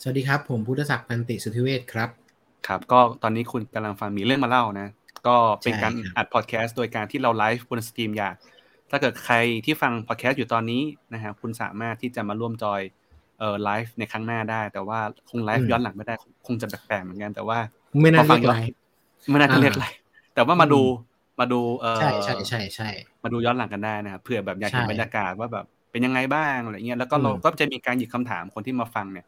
สวัสดีครับ ผมพุทธศักดิ์ตันติสุทธิเวชครับ ครับ ก็ตอนนี้คุณกำลังฟังหมีเรื่องมาเล่านะ ก็เป็นการใช่ครับอัดพอดแคสต์โดยการที่เราไลฟ์บน StreamYard ถ้าเกิดใครที่ฟังพอดแคสต์อยู่ตอนนี้นะครับคุณสามารถที่จะมาร่วม join เอ่อไลฟ์ในครั้งหน้าได้ แต่ว่าคงไลฟ์ย้อนหลังไม่ได้คงจะแปลกๆเหมือนกันแต่ว่าไม่น่าพอฟัเรียกงไรไม่น่าจะเรียกอะไรแต่ว่ามาดูมาดูเอ่อใช่ใช่ใช่ใช่มาดูย้อนหลังกันได้นะครับเผื่อแบบอยากเห็นใช่บรรยากาศว่าแบบเป็นยังไงบ้างอะไรเงี้ยแล้วก็เราอืมก็จะมีการหยิบคำถามคนที่มาฟังเนี่ย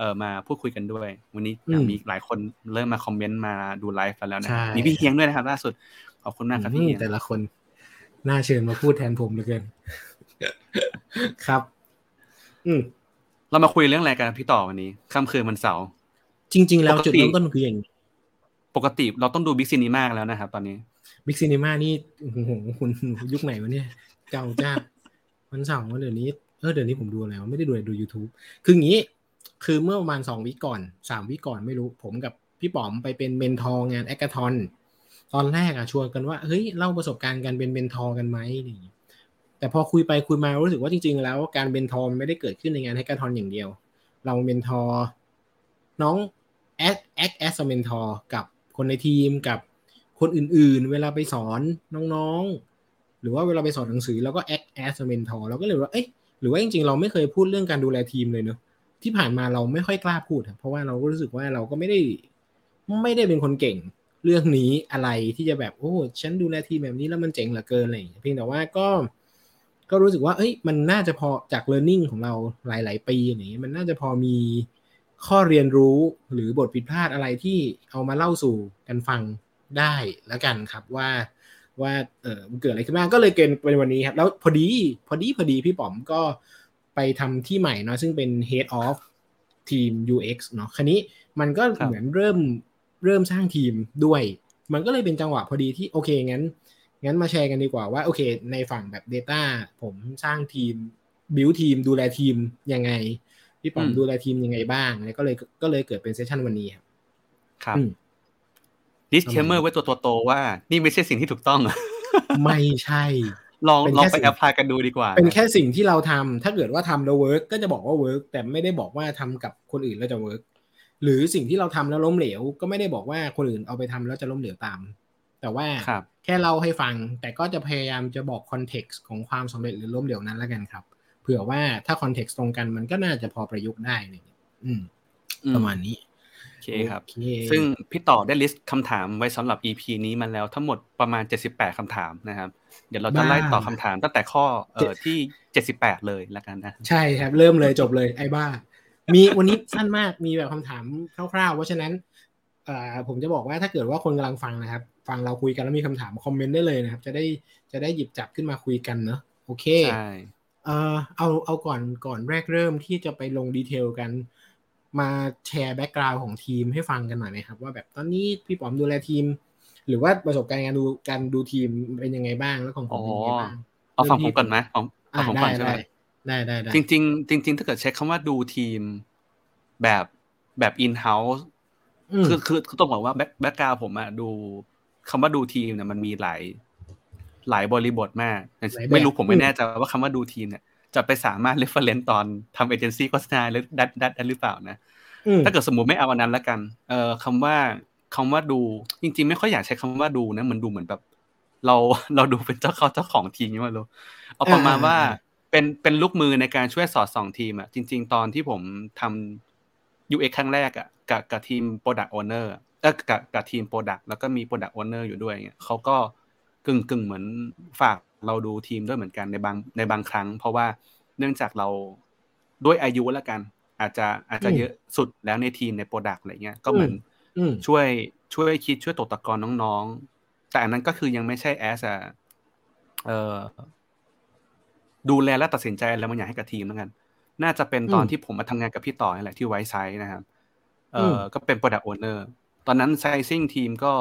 เออมาพูดคุยกันด้วย วันนี้อืมมีหลายคนเริ่มมา comment มาดูไลฟ์แล้วนะใช่มีพี่เฮียงด้วยนะครับ ล่าสุดขอบคุณมากครับพี่อืมเฮียงแต่ละคนน่าเชิญมาพูดแทนผมเหลือเกินครับ อืมเรามาคุยเรื่องอะไรกันพี่ต่อวันนี้ค่ำคืนวันเสาร์จริง ๆ แล้วปกติจุดเริ่มต้นคืออย่างปกติเราต้องดู Big Cinema แล้วนะครับตอนนี้ Big Cinema นี่โอ้โหคุณยุคไหนวะเนี่ย เก่าจ้าวันเสาร์เดี๋ยวนี้เออเดี๋ยวนี้ผมดูอะไรวะไม่ได้ดูอะไรดู YouTube คืออย่างนี้ คือเมื่อประมาณสองวิก่อนสามวิก่อนไม่รู้ ผมกับพี่ป๋อมไปเป็น mentor งาน hackathon ตอนแรกอะชวนกันว่าเฮ้ยเล่าประสบการณ์การเป็น mentor กันไหมแต่พอคุยไปคุยมารู้สึกว่าจริง ๆ แล้วการ mentor ไม่ได้เกิดขึ้นในงาน hackathon อย่างเดียว เรา mentor น้อง act act as mentor กับคนในทีมกับคนอื่นๆ เวลาไปสอนน้องๆ หรือว่าเวลาไปสอนหนังสือเราก็ act as mentor เราก็เลยว่าเอ๊ะหรือว่าจริงๆ เราไม่เคยพูดเรื่องการดูแลทีมเลยเนอะ ที่ผ่านมาเราไม่ค่อยกล้าพูดเพราะว่าเราก็รู้สึกว่าเราก็ไม่ได้ไม่ได้เป็นคนเก่ง เรื่องนี้อะไรที่จะแบบโอ้ฉันดูแลทีมแบบนี้แล้วมันเจ๋งเหลือเกินอะไรอย่างเงี้ยเพียงแต่ว่าก็ ก็รู้สึกว่า เอ้ย มันน่าจะพอจาก learning ของเราหลาย ๆ ปีอย่างเงี้ยมันน่าจะพอมีข้อเรียนรู้หรือบทผิดพลาดอะไรที่เอามาเล่าสู่กันฟังได้แล้วกันครับว่าว่าเออเกิดอะไรขึ้นบ้างก็เลยเกินเป็นวันนี้ครับ แล้วพอดี พอดีพอดีพี่ป๋อมก็ ไปทำที่ใหม่เนาะซึ่งเป็น head of ทีม UX เนาะคันนี้มันก็ครับเหมือนเริ่มเริ่มสร้างทีมด้วย มันก็เลยเป็นจังหวะพอดีที่โอเคงั้น งั้นมาแชร์กันดีกว่าว่าโอเค ในฝั่งแบบ Data ผมสร้างทีมบิวทีมดูแลทีมยังไง พี่ป๋อมอืมดูแลทีมยังไงบ้างแล้วก็เลยก็เลยเกิดเป็น session วันนี้ครับครับอืม disclaimer ไว้ตัวโตๆว่า นี่ไม่ใช่สิ่งที่ถูกต้อง ไม่ใช่ ลองเป็นลองแค่ไปสิ่ง apply กันดูดีกว่า เป็นแค่สิ่งที่เราทำถ้าเกิดว่าทำแล้ว work ก็จะบอกว่า work แต่ไม่ได้บอกว่าทำกับคนอื่นแล้วจะ work หรือสิ่งที่เราทำแล้วล้มเหลว ก็ไม่ได้บอกว่าคนอื่นเอาไปทำแล้วจะล้มเหลวตาม แต่ว่าครับแค่เล่าให้ฟัง แต่ก็จะพยายามจะบอก context ของความสำเร็จหรือล้มเหลวนั้นแล้วกันครับ เผื่อว่าถ้า context ตรงกันมันก็น่าจะพอประยุกต์ได้อะไรอย่างเงี้ยอืม ประมาณนี้โอเคครับโอเคซึ่งพี่ต่อได้ list คำถามไว้สำหรับ EP นี้มาแล้วทั้งหมดประมาณ 78คำถามนะครับ เดี๋ยวเราจะไล่ตอบคำถามตั้งแต่ข้อเอ่อที่ 78 เลยแล้วกันนะ ใช่ครับเริ่มเลยจบเลยไอ้บ้า มีวันนี้สั้นมากมีแบบคำถามคร่าวๆ เพราะฉะนั้นเอ่อผมจะบอกว่าถ้าเกิดว่าคนกำลังฟังนะครับ ฟังเราคุยกันแล้วมีคำถามคอมเมนต์ได้เลยนะครับ จะได้จะได้หยิบจับขึ้นมาคุยกันเนอะโอเคใช่เอ่อเอาเอาก่อนก่อนแรกเริ่มที่จะไปลง detail กัน มาแชร์ background ของทีมให้ฟังกันหน่อยไหมครับ ว่าแบบตอนนี้พี่ป๋อมดูแลทีม หรือว่าประสบการณ์การดูการดูทีมเป็นยังไงบ้างแล้วของผมเป็นยังไงบ้างเอาฝั่งผมก่อนไหมเอาเอาอ่าผมได้ก่อนใช่ไหมได้ได้ได้ได้จริงๆจริงๆถ้าเกิดใช้คำว่าดูทีมแบบแบบ in house มคือคือคือต้องบอกว่า back background ผมอะดูคำว่าดูทีมเนี่ยมันมีหลายหลายบริบทมากหลายแบบไม่รู้ผมไม่อืมแน่ใจว่าคำว่าดูทีมเนี่ย จะไปสามารถ reference ตอนทำเอเจนซี่โฆษณาหรือดัดดัดได้หรือเปล่านะอืมถ้าเกิดสมมติไม่เอาอันนั้นละกัน เอ่อคำว่าคำว่าดู จริง ๆ ไม่ค่อยอยากใช้คำว่าดูนะ มันดูเหมือนแบบ เราเราดูเป็นเจ้าเขาเจ้าของทีมนี่มารู้เอาประมาณว่าเป็นเป็นลูกมือในการช่วยสอดส่องทีมอะจริง ๆ ตอนที่ผมทำ UX ครั้งแรกอะกับกับทีม Product Owner อะเออกับกับทีม Product แล้วก็มี Product Owner อยู่ด้วยเงี้ยเขาก็กึ่งกึ่งเหมือนฝาก เราดูทีมด้วยเหมือนกันในบางในบางครั้ง เพราะว่าเนื่องจากเราด้วยอายุแล้วกัน อาจจะอาจจะอืมเยอะสุดแล้วในทีมใน Product อะไรเงี้ยก็เหมือนอืมช่วยช่วยคิดช่วยตกตะกอนน้องๆ แต่อันนั้นก็คือยังไม่ใช่แอสเอ่อดูแลและตัดสินใจอะไรบางอย่างให้กับทีมแล้วกัน น่าจะเป็นตอนอืมที่ผมมาทำงานกับพี่ต่อนี่แหละที่ไวซ์ไซส์นะครับ เออือมก็เป็น Product Owner ตอนนั้นไซซิ่งทีมก็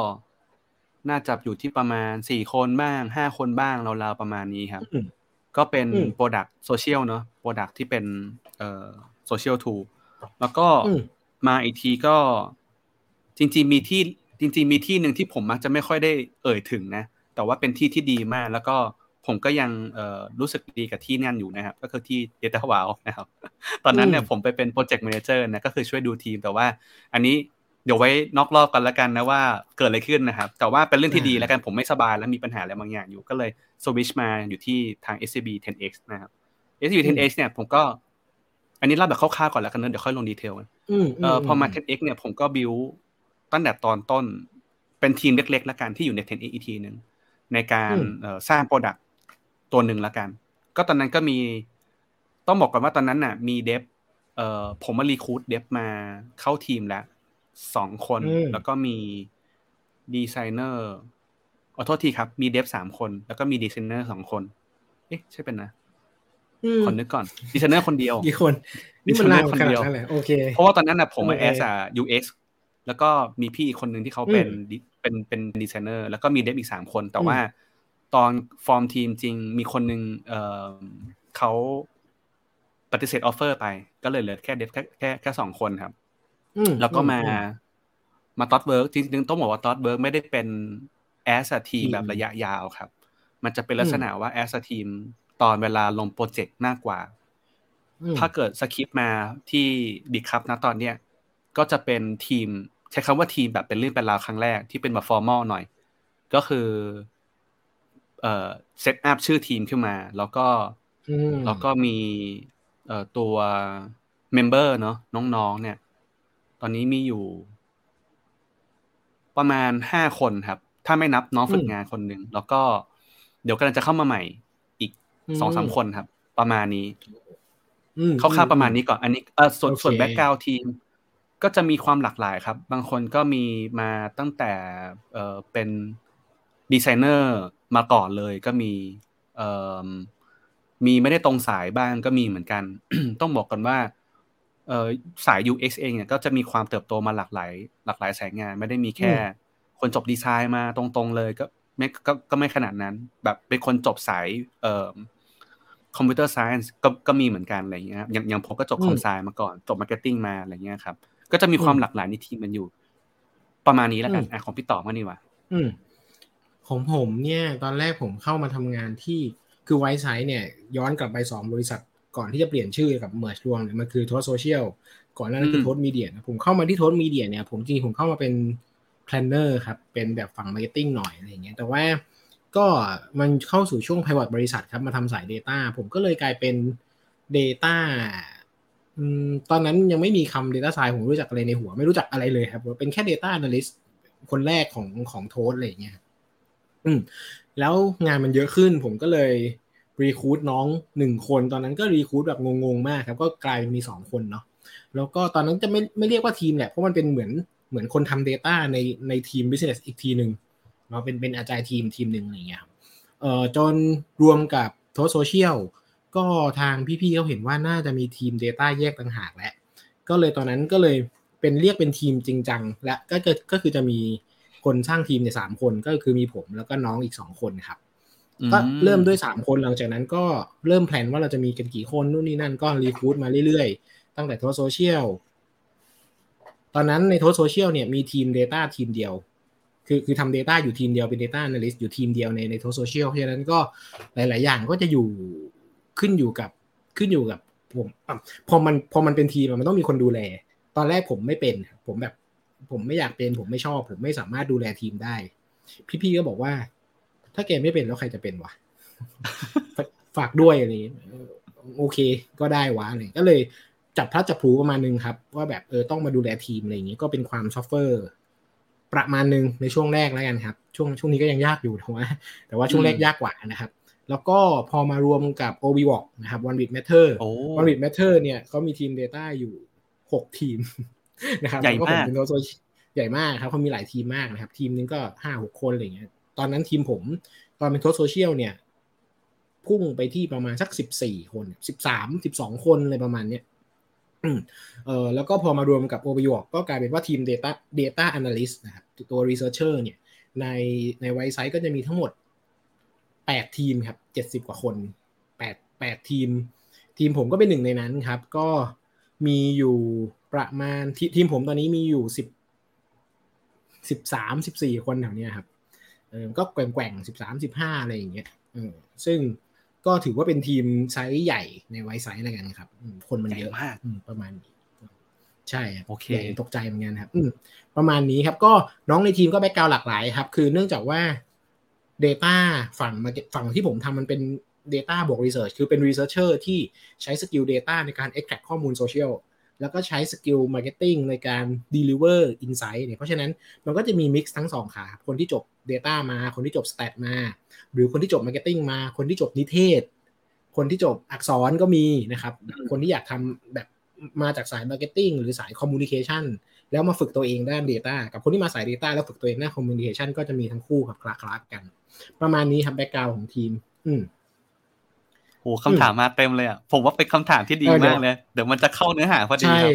น่าจะอยู่ที่ประมาณสี่คนบ้างห้าคนบ้างราวๆประมาณนี้ครับอืมก็เป็นอืม Product Social เนอะ Product ที่เป็นเอ่อ Social Tool แล้วก็อืมมาอีกทีก็จริง ๆ มีที่จริง ๆ มีที่หนึ่งที่ผมมักจะไม่ค่อยได้เอ่ยถึงนะ แต่ว่าเป็นที่ที่ดีมาก แล้วก็ผมก็ยังเอ่อรู้สึกดีกับที่นั่นอยู่นะครับ ก็คือที่ Data w o w นะครับ ตอนนั้นเนี่ยอืมผมไปเป็น Project Manager นะก็คือช่วยดูทีมแต่ว่า อันนี้เดี๋ยวไว้นอกรอบกันแล้วกันนะว่าเกิดอะไรขึ้นนะครับ แต่ว่าเป็นเรื่องที่ดีแล้วกันผมไม่สบายแล้วมีปัญหาอะไรบางอย่างอยู่ก็เลยสวิชมาอยู่ที่ทาง SCB 10X นะครับ SCB 10X เนี่ยผมก็ อันนี้เล่าแบบคร่าวๆก่อนแล้วกันนะเดี๋ยวค่อยลงดีเทลอืมเออพอมา 10x เนี่ยผมก็บิวตั้งแต่ตอนต้น เป็นทีมเล็กๆแล้วกันที่อยู่ใน 10x อีกทีหนึ่งในการอืมเอ่อสร้าง product ตัวหนึ่งแล้วกัน ก็ตอนนั้นก็มีต้องบอกก่อนว่าตอนนั้นน่ะ มี dev เอ่อผมมา recruit dev มาเข้าทีมแล้ว สองคนอืมแล้วก็มีดีไซเนอร์ขอโทษทีครับ มี dev สามคน แล้วก็มีดีไซเนอร์สองคน เอ๊ะ ใช่เป็นนะอืมขอนึกก่อน ดีไซเนอร์คนเดียวกี่คนนี่มันนานขนาดนั้นเลยโอเค เพราะว่าตอนนั้นนะผมมาโอแอเคสอะ UX แล้วก็มีพี่อีกคนหนึ่งที่เขาเป็นดิเป็นเป็นดีไซเนอร์แล้วก็มีเดฟอีกสามคน แต่อืมว่า ตอนฟอร์มทีมจริงมีคนหนึ่งเอ่อเขาปฏิเสธออฟเฟอร์ไป ก็เลยเหลือแค่เดฟแค่แค่แค่สองคนครับอืม แล้วก็มาอืมาตอ t เวิร์กจริงๆต้องบอกว่าตอ t เวิร์กไม่ได้เป็นแอสทีมทีมแบบระยะยาวครับ มันจะเป็นลักษณะว่า as team ตอนเวลาลงโปรเจกต์มากกว่าอืมถ้าเกิด skip มาที่ Bitkub นะตอนเนี้ยก็จะเป็นทีม ใช้คำว่าทีมแบบเป็นเรื่องเป็นราวครั้งแรกที่เป็นแบบ formal หน่อย ก็คือเอ่อ set up ชื่อทีมขึ้นมา แล้วก็อืมแล้วก็มีเอ่อตัว member เนาะน้องๆเนี่ย ตอนนี้มีอยู่ ประมาณห้าคนครับ ถ้าไม่นับน้องฝึกงานคนหนึ่งแล้วก็เดี๋ยวกำลังจะเข้ามาใหม่ อีกสองสามคนครับ ประมาณนี้อืมคร่าวๆประมาณนี้ก่อน อันนี้เออส่วนโอเคส่วน background ทีม ก็จะมีความหลากหลายครับ บางคนก็มีมาตั้งแต่เออเป็นดีไซเนอร์มาก่อนเลยก็มีเออมีไม่ได้ตรงสายบ้างก็มีเหมือนกัน ต้องบอกกันว่าเออ สาย UX เองเนี่ยก็จะมีความเติบโตมาหลากหลาย หลากหลายสายงาน ไม่ได้มีแค่ คนจบดีไซน์มาตรงๆเลยก็ไม่ก็ก็ไม่ขนาดนั้น แบบเป็นคนจบสายเอ่อ computer science ก็ก็มีเหมือนกันอะไรอย่างเงี้ยครับอย่างอย่างผมก็จบอืม com sci มาก่อน จบ marketing มาอะไรเงี้ยครับ ก็จะมีความอืมหลากหลายในทีมมันอยู่ ประมาณนี้แล้วกันอืมอะของพี่ต่อมานี่ว่ะอืมของผมเนี่ย ตอนแรกผมเข้ามาทำงานที่คือ Wisesight เนี่ย ย้อนกลับไปสองบริษัท ก่อนที่จะเปลี่ยนชื่อกับเม r ร์ e รวมเนี่ยมันคือ Thoth Social ก่อนหน้านั้นคือ Thoth Media นะผมเข้ามาที่ Thoth Media เนี่ยผมจริงๆผมเข้ามาเป็น planner ครับเป็นแบบฝั่ง marketing หน่อยอะไรอย่างเงี้ยแต่ว่าก็มันเข้าสู่ช่วง pivot บริษัทครับมาทำสาย Data ผมก็เลยกลายเป็น Data อืมตอนนั้นยังไม่มีคำ Data Science ผมรู้จักอะไรในหัว ไม่รู้จักอะไรเลยครับเป็นแค่ Data Analyst คนแรกของของ Thoth อะไรอย่างเงี้ยอืมแล้วงานมันเยอะขึ้นผมก็เลย รีคูดน้องหนึ่งคน ตอนนั้นก็รีคูดแบบงงๆมากครับ ก็กลายเป็นมีสองคนเนาะแล้วก็ตอนนั้นจะไม่ไม่เรียกว่าทีมแหละเพราะมันเป็นเหมือนเหมือนคนทำ Data ในในทีม Business อีกทีหนึ่งเนาะเป็นเป็นอาจารย์ทีมทีมหนึ่งอะไรอย่างเงี้ยครับเอ่อจนรวมกับโทสโซเชียลก็ทางพี่ๆเขาเห็นว่าน่าจะมีทีม Data แยกต่างหากแล้วก็เลยตอนนั้นก็เลยเป็นเรียกเป็นทีมจริงจังและก็จะก็คือจะมีคนสร้างทีมเนี่ยสามคนก็คือมีผมแล้วก็น้องอีกสองคนครับ ก็เริ่มด้วยสามคนหลังจากนั้นก็เริ่ม plan ว่าเราจะมีกันกี่คนนู่นนี่นั่นก็ recruit มาเรื่อยๆ ตั้งแต่ Thoth Social ตอนนั้นใน Thoth Social เนี่ยมีทีม Data ทีมเดียว คือคือทำ Data อยู่ทีมเดียวเป็น Data Analyst อยู่ทีมเดียวในใน Thoth Social เพราะฉะนั้นก็หลาย ๆ อย่างก็จะอยู่ขึ้นอยู่กับขึ้นอยู่กับผมอะพอมันพอมันเป็นทีมอะมันต้องมีคนดูแล ตอนแรกผมไม่เป็น ผมแบบ ผมไม่อยากเป็น ผมไม่ชอบ ผมไม่สามารถดูแลทีมได้ พี่ๆก็บอกว่า ถ้าแกไม่เป็นแล้วใครจะเป็นวะฝากด้วยอะไรอย่างงี้เออโอเค ก็ได้วะอะไรก็เลยจับพลัดจับผลูประมาณนึงครับ ว่าแบบเออต้องมาดูแลทีมอะไรอย่างงี้ก็เป็นความซอฟเฟอร์ ประมาณนึงในช่วงแรกแล้วกันครับ ช่วงช่วงนี้ก็ยังยากอยู่แต่ว่าแต่ว่าช่วงแรกยากกว่านะครับ แล้วก็พอมารวมกับ o b w a l k นะครับ One Bit Matter โอ้ One Bit Matter เนี่ยเขามีทีม Data อยู่หกทีมนะครับใหญ่แล้วก็ผมมากเป็นโซใหญ่มากครับเขามีหลายทีมมากนะครับ ทีมนึงก็ห้าหกคนอะไรอย่างเงี้ย ตอนนั้นทีมผม ตอนเป็นโทสโซเชียลเนี่ย พุ่งไปที่ประมาณสักสิบสี่คนสิบสามสิบสองคนอะไรประมาณเนี้ยเออแล้วก็พอมารวมกับโอ p ยก็กลายเป็นว่าทีม Data Data Analyst นะครับตัว Researcher เนี่ยในในไวซ์ไซต์ก็จะมีทั้งหมดแปดทีมครับเจ็ดสิบกว่าคนแปดแปดทีม ทีมผมก็เป็นหนึ่งในนั้นครับ ก็มีอยู่ประมาณททีมผมตอนนี้มีอยู่สิบสิบสามสิบสี่คนแถวนี้ครับ เออก็แกว่งๆสิบสามสิบห้าอะไรอย่างเงี้ยเออซึ่งก็ถือว่าเป็นทีมไซส์ใหญ่ใน Wisesight อะไรกันครับอืมคนมันเยอะใหญ่มากอืมประมาณนี้ใช่รับโอเคใหญ่ตกใจเหมือนกันครับอืมประมาณนี้ครับ ก็น้องในทีมก็ background หลากหลายครับ คือเนื่องจากว่า Data ฝั่งมาฝั่งที่ผมทำมันเป็น Data บวก Research คือเป็น Researcher ที่ใช้ skill Data ในการ extract ข้อมูลโซเชียล แล้วก็ใช้ skill Marketing ในการ deliver insight เนี่ยเพราะฉะนั้นมันก็จะมี mix ทั้งสองขาคนที่จบ Data มา คนที่จบ Stat มา หรือคนที่จบ Marketing มา คนที่จบนิเทศ คนที่จบอักษรก็มีนะครับ คนที่อยากทำแบบมาจากสาย Marketing หรือสาย Communication แล้วมาฝึกตัวเองด้าน Data กับคนที่มาสาย Data แล้วฝึกตัวเองด้าน Communication ก็จะมีทั้งคู่ครับคละๆกัน ประมาณนี้ครับ background ของทีม อืม โหคำถามมาเต็มเลยอะผมว่าเป็นคำถามที่ดีเออเดี๋ยวมากเลย เดี๋ยวมันจะเข้าเนื้อหาพอดีใช่ครับ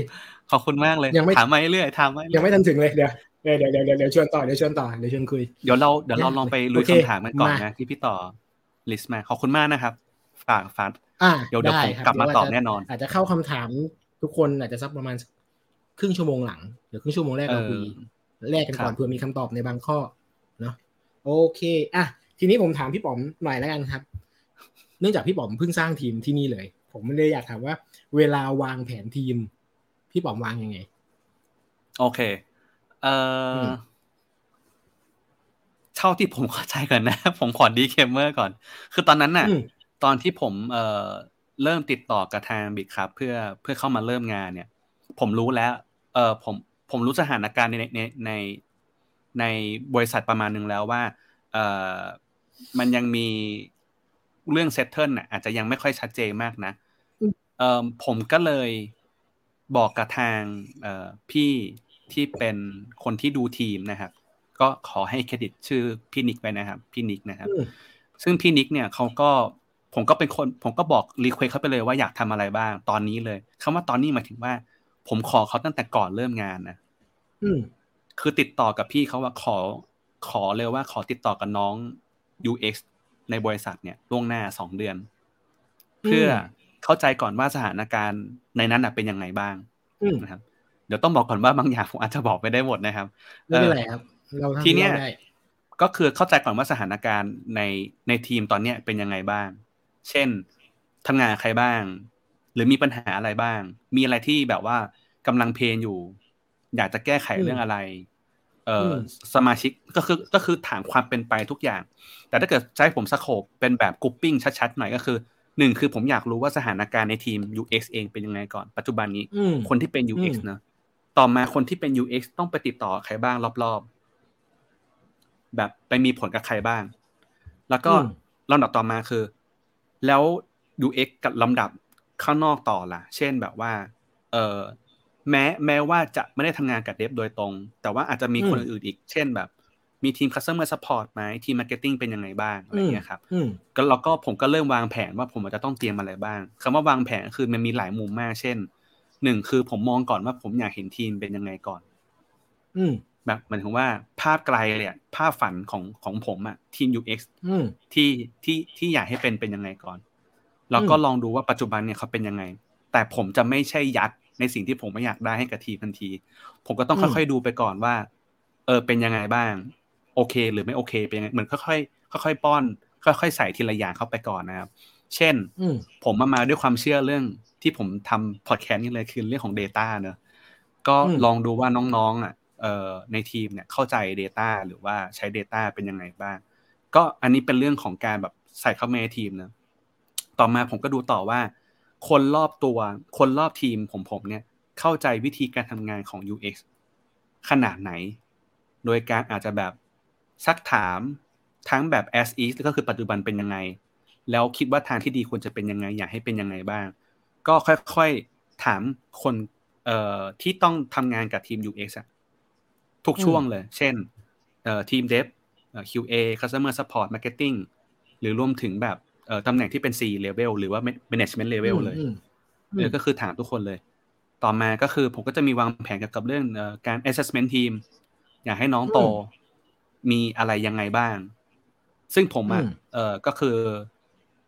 ขอบคุณมากเลยยังไม่ถามมาเรื่อยๆถามมายังไม่ทันถึงเลยเดี๋ยวเดี๋ยวเดี๋ยวเดี๋ยวเดี๋ยวชวนต่อเดี๋ยวชวนต่อเดี๋ยวชวนคุยเดี๋ยวเราเดี๋ยวเรายังลองไปลุยโอเคคำถามกันก่อนมานะที่พี่ต่อ list มาขอบคุณมากนะครับฝากฝากอ่าเดี๋ยวเดี๋ยวผมไครับกลับมาเดี๋ยวตอบจจะแน่นอน อาจจะเข้าคำถามทุกคนอาจจะสักประมาณครึ่งชั่วโมงหลังเดี๋ยวครึ่งชั่วโมงแรกเราคุยเออแลกกันก่อนครับเพื่อมีคำตอบในบางข้อเนาะโอเคอะทีนี้ผมถามพี่ป๋อมหน่อยแล้วกันครับ เนื่องจากพี่ป๋อมเพิ่งสร้างทีมที่นี่เลย ผมเลยอยากถามว่า เวลาวางแผนทีม พี่ป๋อมวางยังไง โอเค เอ่ออมเท่าที่ผมเข้าใจก่อนนะ ผมขอ disclaimer ก่อน คือตอนนั้นน่ะอืมตอนที่ผมเอ่อเริ่มติดต่อกับทาง Bitkub เพื่อเพื่อเข้ามาเริ่มงานเนี่ย ผมรู้แล้ว เออผมผมรู้สถานการณ์ในในในในบริษัทประมาณนึงแล้วว่า เออมันยังมี เรื่อง settle น่ะอาจจะยังไม่ค่อยชัดเจนมากนะอืมเออผมก็เลยบอกกับทางเอ่อพี่ที่เป็นคนที่ดูทีมนะครับ ก็ขอให้เครดิตชื่อพี่นิกไปนะครับ พี่นิกนะครับอืมซึ่งพี่นิกเนี่ยเขาก็ผมก็เป็นคน ผมก็บอก request เขาไปเลยว่าอยากทำอะไรบ้าง ตอนนี้เลยคำว่าตอนนี้หมายถึงว่า ผมขอเขาตั้งแต่ก่อนเริ่มงานนะอืมคือติดต่อกับพี่เขาว่าขอขอเลยว่าขอติดต่อกับน้อง UX ในบริษัทเนี่ยล่วงหน้าสองเดือน เพื่อเข้าใจก่อนว่าสถานการณ์ในนั้นน่ะเป็นยังไงบ้างอืมนะครับ เดี๋ยวต้องบอกก่อนว่าบางอย่างผมอาจจะบอกไม่ได้หมดนะครับไม่เป็นไรครับเราทำเท่าที่เล่าได้ก็คือเข้าใจก่อนว่าสถานการณ์ในในทีมตอนเนี้ยเป็นยังไงบ้าง เช่นทำงานกับใครบ้าง หรือมีปัญหาอะไรบ้าง มีอะไรที่แบบว่ากำลัง pain อยู่ อยากจะแก้ไขอืมเรื่องอะไร เอ่ออมสมาชิกก็คือก็คือถามความเป็นไปทุกอย่าง แต่ถ้าเกิดจะให้ผม scope เป็นแบบ grouping ชัดๆหน่อยก็คือหนึ่งคือผมอยากรู้ว่าสถานการณ์ในทีม UX เองเป็นยังไงก่อน ปัจจุบันนี้อืมคนที่เป็น UX อืมเนอะต่อมาคนที่เป็น UX ต้องไปติดต่อใครบ้างรอบๆ แบบไปมีผลกับใครบ้าง แล้วก็อืมลำดับต่อมาคือ แล้ว UX กับลำดับข้างนอกต่อล่ะ เช่นแบบว่า เออ แม้แม้ว่าจะไม่ได้ทำงานกับเดฟโดยตรง แต่ว่าอาจจะมีคนอื่นๆอีก เช่นแบบ มีทีม customer support ไหมทีม marketing เป็นยังไงบ้างอะไรอย่างเงี้ยครับอืมก็เราก็ผมก็เริ่มวางแผนว่าผมอาจจะต้องเตรียมอะไรบ้างคำว่าวางแผนคือมันมีหลายมุมมาก เช่นหนึ่งคือผมมองก่อนว่าผมอยากเห็นทีมเป็นยังไงก่อน อืมแบบหมายถึงว่าภาพไกลเลยอะภาพฝันของของผมอะทีม UX อืมที่ที่ที่อยากให้เป็นเป็นยังไงก่อน แล้วก็อืมลองดูว่าปัจจุบันเนี่ยเขาเป็นยังไง แต่ผมจะไม่ใช่ยัด ในสิ่งที่ผมไม่อยากได้ให้กับทีมทันที ผมก็ต้องค่อยๆดูไปก่อนว่า เออเป็นยังไงบ้าง โอเค หรือไม่โอเค เป็นยังไงเหมือนค่อยๆค่อยๆป้อน ค่อยๆใส่ทีละอย่างเข้าไปก่อนนะครับ เช่นอืมผมมามาด้วยความเชื่อเรื่องที่ผมทำพอดแคสต์นี่เลยคือเรื่องของ Data เนอะก็อืมลองดูว่าน้องๆอะเอ่อในทีมเนี่ยเข้าใจ Data หรือว่าใช้ Data เป็นยังไงบ้าง ก็อันนี้เป็นเรื่องของการแบบใส่เข้ามาในทีมเนอะต่อมาผมก็ดูต่อว่า คนรอบตัว คนรอบทีมผมผมเนี่ย เข้าใจวิธีการทำงานของ UX ขนาดไหน โดยการอาจจะแบบซักถามทั้งแบบ as is ก็คือปัจจุบันเป็นยังไง แล้วคิดว่าทางที่ดีควรจะเป็นยังไง อยากให้เป็นยังไงบ้าง ก็ค่อยๆถามคนเอ่อที่ต้องทำงานกับทีม UX อะทุกช่วงเลย เช่นเอ่อทีม Dev เอ่อ QA Customer Support Marketing หรือรวมถึงแบบเอ่อ ตำแหน่งที่เป็น C level หรือว่า management level เลยอืมเออก็คือถามทุกคนเลย ต่อมาก็คือผมก็จะมีวางแผนเกี่ยวกับเรื่องเอ่อการ assessment team อยากให้น้องโตมีอะไรยังไงบ้าง ซึ่งผมอะอืมเออก็คือ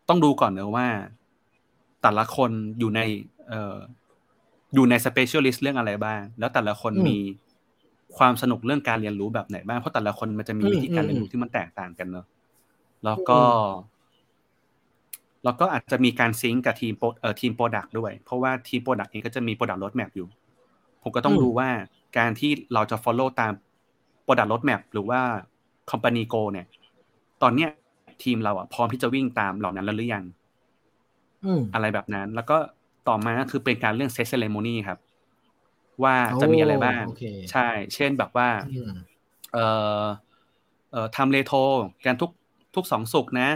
ต้องดูก่อนเนอะว่า แต่ละคนอยู่ในเอ่ออยู่ใน specialist เรื่องอะไรบ้าง แล้วแต่ละคนอืมมีความสนุกเรื่องการเรียนรู้แบบไหนบ้าง เพราะแต่ละคนมันจะมีอืมวิธีการอืมเรียนรู้ที่มันแตกต่างกันเนอะแล้วก็ แล้วก็อาจจะมีการ sync กับทีมโปรเอ่อทีม product ด้วย เพราะว่าทีมโปรดักต์เองก็จะมีโปรดักต์ o ร d แม p อยู่ ผมก็ต้องอืมดูว่าการที่เราจะ follow ตาม product roadmap หรือว่า company goal เนี่ย ตอนเนี้ยทีมเราอะพร้อมที่จะวิ่งตามเหล่านั้นแล้วหรือยังอืมอะไรแบบนั้น แล้วก็ต่อมาก็คือเป็นการเรื่องเซ t เซเลโมนีครับ ว่าจะมีอะไรบ้างโอเคใช่ เช่นแบบว่าอืมเอ่อเอ่อทำเลโท กันทุกทุกสองสุกร์นะ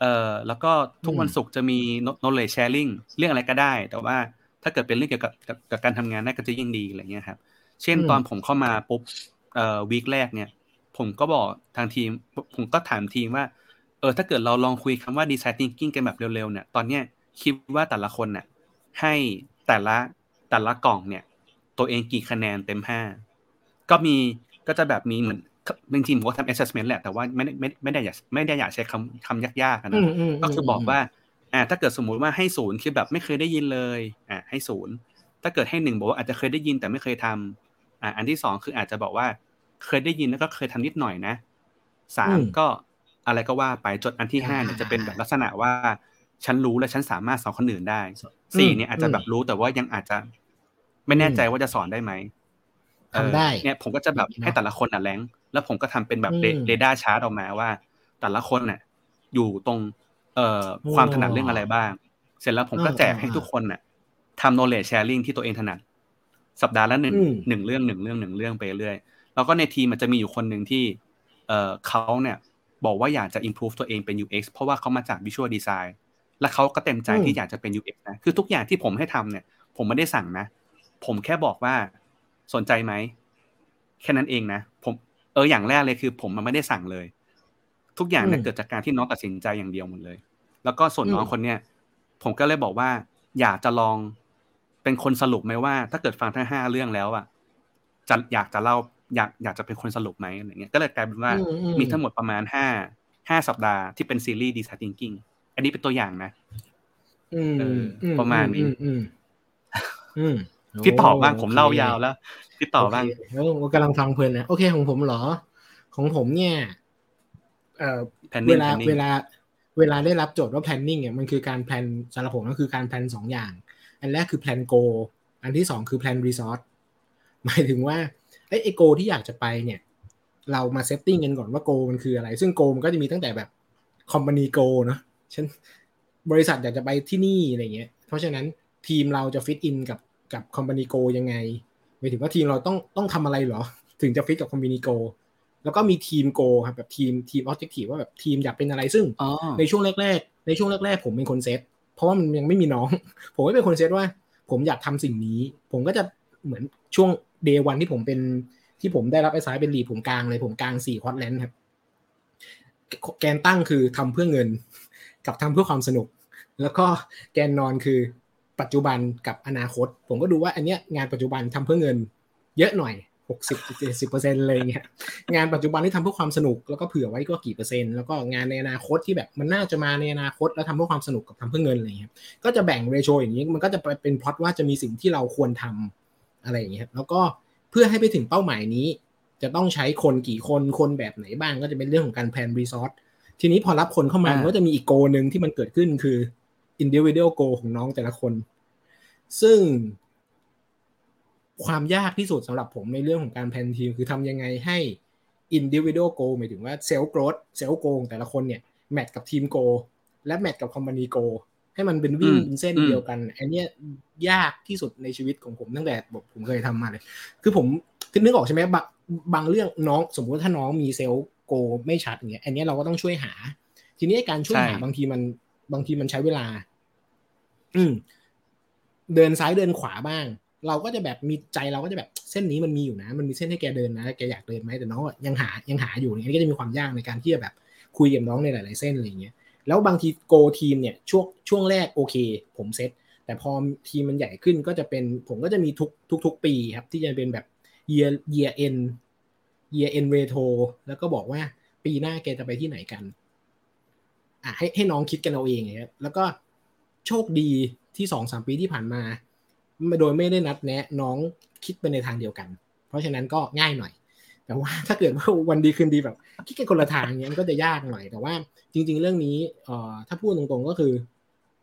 เอ่อแล้วก็ทุกวันศุกร์จะมี knowledge sharing เรื่องอะไรก็ได้ แต่ว่าถ้าเกิดเป็นเรื่องเกี่ยวกับกับกับการทำงานน่าก็จะยิ่งดีอะไรเงี้ยครับ เช่นอืมตอนผมเข้ามาปุ๊บเอ่อวีคแรกเนี่ย ผมก็บอกทางทีม ผมก็ถามทีมว่า เออถ้าเกิดเราลองคุยคำว่า design thinking กันแบบเร็วๆเนี่ย ตอนเนี้ยคิดว่าแต่ละคนเนี่ยให้แต่ละแต่ละกล่องเนี่ย ตัวเองกี่คะแนนเต็มห้าก็มีก็จะแบบมีเหมือน จริงๆผมก็ทำ assessment แหละแต่ว่าไม่ได้ไม่ไม่ได้อยากไม่ได้อยากใช้คำคำยากๆอะอืนะมอืมก็คือบอกว่าอ่าถ้าเกิดสมมุติว่าให้ศูนย์คือแบบไม่เคยได้ยินเลยอ่าให้ศูนย์ถ้าเกิดให้หนึ่งบอกว่าอาจจะเคยได้ยินแต่ไม่เคยทำอ่าอันที่สองคืออาจจะบอกว่าเคยได้ยินแล้วก็เคยทำนิดหน่อยนะสามอืมก็อะไรก็ว่าไปจนอันที่ห้าเนี่ยอ่าจะเป็นแบบลักษณะว่าฉันรู้และฉันสามารถสอนคนอื่นได้สี่เนี่ยอาจจะแบบรู้แต่ว่ายังอาจจะ ไม่แน่ใจว่าจะสอนได้ไหมเออ ทำได้เนี่ยผมก็จะแบบให้แต่ละคนอะแรงแล้วผมก็ทำเป็นแบบอืมเรดาร์ชาร์ตออกมาว่า แต่ละคนน่ะ อยู่ตรงเอ่อความถนัดเรื่องอะไรบ้าง เสร็จแล้วผมก็อ่าแจกให้ทุกคนน่ะทำ knowledge sharing ที่ตัวเองถนัด สัปดาห์ละหนึ่งอืมหนึ่งเรื่องหนึ่งเรื่องหนึ่งเรื่องไปเรื่อยแล้วก็ในทีมมันจะมีอยู่คนหนึ่งที่ เอ่อเขาเนี่ย บอกว่าอยากจะ improve ตัวเองเป็น UX เพราะว่าเขามาจาก visual design และเขาก็เต็มใจอืมที่อยากจะเป็น UX นะ คือทุกอย่างที่ผมให้ทำเนี่ย ผมไม่ได้สั่งนะ ผมแค่บอกว่า สนใจไหมแค่นั้นเองนะผมเอออย่างแรกเลยคือ ผมมันไม่ได้สั่งเลย ทุกอย่างเนี่ยอืมเกิดจากการที่น้องตัดสินใจอย่างเดียวหมดเลย แล้วก็ส่วนน้องอืมคนเนี้ยผมก็เลยบอกว่า อยากจะลองเป็นคนสรุปไหมว่า ถ้าเกิดฟังทั้งห้าเรื่องแล้วอะจะอยากจะเล่าอยากอยากจะเป็นคนสรุปไหมอะไรเงี้ยก็เลยกลายเป็นว่าอือืมีทั้งหมดประมาณห้าห้าสัปดาห์ที่เป็นซีรีส์ Design Thinking อันนี้เป็นตัวอย่างนะอืมเออมประมาณนี้อือืมอืม พี่ต่อบ้างโผมเล่ายาวแล้วพี่ต่อบ้างโเคแล้วผมกำลังฟังเพลินนะโอเคของผมเหรอ ของผมเนี่ยเอ่อ Planning เวลา Planning เวลาเวลาได้รับโจทย์ว่า planning เนี่ยมันคือการแพลนสำหรับผมก็คือการแพลนสองอย่าง อันแรกคือ plan go อันที่สองคือ plan resource หมายถึงว่าไอ้ไอ้ goal ที่อยากจะไปเนี่ย เรามาเซตติ้งกันก่อนว่า go มันคืออะไร ซึ่ง go มันก็จะมีตั้งแต่แบบ company go เนอะเช่นบริษัทอยากจะไปที่นี่อะไรเงี้ย เพราะฉะนั้นทีมเราจะฟิตอินกับ กับ company go ยังไงหมายถึงว่าทีมเราต้องต้องทำอะไรเหรอ ถึงจะฟิตกับ company go แล้วก็มีทีม go ครับแบบทีมทีม objective ว่าแบบทีมอยากเป็นอะไรซึ่งอ๋อในช่วงแรก ๆ ในช่วงแรก ๆ ผมเป็นคนเซตเพราะว่ามันยังไม่มีน้อง ผมก็เป็นคนเซตว่า ผมอยากทำสิ่งนี้ ผมก็จะเหมือนช่วงเดย์วันที่ผมเป็นที่ผมได้รับไอ้สายเป็นลีดผมกลางเลยผมกลางสี่ควอตแลนด์ครับ แกนตั้งคือทำเพื่อเงิน กับทำเพื่อความสนุก แล้วก็แกนนอนคือ ปัจจุบันกับอนาคต ผมก็ดูว่าอันเนี้ยงานปัจจุบันทำเพื่อเงิน เยอะหน่อยหกสิบเจ็ดสิบเปอร์เซ็นต์เลยเงี้ยงานปัจจุบันที่ทำเพื่อความสนุกแล้วก็เผื่อไว้ก็กี่เปอร์เซ็นต์แล้วก็งานในอนาคตที่แบบมันน่าจะมาในอนาคตแล้วทำเพื่อความสนุกกับทำเพื่อเงินอะไรเงี้ยก็จะแบ่ง ratio อย่างนี้มันก็จะไปเป็นพล็อตว่าจะมีสิ่งที่เราควรทำอะไรอย่างเงี้ยแล้วก็เพื่อให้ไปถึงเป้าหมายนี้ จะต้องใช้คนกี่คนคนแบบไหนบ้างก็จะเป็นเรื่องของการ plan resource ทีนี้พอรับคนเข้ามาก็จะมีอีก goal หนึ่งที่มันเกิดขึ้นคือ individual goal ของน้องแต่ละคน ซึ่งความยากที่สุดสำหรับผมในเรื่องของการ plan ทีม คือทำยังไงให้ individual goal หมายถึงว่า self growth self goal ของแต่ละคนเนี่ยแมทกับทีม goal และแมทกับ company goal ให้มันเป็นวิ่งอืมเป็นเส้นอืมเดียวกัน อันเนี้ยยากที่สุดในชีวิตของผมตั้งแต่ผมผมเคยทำมาเลย คือผมคือนึกออกใช่ไหมบางบางเรื่องน้องสมมุติว่าถ้าน้องมีเซลล์โกไม่ชัดอย่างเงี้ย อันเนี้ยเราก็ต้องช่วยหา ทีนี้ไอ้การช่วยหาใช่บางทีมันบางทีมันใช้เวลา อืม เดินซ้ายเดินขวาบ้าง เราก็จะแบบมีใจเราก็จะแบบเส้นนี้มันมีอยู่นะ มันมีเส้นให้แกเดินนะแกอยากเดินไหมแต่น้องยังหายังหาอยู่นี่ยอันนี้ก็จะมีความยากในการที่จะแบบคุยกับน้องในหลาย ๆ เส้นอะไรอย่างเงี้ยแล้วบางทีโกทีมเนี่ยช่วงช่วงแรกโอเค ผมเซตแต่พอทีมมันใหญ่ขึ้นก็จะเป็นผมก็จะมีทุกทุกทุกปีครับ ที่จะเป็นแบบ year year end year end retro แล้วก็บอกว่าปีหน้าแกจะไปที่ไหนกัน อะให้ให้น้องคิดกันเอาเองครับแล้วก็ โชคดีที่สองสามปีที่ผ่านมา โดยไม่ได้นัดแนะน้องคิดไปในทางเดียวกัน เพราะฉะนั้นก็ง่ายหน่อย แต่ว่าถ้าเกิดว่าวันดีคืนดีแบบ คิดกันคนละทางเนี้ยมันก็จะยากหน่อย แต่ว่าจริง ๆ เรื่องนี้เอ่อถ้าพูดตรงๆก็คือ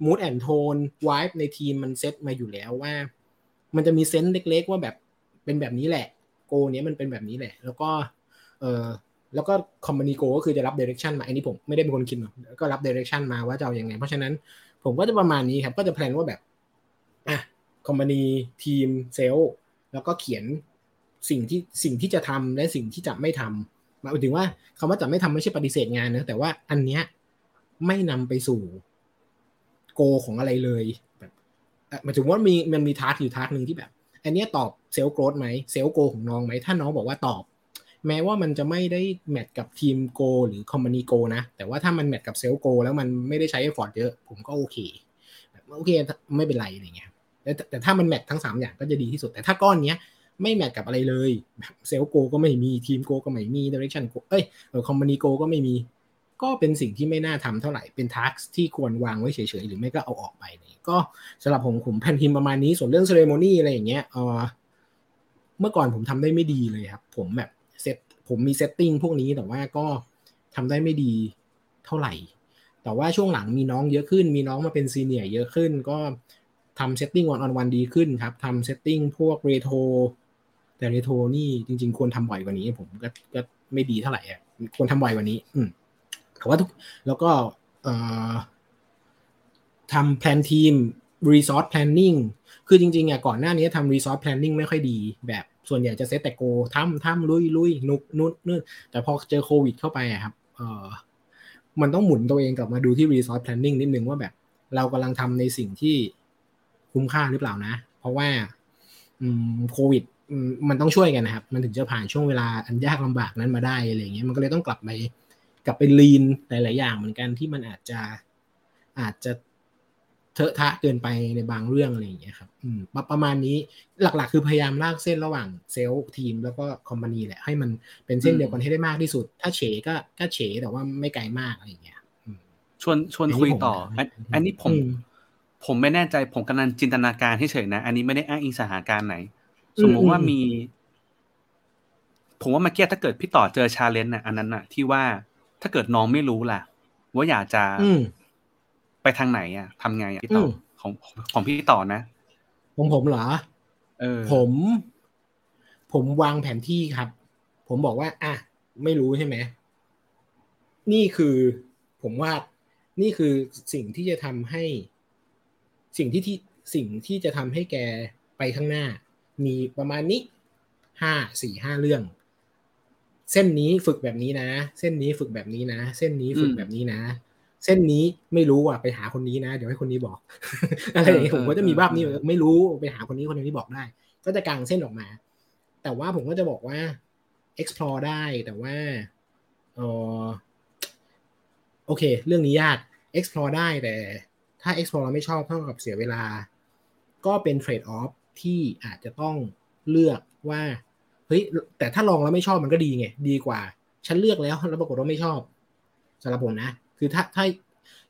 mood and tone vibe ในทีมมันเซตมาอยู่แล้วว่า มันจะมีเซนส์เล็ก ๆ ว่าแบบเป็นแบบนี้แหละ โกเนี้ยมันเป็นแบบนี้แหละ แล้วก็เออแล้วก็คอมมานีโกก็คือจะรับเดเรคชันมาอันนี้ผมไม่ได้เป็นคนคิดหรอกก็รับเดเรคชันมาว่าจะเอาอย่างไง เพราะฉะนั้น ผมก็จะประมาณนี้ครับ ก็จะแพลนว่าแบบอะcompany ทีม self แล้วก็เขียนสิ่งที่สิ่งที่จะทำและสิ่งที่จะไม่ทำหมายถึงว่าคำว่าจะไม่ทำไม่ใช่ปฏิเสธงานนะแต่ว่าอันเนี้ยไม่นำไปสู่ goal ของอะไรเลยแบบหมายถึงว่ามีมันมี task อยู่ task หนึ่งที่แบบ อันเนี้ยตอบ self growth ไหม self goal ของน้องไหมถ้าน้องบอกว่าตอบ แม้ว่ามันจะไม่ได้ match กับทีม goal หรือ company goal นะ แต่ว่าถ้ามัน match กับ self goal แล้วมันไม่ได้ใช้ effort เยอะ ผมก็โอเคโอเคไม่เป็นไรอะไรเงี้ยแต่แต่ถ้ามัน match ทั้ง 3 อย่างก็จะดีที่สุด แต่ถ้าก้อนเนี้ยไม่ match กับอะไรเลยแบบ self goal ก็ไม่มีทีม goal ก็ไม่มี direction goal เอ้ย company goal ก็ไม่มี ก็เป็นสิ่งที่ไม่น่าทำเท่าไหร่เป็น task ที่ควรวางไว้เฉยๆ หรือไม่ก็เอาออกไปเลยก็สำหรับผมผม plan ทีมประมาณนี้ส่วนเรื่อง ceremony อะไรอย่างเงี้ยเออเมื่อก่อนผมทำได้ไม่ดีเลยครับ ผมแบบ ผมมี setting พวกนี้แต่ว่าก็ทำได้ไม่ดีเท่าไหร่ แต่ว่าช่วงหลังมีน้องเยอะขึ้น มีน้องมาเป็น senior เยอะขึ้น ก็ทำ setting one on one ดีขึ้นครับทำ setting พวกเรโทรแต่เรโทรนี่จริง ๆ ควรทำบ่อยกว่านี้ ผมก็ก็ไม่ดีเท่าไหร่อะควรทำบ่อยกว่านี้ อืมแต่ว่าทุกแล้วก็เอ่อทำ plan ทีม resource planning คือจริงๆอะก่อนหน้านี้ทำ resource planning ไม่ค่อยดีแบบ ส่วนใหญ่จะเซตแต่ goal ทำทำลุยลุยนุกนุ่นนู่นแต่พอเจอโควิดเข้าไปอะครับเออมันต้องหมุนตัวเองกลับมาดูที่ resource planning นิดนึงว่าแบบ เรากำลังทำในสิ่งที่คุ้มค่าหรือเปล่านะ เพราะว่าโควิดมันต้องช่วยกันนะครับ มันถึงจะผ่านช่วงเวลาอันยากลำบากนั้นมาได้อะไรเงี้ยมันก็เลยต้องกลับไปกลับไปลีนหลาย ๆ อย่างเหมือนกันที่มันอาจจะอาจจะ เทอะทะเกินไปในบางเรื่องอะไรอย่างเงี้ยครับอืมประมาณนี้หลักๆ คือพยายามลากเส้นระหว่าง self ทีมแล้วก็ company แหละให้มันเป็นเส้นเดียวกันให้ได้มากที่สุด ถ้าเฉก็ก็เฉแต่ว่าไม่ไกลมากอะไรอย่างเงี้ยชวนชวนคุยต่อ อันนี้ผมผมไม่แน่ใจผมกำลังจินตนาการเฉยๆนะ อันนี้ไม่ได้อ้างอิงสถานการณ์ไหน สมมติว่ามี ผมว่าเมื่อกี้ถ้าเกิดพี่ต่อเจอ challenge น่ะอันนั้นน่ะที่ว่าถ้าเกิดน้องไม่รู้ล่ะ ว่าอยากจะ ไปทางไหนอะทำไงอะพี่ต่อของของพี่ต่อนะของผมเหรอเออ ผม ผมวางแผนที่ครับ ผมบอกว่า อะ ไม่รู้ใช่ไหมนี่คือ ผมว่านี่คือสิ่งที่จะทำให้ สิ่งที่ที่สิ่งที่จะทำให้แกไปข้างหน้า มีประมาณนี้ห้าสี่ห้าเรื่อง เส้นนี้ฝึกแบบนี้นะ เส้นนี้ฝึกแบบนี้นะ เส้นนี้ฝึกแบบนี้นะ เส้นนี้ไม่รู้อะไปหาคนนี้นะ เดี๋ยวให้คนนี้บอกอะไรอย่างนี้ผมก็จะมีบ้านี้ไม่รู้ไปหาคนนี้คนนี้บอกได้ ก็จะกางเส้นออกมา แต่ว่าผมก็จะบอกว่า explore ได้แต่ว่าเออโอเค เรื่องนี้ยาก explore ได้แต่ ถ้า explore เราไม่ชอบเท่ากับเสียเวลา ก็เป็น trade off ที่อาจจะต้องเลือกว่าเฮ้ยแต่ถ้าลองแล้วไม่ชอบมันก็ดีไงดีกว่า ฉันเลือกแล้วแล้วปรากฏว่าไม่ชอบสำหรับผมนะ คือถ้าถ้า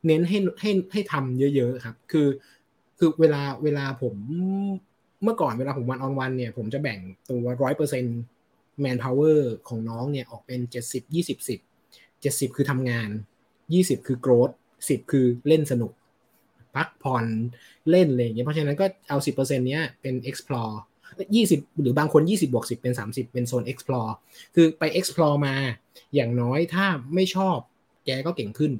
เน้นให้ให้ให้ทำเยอะ ๆ ครับ คือคือเวลาเวลาผมเมื่อก่อนเวลาผม one on one เนี่ย ผมจะแบ่งตัวร้อยเปอร์เซ็นต์ manpower ของน้องเนี่ยออกเป็นเจ็ดสิบยี่สิบสิบเจ็ดสิบคือทำงานยี่สิบคือ growth สิบคือเล่นสนุก พักผ่อนเล่นอะไรอย่างเงี้ยเพราะฉะนั้นก็เอาสิบเปอร์เซ็นต์เนี้ยเป็น explore ยี่สิบหรือบางคนยี่สิบบวกสิบเป็นสามสิบเป็นโซน explore คือไป explore มาอย่างน้อยถ้าไม่ชอบ แกก็เก่งขึ้น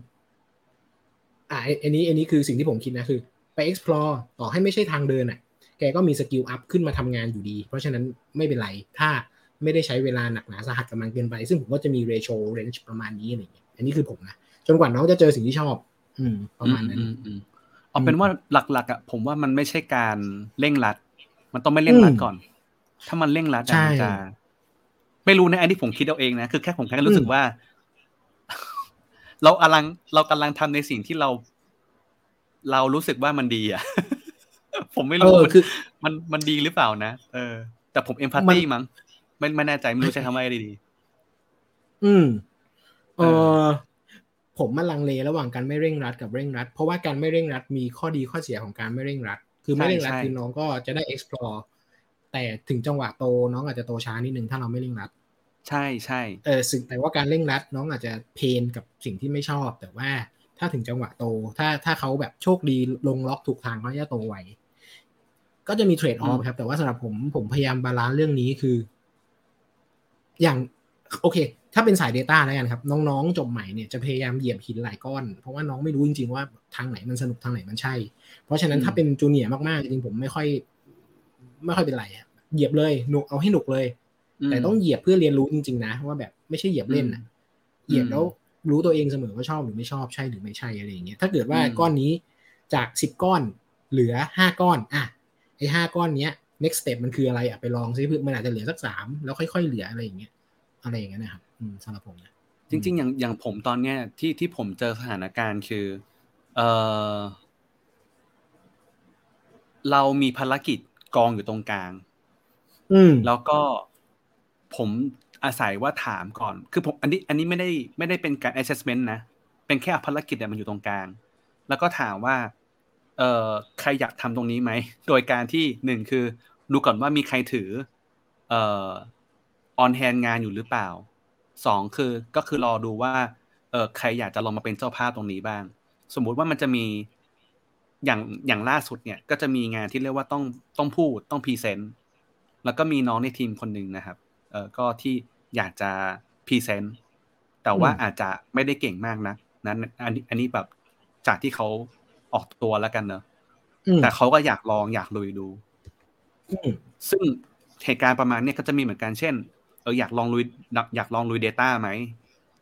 อ่าอันนี้อันนี้คือสิ่งที่ผมคิดนะคือ ไป explore ต่อให้ไม่ใช่ทางเดินอะ แกก็มี skill up ขึ้นมาทำงานอยู่ดี เพราะฉะนั้นไม่เป็นไรถ้าไม่ได้ใช้เวลาหนักหนาสาหัสกับมันเกินไป ซึ่งผมก็จะมี ratio range ประมาณนี้อะไรอย่างเงี้ยอันนี้คือผมนะจนกว่าน้องจะเจอสิ่งที่ชอบ อืม ประมาณนั้นเอาเป็นว่าหลักๆอะผมว่ามันไม่ใช่การเร่งรัด มันต้องไม่เร่งรัดก่อน ถ้ามันเร่งรัดจะไม่รู้นะอันนี้ผมคิดเอาเองนะคือแค่ผมแค่รู้สึกว่า เรากำลังเรากำลังทำในสิ่งที่เรา เรารู้สึกว่ามันดีอะ ผมไม่เอรู้อมันคือ มันมันดีหรือเปล่านะเออ แต่ผมเอมพัตมันตี้มั้งไม่ไม่แน่ใจไม่รู้ใช้คำว่าอะไรดีอืมเอเออผมมันลังเลระหว่างการไม่เร่งรัดกับเร่งรัด เพราะว่าการไม่เร่งรัดมีข้อดีข้อเสียของการไม่เร่งรัด คือไม่เร่งรัดคือน้องก็จะได้ explore แต่ถึงจังหวะโตน้องอาจจะโตช้านิดนึงถ้าเราไม่เร่งรัด ใช่ใช่เออสิ่งแต่ว่าการเร่งรัดน้องอาจจะ pain กับสิ่งที่ไม่ชอบ แต่ว่าถ้าถึงจังหวะโต ถ้าถ้าเขาแบบโชคดีลงล็อกถูกทางเขาจะโตไวก็จะมี trade off ครับ แต่ว่าสำหรับผมผมพยายาม balance เรื่องนี้คือ อย่างโอเค ถ้าเป็นสาย Data แล้วกันครับ น้องๆ จบใหม่เนี่ยจะพยายามเหยียบหินหลายก้อน เพราะว่าน้องไม่รู้จริงๆว่าทางไหนมันสนุกทางไหนมันใช่ เพราะฉะนั้นถ้าเป็นจูเนียร์มากๆ จริงๆผมไม่ค่อย ไม่ค่อยเป็นไรอะเหยียบเลยหนุกเอาให้หนุกเลยม แต่ต้องเหยียบเพื่อเรียนรู้จริงๆนะว่าแบบไม่ใช่เหยียบเล่นนะอืมเหยียบแล้วรู้ตัวเองเสมอว่าชอบหรือไม่ชอบใช่หรือไม่ใช่อะไรอย่างเงี้ยถ้าเกิดว่าอืมก้อนนี้จากสิบก้อนเหลือห้าก้อนอะไอห้าก้อนเนี้ย next step มันคืออะไรอะไปลองซิเพื่อมันอาจจะเหลือสักสามแล้วค่อย ๆ เหลืออะไรอย่างเงี้ยอะไรอย่างเงี้ยนะครับอืมสำหรับผมนะจริง ๆ อย่างอย่างผมตอนเนี้ยที่ที่ผมเจอสถานการณ์คือเออเรามีภารกิจกองอยู่ตรงกลาง อืมแล้วก็ ผมอาศัยว่าถามก่อน คือผมอันนี้อันนี้ไม่ได้ไม่ได้เป็นการ assessment นะ เป็นแค่อภารกิจเนี่ยมันอยู่ตรงกลาง แล้วก็ถามว่าเอ่อใครอยากทำตรงนี้ไหม โดยการที่หนึ่งคือดูก่อนว่ามีใครถือเอ่อ on hand งานอยู่หรือเปล่าสองคือก็คือรอดูว่าเออใครอยากจะลองมาเป็นเจ้าภาพตรงนี้บ้าง สมมุติว่ามันจะมีอย่างอย่างล่าสุดเนี่ย ก็จะมีงานที่เรียกว่าต้องต้องพูดต้อง present แล้วก็มีน้องในทีมคนหนึ่งนะครับ เออก็ที่อยากจะ presentแต่ว่าอืมอาจจะไม่ได้เก่งมากนะนั้นอันนี้อันนี้แบบจากที่เขาออกตัวแล้วกันเนอะอืมแต่เขาก็อยากลองอยากลุยดูอืมซึ่งเหตุการณ์ประมาณเนี้ยก็จะมีเหมือนกันเช่นเอออยากลองลุยอยากลองลุย Data ไหม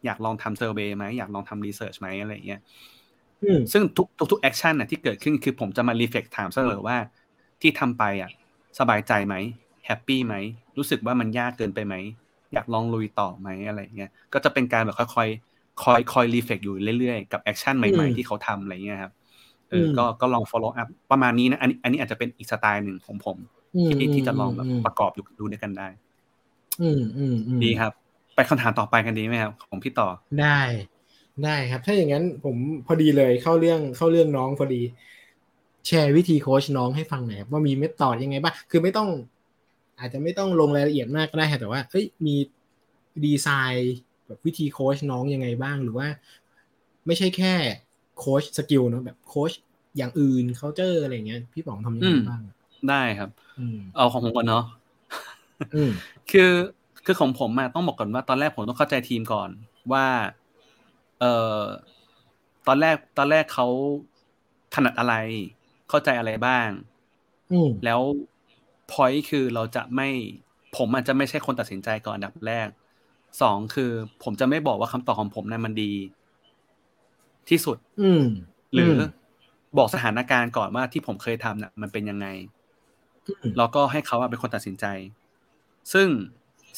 อยากลองทำ survey ไหมอยากลองทำ research ไหมอะไรอย่างเงี้ยอืมซึ่งทุกทุกทุก action น่ะที่เกิดขึ้นคือผมจะมา reflect ถามเสมอว่าที่ทำไปอะ สบายใจไหม happy ไหมรู้สึกว่ามันยากเกินไปไหมอยากลองลุยต่อไหมอะไรอย่างเงี้ยก็จะเป็นการแบบค่อยๆคอยคอย reflect อยู่เรื่อยๆกับ action ใหม่อืมๆที่เขาทำอะไรเงี้ยครับเอออมก็ก็ลอง follow up ประมาณนี้นะอันนี้อันนี้อาจจะเป็นอีกสไตล์หนึ่งของผมอืมที่ที่จะลองแบบมประกอบอยู่ดูด้วยกันได้อืมอืมอืมดีครับ ไปคำถามต่อไปกันดีไหมครับ ของพี่ต่อได้ได้ครับ ถ้าอย่างนั้นผมพอดีเลยเข้าเรื่องเข้าเรื่องน้องพอดี แชร์วิธีโค้ชน้องให้ฟังหน่อยครับว่ามี method ยังไงบ้างคือไม่ต้อง อาจจะไม่ต้องลงรายละเอียดมากก็ได้ครับแต่ว่าเฮ้ยมีดีไซน์แบบวิธีโค้ชน้องยังไงบ้างหรือว่า ไม่ใช่แค่โค้ช skill เนอะแบบโค้ชอย่างอื่น culture อะไรอย่างเงี้ยพี่ป๋องทำยังไงอืมบ้างได้ครับอืมเอาของผมก่อนเนาะอืมคือคือของผมอะต้องบอกก่อนว่าตอนแรกผมต้องเข้าใจทีมก่อนว่า เอ่อตอนแรกตอนแรกเขาถนัดอะไร เข้าใจอะไรบ้างอืมแล้ว พอยคือเราจะไม่ ผมอาจจะไม่ใช่คนตัดสินใจก่อนอันดับแรกสองคือ ผมจะไม่บอกว่าคำตอบของผมนั้นมันดี ที่สุด อืมหรืออบอกสถานการณ์ก่อนว่าที่ผมเคยทำน่ะ มันเป็นยังไงอืมแล้วก็ให้เขาอะเป็นคนตัดสินใจ ซึ่ง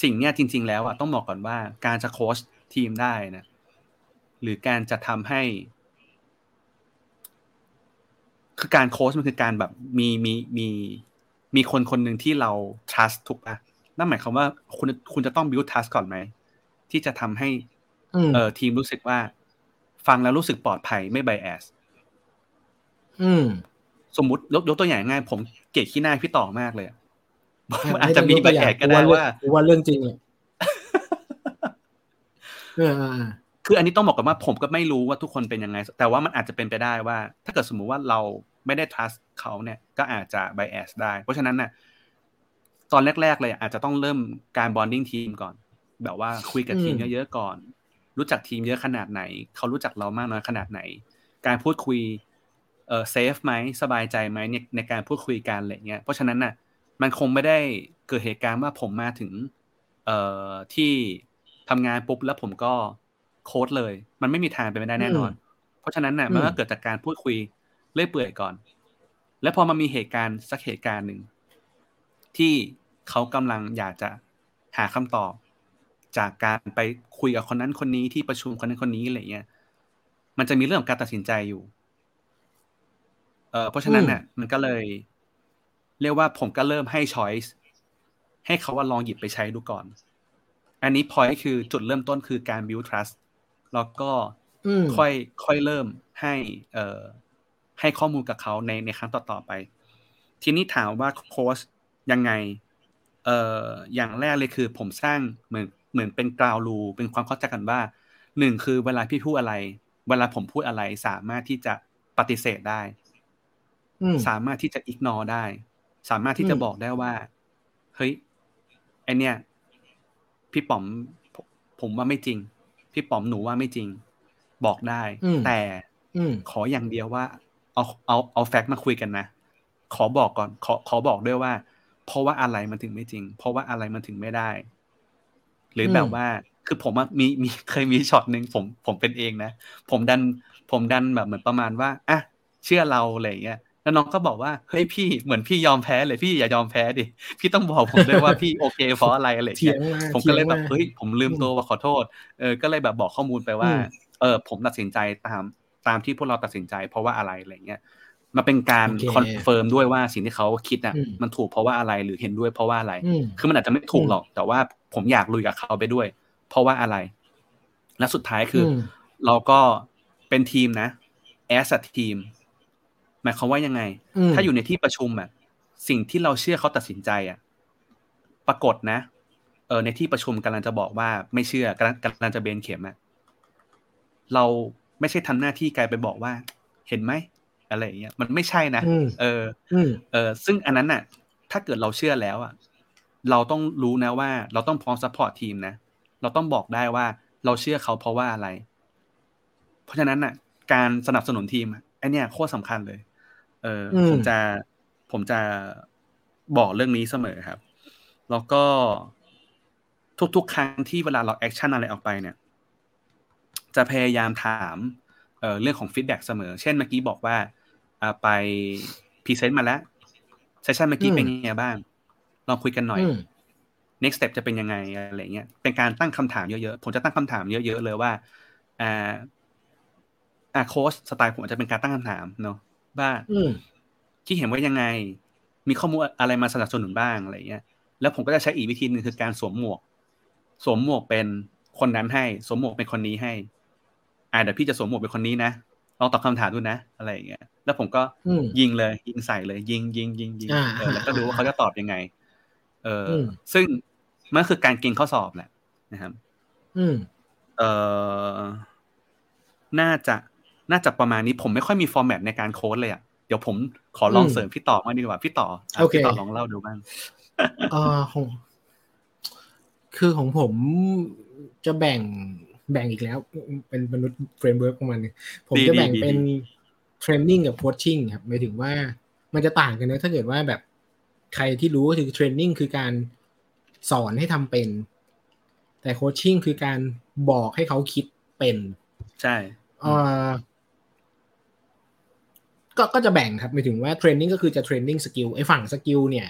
สิ่งเนี้ยจริง ๆ แล้วอะต้องบอกก่อนว่าการจะโค้ชทีมได้นะหรือการจะทำให้ คือการโค้ชมันคือการแบบมีมีมี มีคนคนหนึ่งที่เรา trust ถูกปะนั่นหมายความว่าคุณคุณจะต้อง build trust ก่อนไหม ที่จะทำให้อืมเออทีมรู้สึกว่า ฟังแล้วรู้สึกปลอดภัยไม่ bias อืม สมมติยกยกตัวอย่างง่าย ผมเกลียดขี้หน้าพี่ต่อมากเลยอะอะมันอาจจะมีไม่ใบต้องยกตัวอย่างแอดก็ได้ว่ากูว่าเรื่องจริงเลยเอออ่าคืออันนี้ต้องบอกกันว่าผมก็ไม่รู้ว่าทุกคนเป็นยังไง แต่ว่ามันอาจจะเป็นไปได้ว่า ถ้าเกิดสมมุติว่าเรา ไม่ได้ trust เขาเนี่ยก็อาจจะ bias ได้ เพราะฉะนั้นน่ะตอนแรก ๆ เลยอาจจะต้องเริ่มการ bonding ทีมก่อน แบบว่าคุยกับทีมอืมเยอะๆก่อน รู้จักทีมเยอะขนาดไหน เขารู้จักเรามากน้อยขนาดไหน การพูดคุยเออเซฟไหมสบายใจไหมในในการพูดคุยกันอะไรเงี้ยเพราะฉะนั้นน่ะมันคงไม่ได้เกิดเหตุการณ์ว่าผมมาถึงเอ่อที่ทำงานปุ๊บแล้วผมก็โค้ดเลย มันไม่มีทางเป็นไปได้แน่นอน เพราะฉะนั้นน่ะอืมมันก็เกิดจากการพูดคุย เรื่อยเปื่อยก่อน แล้วพอมันมีเหตุการณ์สักเหตุการณ์หนึ่งที่เขากำลังอยากจะหาคำตอบ จากการไปคุยกับคนนั้นคนนี้ที่ประชุมคนนั้นคนนี้อะไรเงี้ยมันจะมีเรื่องของการตัดสินใจอยู่ เออเพราะฉะนั้นเนี่ยมันก็เลย เรียกว่าผมก็เริ่มให้ช้อยส์ให้เขาว่าลองหยิบไปใช้ดูก่อน อันนี้พอยคือจุดเริ่มต้นคือการ build trust แล้วก็อืมค่อยค่อยเริ่มให้ เอ่อ ให้ข้อมูลกับเขาในในครั้งต่อๆไป ทีนี้ถามว่าโค้ชยังไงเอ่ออย่างแรกเลยคือผมสร้างเหมือนเหมือนเป็นกราวรูเป็นความเข้าใจกันว่าหนึ่งคือเวลาพี่พูดอะไร เวลาผมพูดอะไรสามารถที่จะปฏิเสธได้อืมสามารถที่จะอิกนอได้ สามารถที่จะอืมบอกได้ว่า เฮ้ยไอเนี่ยพี่ป๋อมผมผมว่าไม่จริง พี่ป๋อมหนูว่าไม่จริง บอกได้ แต่อืมขออย่างเดียวว่า เอาเอาเอาแฟกต์มาคุยกันนะ ขอบอกก่อน ขอขอบอกด้วยว่า เพราะว่าอะไรมันถึงไม่จริง เพราะว่าอะไรมันถึงไม่ได้ หรืออมแบบว่าคือผมอะมีมีเคยมีช็อตหนึ่งผมผมเป็นเองนะ ผมดันผมดันแบบเหมือนประมาณว่าอะเชื่อเราอะไรอย่างเงี้ยแล้วน้องก็บอกว่าเฮ้ยพี่เหมือนพี่ยอมแพ้เลยพี่อย่ายอมแพ้ดิพี่ต้องบอกผมด้วยว่าพี่โอเคเพราะอะไรอะไรอย่างเถียเงี้งยมาผมก็เลยแบบถีงาเฮ้ยผมลืมตัวว่าขอโทษเออก็เลยแบบบอกข้อมูลไปว่าอืมเออผมตัดสินใจตาม ตามที่พวกเราตัดสินใจ เพราะว่าอะไรอะไรเงี้ยมาเป็นการโอเค confirm ด้วยว่าสิ่งที่เขาคิดอะอืมมันถูกเพราะว่าอะไรหรือเห็นด้วยเพราะว่าอะไรอืมคือมันอาจจะไม่ถูกอืมหรอก แต่ว่าผมอยากลุยกับเขาไปด้วย เพราะว่าอะไร และสุดท้ายคืออมเราก็เป็นทีมนะ as team หมายความว่ายังไงอืมถ้าอยู่ในที่ประชุมอะสิ่งที่เราเชื่อเขาตัดสินใจอะปรากฏนะเออในที่ประชุมกำลังจะบอกว่าไม่เชื่อกำลังกำลังจะเบนเข็มอะเรา ไม่ใช่ทำหน้าที่กลายไปบอกว่า เห็นไหมอะไรอย่างเงี้ยมันไม่ใช่นะอืมเอออืมเออ ซึ่งอันนั้นน่ะ ถ้าเกิดเราเชื่อแล้วอะเราต้องรู้นะว่า เราต้องพร้อม support ทีมนะเราต้องบอกได้ว่าเราเชื่อเขาเพราะว่าอะไร เพราะฉะนั้นน่ะ การสนับสนุนทีมอะไอเนี่ยโคตรสำคัญเลย เอออมผมจะผมจะบอกเรื่องนี้เสมอครับ แล้วก็ทุกๆ ครั้งที่เวลาเรา action อะไรออกไปเนี่ย จะพยายามถามเอ่อเรื่องของ feedback เสมอ เช่นเมื่อกี้บอกว่าอ่าไป present มาแล้ว session เมื่อกี้อืมเป็นยังไงบ้าง ลองคุยกันหน่อยอืม next step จะเป็นยังไงอะไรเงี้ย เป็นการตั้งคำถามเยอะๆ ผมจะตั้งคำถามเยอะๆเลยว่าอ่าอ่าโค้ชสไตล์ผมอาจจะเป็นการตั้งคำถามเนาะว่าอืมที่เห็นว่ายังไง มีข้อมูลอะไรมาสนับสนุนบ้างอะไรเงี้ย แล้วผมก็จะใช้อีกวิธีหนึ่งคือการสวมหมวก สวมหมวกเป็นคนนั้นให้ สวมหมวกเป็นคนนี้ให้ อ่าเดี๋ยวพี่จะสวมหมวกเป็นคนนี้นะลองตอบคำถามดูนะ อะไรอย่างเงี้ยแล้วผมก็อืมยิงเลย ยิงใส่เลย ยิงยิงยิงยิงอ่าเออแล้วก็ดูว่าเขาจะตอบยังไง เอออมซึ่งมันคือการเก่งข้อสอบแหละนะครับ อืมเออน่าจะน่าจะประมาณนี้ผมไม่ค่อยมี format ในการโค้ชเลยอะเดี๋ยวผมขอลองอืมเสริมพี่ต่อมางดีกว่าพี่ต่ออะโอเคพี่ต่อลองเล่าดูบ้างเอ่อของคือของผมจะแบ่ง แบ่งอีกแล้ว เป็นมนุษย์ framework ประมาณนึงผมดีจะดีแบ่งดีเป็นดี training กับ coaching ครับหมายถึงว่ามันจะต่างกันนะ ถ้าเกิดว่าแบบใครที่รู้ก็คือ training คือการสอนให้ทำเป็น แต่ coaching คือการบอกให้เขาคิดเป็น ใช่เอ่อก็ก็จะแบ่งครับหมายถึงว่า training ก็คือจะ training skill ไอ้ฝั่ง skill เนี่ย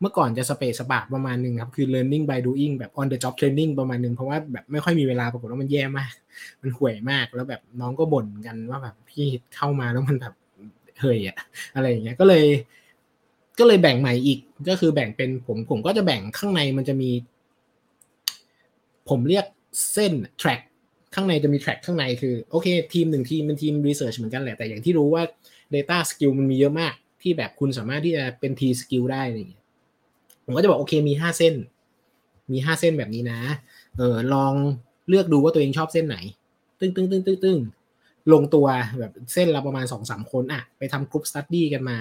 เมื่อก่อนจะสะเปะสะปะประมาณหนึ่งครับคือ learning by doing แบบ on the job training ประมาณหนึ่งเพราะว่าแบบไม่ค่อยมีเวลาปรากฏว่ามันแย่มาก มันห่วยมากแล้วแบบน้องก็บ่นกันว่าแบบพี่เข้ามาแล้วมันแบบเฮยอะอะไรอย่างเงี้ยก็เลย ก็เลยแบ่งใหม่อีกก็คือแบ่งเป็นผมผมก็จะแบ่งข้างในมันจะมี ผมเรียกเส้น track ข้างในจะมี track ข้างในคือโอเค ทีมหนึ่งทีมเป็นทีม research เหมือนกันแหละแต่อย่างที่รู้ว่า data skill มันมีเยอะมากที่แบบคุณสามารถที่จะเป็น T skill ได้อะไรอย่างเงี้ย ผมก็จะบอกโอเคมีห้าเส้น มีห้าเส้นแบบนี้นะ เออลองเลือกดูว่าตัวเองชอบเส้นไหน ตึ้งตึ้งตึ้งตึ้งตึ้งลงตัวแบบเส้นละประมาณสองสามคนอะไปทำ group study กันมา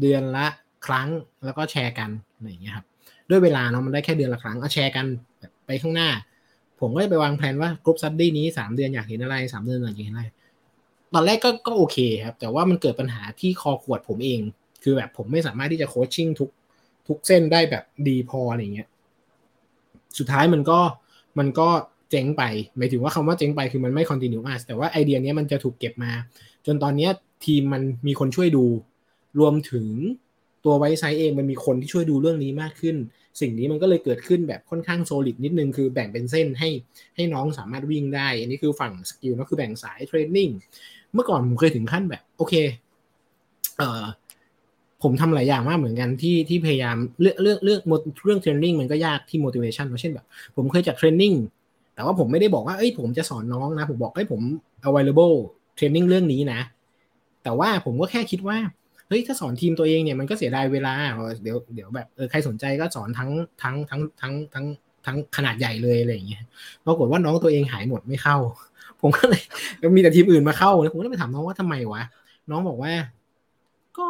เดือนละครั้งแล้วก็แชร์กันอะไรอย่างเงี้ยครับด้วยเวลาเนาะมันได้แค่เดือนละครั้งเอาแชร์กันแบบไปข้างหน้า ผมก็จะไปวางแผนว่า group study นี้สามเดือนอยากเห็นอะไรสามเดือนอยากเห็นอะไรตอนแรกก็ก็โอเคครับ แต่ว่ามันเกิดปัญหาที่คอขวดผมเอง คือแบบผมไม่สามารถที่จะ coaching ทุก ทุกเส้นได้แบบดีพออะไรเงี้ย สุดท้ายมันก็มันก็เจ๊งไปหมายถึงว่าคำว่าเจ๊งไปคือมันไม่ continuous แต่ว่าไอเดียเนี้ยมันจะถูกเก็บมา จนตอนเนี้ยทีมมันมีคนช่วยดู รวมถึงตัว Wisesight เองมันมีคนที่ช่วยดูเรื่องนี้มากขึ้น สิ่งนี้มันก็เลยเกิดขึ้นแบบค่อนข้าง solid นิดนึง คือแบ่งเป็นเส้นให้ให้น้องสามารถวิ่งได้ อันนี้คือฝั่ง skill ก็คือแบ่งสาย training เมื่อก่อนผมเคยถึงขั้นแบบ โอเคเอ่อ ผมทำหลายอย่างมากเหมือนกันที่ที่พยายามเรื่องเรื่องเรื่องเรื่อง training มันก็ยากที่ motivation เช่นแบบ ผมเคยจัด trainingแต่ว่าผมไม่ได้บอกว่าเอ้ยผมจะสอนน้องนะ ผมบอกเอ้ยผม available เทรนนิ่งเรื่องนี้นะ แต่ว่าผมก็แค่คิดว่าเฮ้ยถ้าสอนทีมตัวเองเนี่ยมันก็เสียดายเวลา เดี๋ยวเดี๋ยวแบบเออใครสนใจก็สอนทั้งทั้งทั้งทั้งทั้งทั้งขนาดใหญ่เลยอะไรอย่างเงี้ยปรากฏว่าน้องตัวเองหายหมดไม่เข้า ผมก็เลยมีแต่ทีมอื่นมาเข้าผมก็เลยไปถามน้องว่าทำไมวะน้องบอกว่า ก็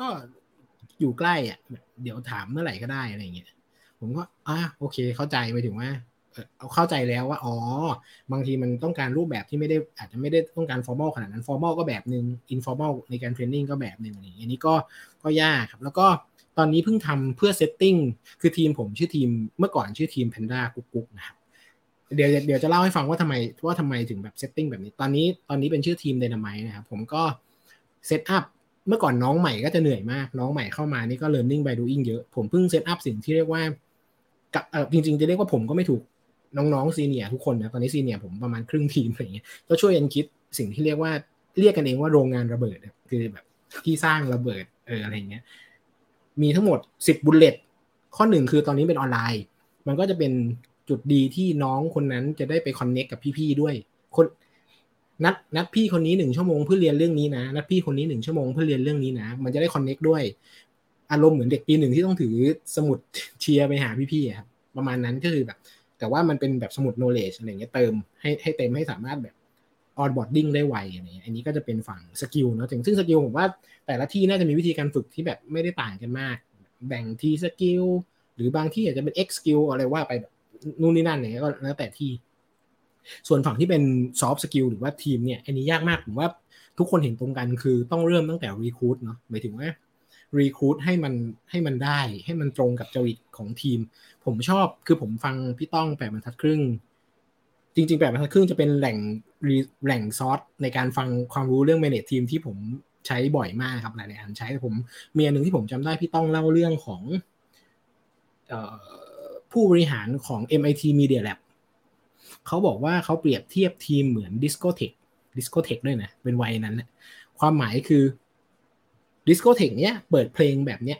ก็อยู่ใกล้อะเดี๋ยวถามเมื่อไหร่ก็ได้อะไรเงี้ยผมก็อะโอเค เข้าใจไปถึงว่าเอาเข้าใจแล้วว่าอ๋อบางทีมันต้องการรูปแบบที่ไม่ได้อาจจะไม่ได้ต้องการ formal ขนาดนั้น formal ก็แบบหนึ่ง informal ในการ training ก็แบบหนึ่งอะไรอย่างนี้ก็ก็ยากครับ แล้วก็ตอนนี้เพิ่งทำเพื่อ setting คือทีมผมชื่อทีมเมื่อก่อนชื่อทีม Panda กุ๊กกุ๊กนะครับเดี๋ยวเดี๋ยวจะเล่าให้ฟังว่าทำไมว่าทำไมถึงแบบ setting แบบนี้ ตอนนี้ตอนนี้เป็นชื่อทีมเดนามายนะครับผมก็set up เมื่อก่อนน้องใหม่ก็จะเหนื่อยมาก น้องใหม่เข้ามานี่ก็ learning by doing เยอะ ผมเพิ่ง set up สิ่งที่เรียกว่ากับเออจริงๆ จะเรียกว่าผมก็ไม่ถูกน้องๆ senior ทุกคนนะตอนนี้ senior ผมประมาณครึ่งทีมอะไรเงี้ยก็ช่วยกันคิดสิ่งที่เรียกว่าเรียกกันเองว่าโรงงานระเบิดคือแบบที่สร้างระเบิดเอออะไรเงี้ยมีทั้งหมดสิบ bullet ข้อหนึ่งคือตอนนี้เป็นออนไลน์ มันก็จะเป็นจุดดีที่น้องคนนั้นจะได้ไป connect กับพี่ๆด้วย คน นัดนัดพี่คนนี้หนึ่งชั่วโมงเพื่อเรียนเรื่องนี้นะนัดพี่คนนี้หนึ่งชั่วโมงเพื่อเรียนเรื่องนี้นะ มันจะได้ connect ด้วย อารมณ์เหมือนเด็กปีหนึ่งที่ต้องถือสมุดเชียร์ไปหาพี่ๆครับประมาณนั้นก็คือแบบ แต่ว่ามันเป็นแบบสมุด knowledge อะไรเงี้ยเติมให้ให้เต็มให้สามารถแบบ onboarding ได้ไวอะไรเงี้ยอันนี้ก็จะเป็นฝั่ง skill เนาะซึ่ง skill ผมว่าแต่ละที่น่าจะมีวิธีการฝึกที่แบบไม่ได้ต่างกันมาก แบบ T skill หรือบางที่อาจจะเป็น X skill อะไรว่าไปแบบนู่นนี่นั่นเนี่ยก็แล้วแต่ที่ ส่วนฝั่งที่เป็น soft skill หรือว่าทีมเนี่ยอันนี้ยากมากผมว่าทุกคนเห็นตรงกันคือต้องเริ่มตั้งแต่ recruit เนาะหมายถึงว่ารีคูดให้มันให้มันได้ให้มันตรงกับจริตของทีม ผมชอบคือผมฟังพี่ต้องแปดบรรทัดครึ่ง จริงๆแปดบรรทัดครึ่งจะเป็นแหล่งแหล่งซอสในการฟังความรู้เรื่อง manage ทีมที่ผมใช้บ่อยมากครับหลายๆอันใช้ผมมีอันหนึ่งที่ผมจำได้พี่ต้องเล่าเรื่องของผู้บริหารของ MIT Media Lab เขาบอกว่าเขาเปรียบเทียบทีมเหมือนดิสโกเทคดิสโกเทคด้วยนะ เป็นวัยนั้นนะความหมายคือดิสโกเทคเนี้ยเปิดเพลงแบบเนี้ย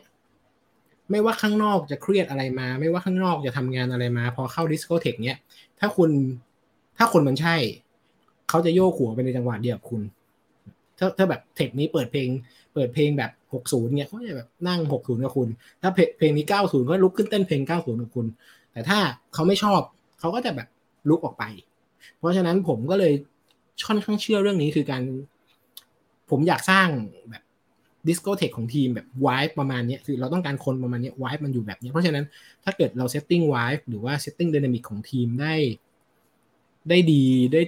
ไม่ว่าข้างนอกจะเครียดอะไรมา ไม่ว่าข้างนอกจะทำงานอะไรมา พอเข้าดิสโกเทคเนี้ยถ้าคุณถ้าคนมันใช่ เขาจะโยกหัวไปในจังหวะเดียวกับคุณ ถ้าถ้าแบบเทคนี้เปิดเพลง เปิดเพลงแบบหกศูนย์เนี้ยเขาจะแบบนั่งหกศูนย์กับคุณ ถ้าเพลงนี้เก้าศูนย์ก็ลุกขึ้นเต้นเพลงเก้าศูนย์กับคุณ แต่ถ้าเขาไม่ชอบ เขาก็จะแบบ ลุกออกไป เพราะฉะนั้นผมก็เลยค่อนข้างเชื่อเรื่องนี้คือการผมอยากสร้างแบบดิสโกเทคของทีมแบบวายประมาณนี้คือเราต้องการคนประมาณนี้วายมันอยู่แบบนี้ เพราะฉะนั้นถ้าเกิดเรา setting vibe หรือว่า setting dynamic ของทีมได้ ได้ดีได้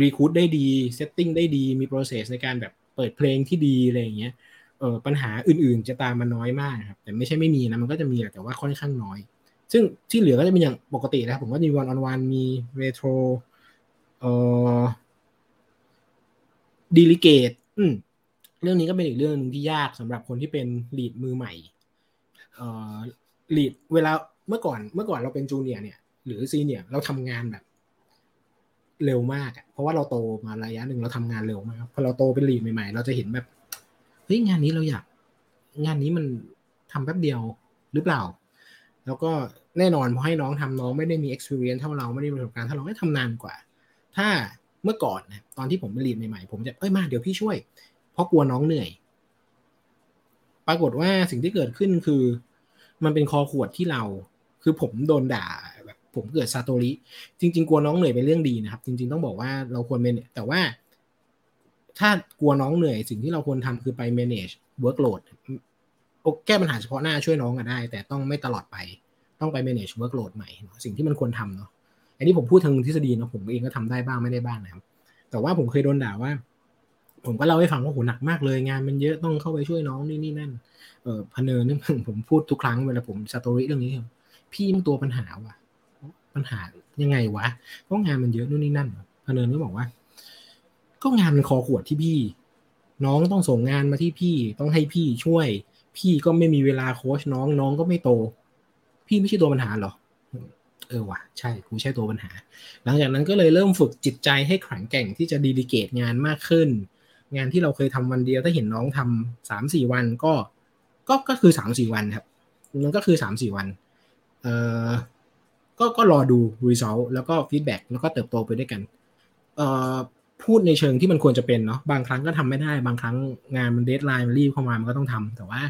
recruit ได้ดี setting ได้ดีมี process ในการแบบเปิดเพลงที่ดีอะไรอย่างเงี้ยเออปัญหาอื่นๆจะตามมาน้อยมากครับแต่ไม่ใช่ไม่มีนะมันก็จะมีแต่ว่าค่อนข้างน้อย ซึ่งที่เหลือก็จะเป็นอย่างปกตินะครับผมก็มีวันออนวันมีเรโทรเอ่อดีลิเกตอืมเรื่องนี้ก็เป็นอีกเรื่องนึงที่ยากสำหรับคนที่เป็นลีดมือใหม่เอ่อลีดเวลาเมื่อก่อนเมื่อก่อนเราเป็นจูเนียร์เนี่ย หรือซีเนียร์เราทำงานแบบ เร็วมากเพราะว่าเราโตมาระยะหนึ่งเราทำงานเร็วมากพอเราโตเป็นลีดใหม่ๆ เราจะเห็นแบบเฮ้ยงานนี้เราอยาก งานนี้มันทำแป๊บเดียวหรือเปล่า แล้วก็ แน่นอนพอให้น้องทำน้องไม่ได้มี experience เท่าเราไม่ได้มีประสบการณ์เท่าเราให้ทำนานกว่า ถ้าเมื่อก่อนนะตอนที่ผมเป็นลีดใหม่ๆผมจะเอ้ยมาเดี๋ยวพี่ช่วย เพราะกลัวน้องเหนื่อย ปรากฏว่าสิ่งที่เกิดขึ้นคือ มันเป็นคอขวดที่เรา คือผมโดนด่าแบบผมเกิดซาโตริจริง ๆ กลัวน้องเหนื่อยเป็นเรื่องดีนะครับ จริง ๆต้องบอกว่าเราควรเป็นแต่ว่า ถ้ากลัวน้องเหนื่อย สิ่งที่เราควรทำคือไป manage workload แก้ปัญหาเฉพาะหน้าช่วยน้องก็ได้ แต่ต้องไม่ตลอดไป ต้องไป manage workload ใหม่ สิ่งที่มันควรทำเนาะอันนี้ผมพูดทางทฤษฎีเนาะผมเองก็ทำได้บ้างไม่ได้บ้างนะครับ แต่ว่าผมเคยโดนด่าว่า ผมก็เล่าให้ฟังว่าโหหนักมากเลยงานมันเยอะต้องเข้าไปช่วยน้องนี่นี่นั่นเออพเนินนี่ผมพูดทุกครั้งเวลาผมสตอรี่เรื่องนี้พี่มันตัวปัญหาว่ะปัญหายังไงวะเพราะงานมันเยอะนู่นนี่นั่นพเนินก็บอกว่า ก็งานมันคอขวดที่พี่ น้องต้องส่งงานมาที่พี่ต้องให้พี่ช่วย พี่ก็ไม่มีเวลาโค้ชน้องน้องก็ไม่โต พี่ไม่ใช่ตัวปัญหาหรอเออว่ะใช่กูใช่ตัวปัญหา หลังจากนั้นก็เลยเริ่มฝึกจิตใจให้แข็งแกร่งที่จะดีลิเกตงานมากขึ้น งานที่เราเคยทำวันเดียวถ้าเห็นน้องทำสามสี่วันก็ก็ก็คือสามสี่วันครับมันก็คือสามสี่วันเอ่อก็ก็รอดู result แล้วก็ feedback แล้วก็เติบโตไปด้วยกันเอ่อพูดในเชิงที่มันควรจะเป็นเนาะบางครั้งก็ทำไม่ได้ บางครั้งงานมัน deadline มันรีบเข้ามามันก็ต้องทำแต่ว่า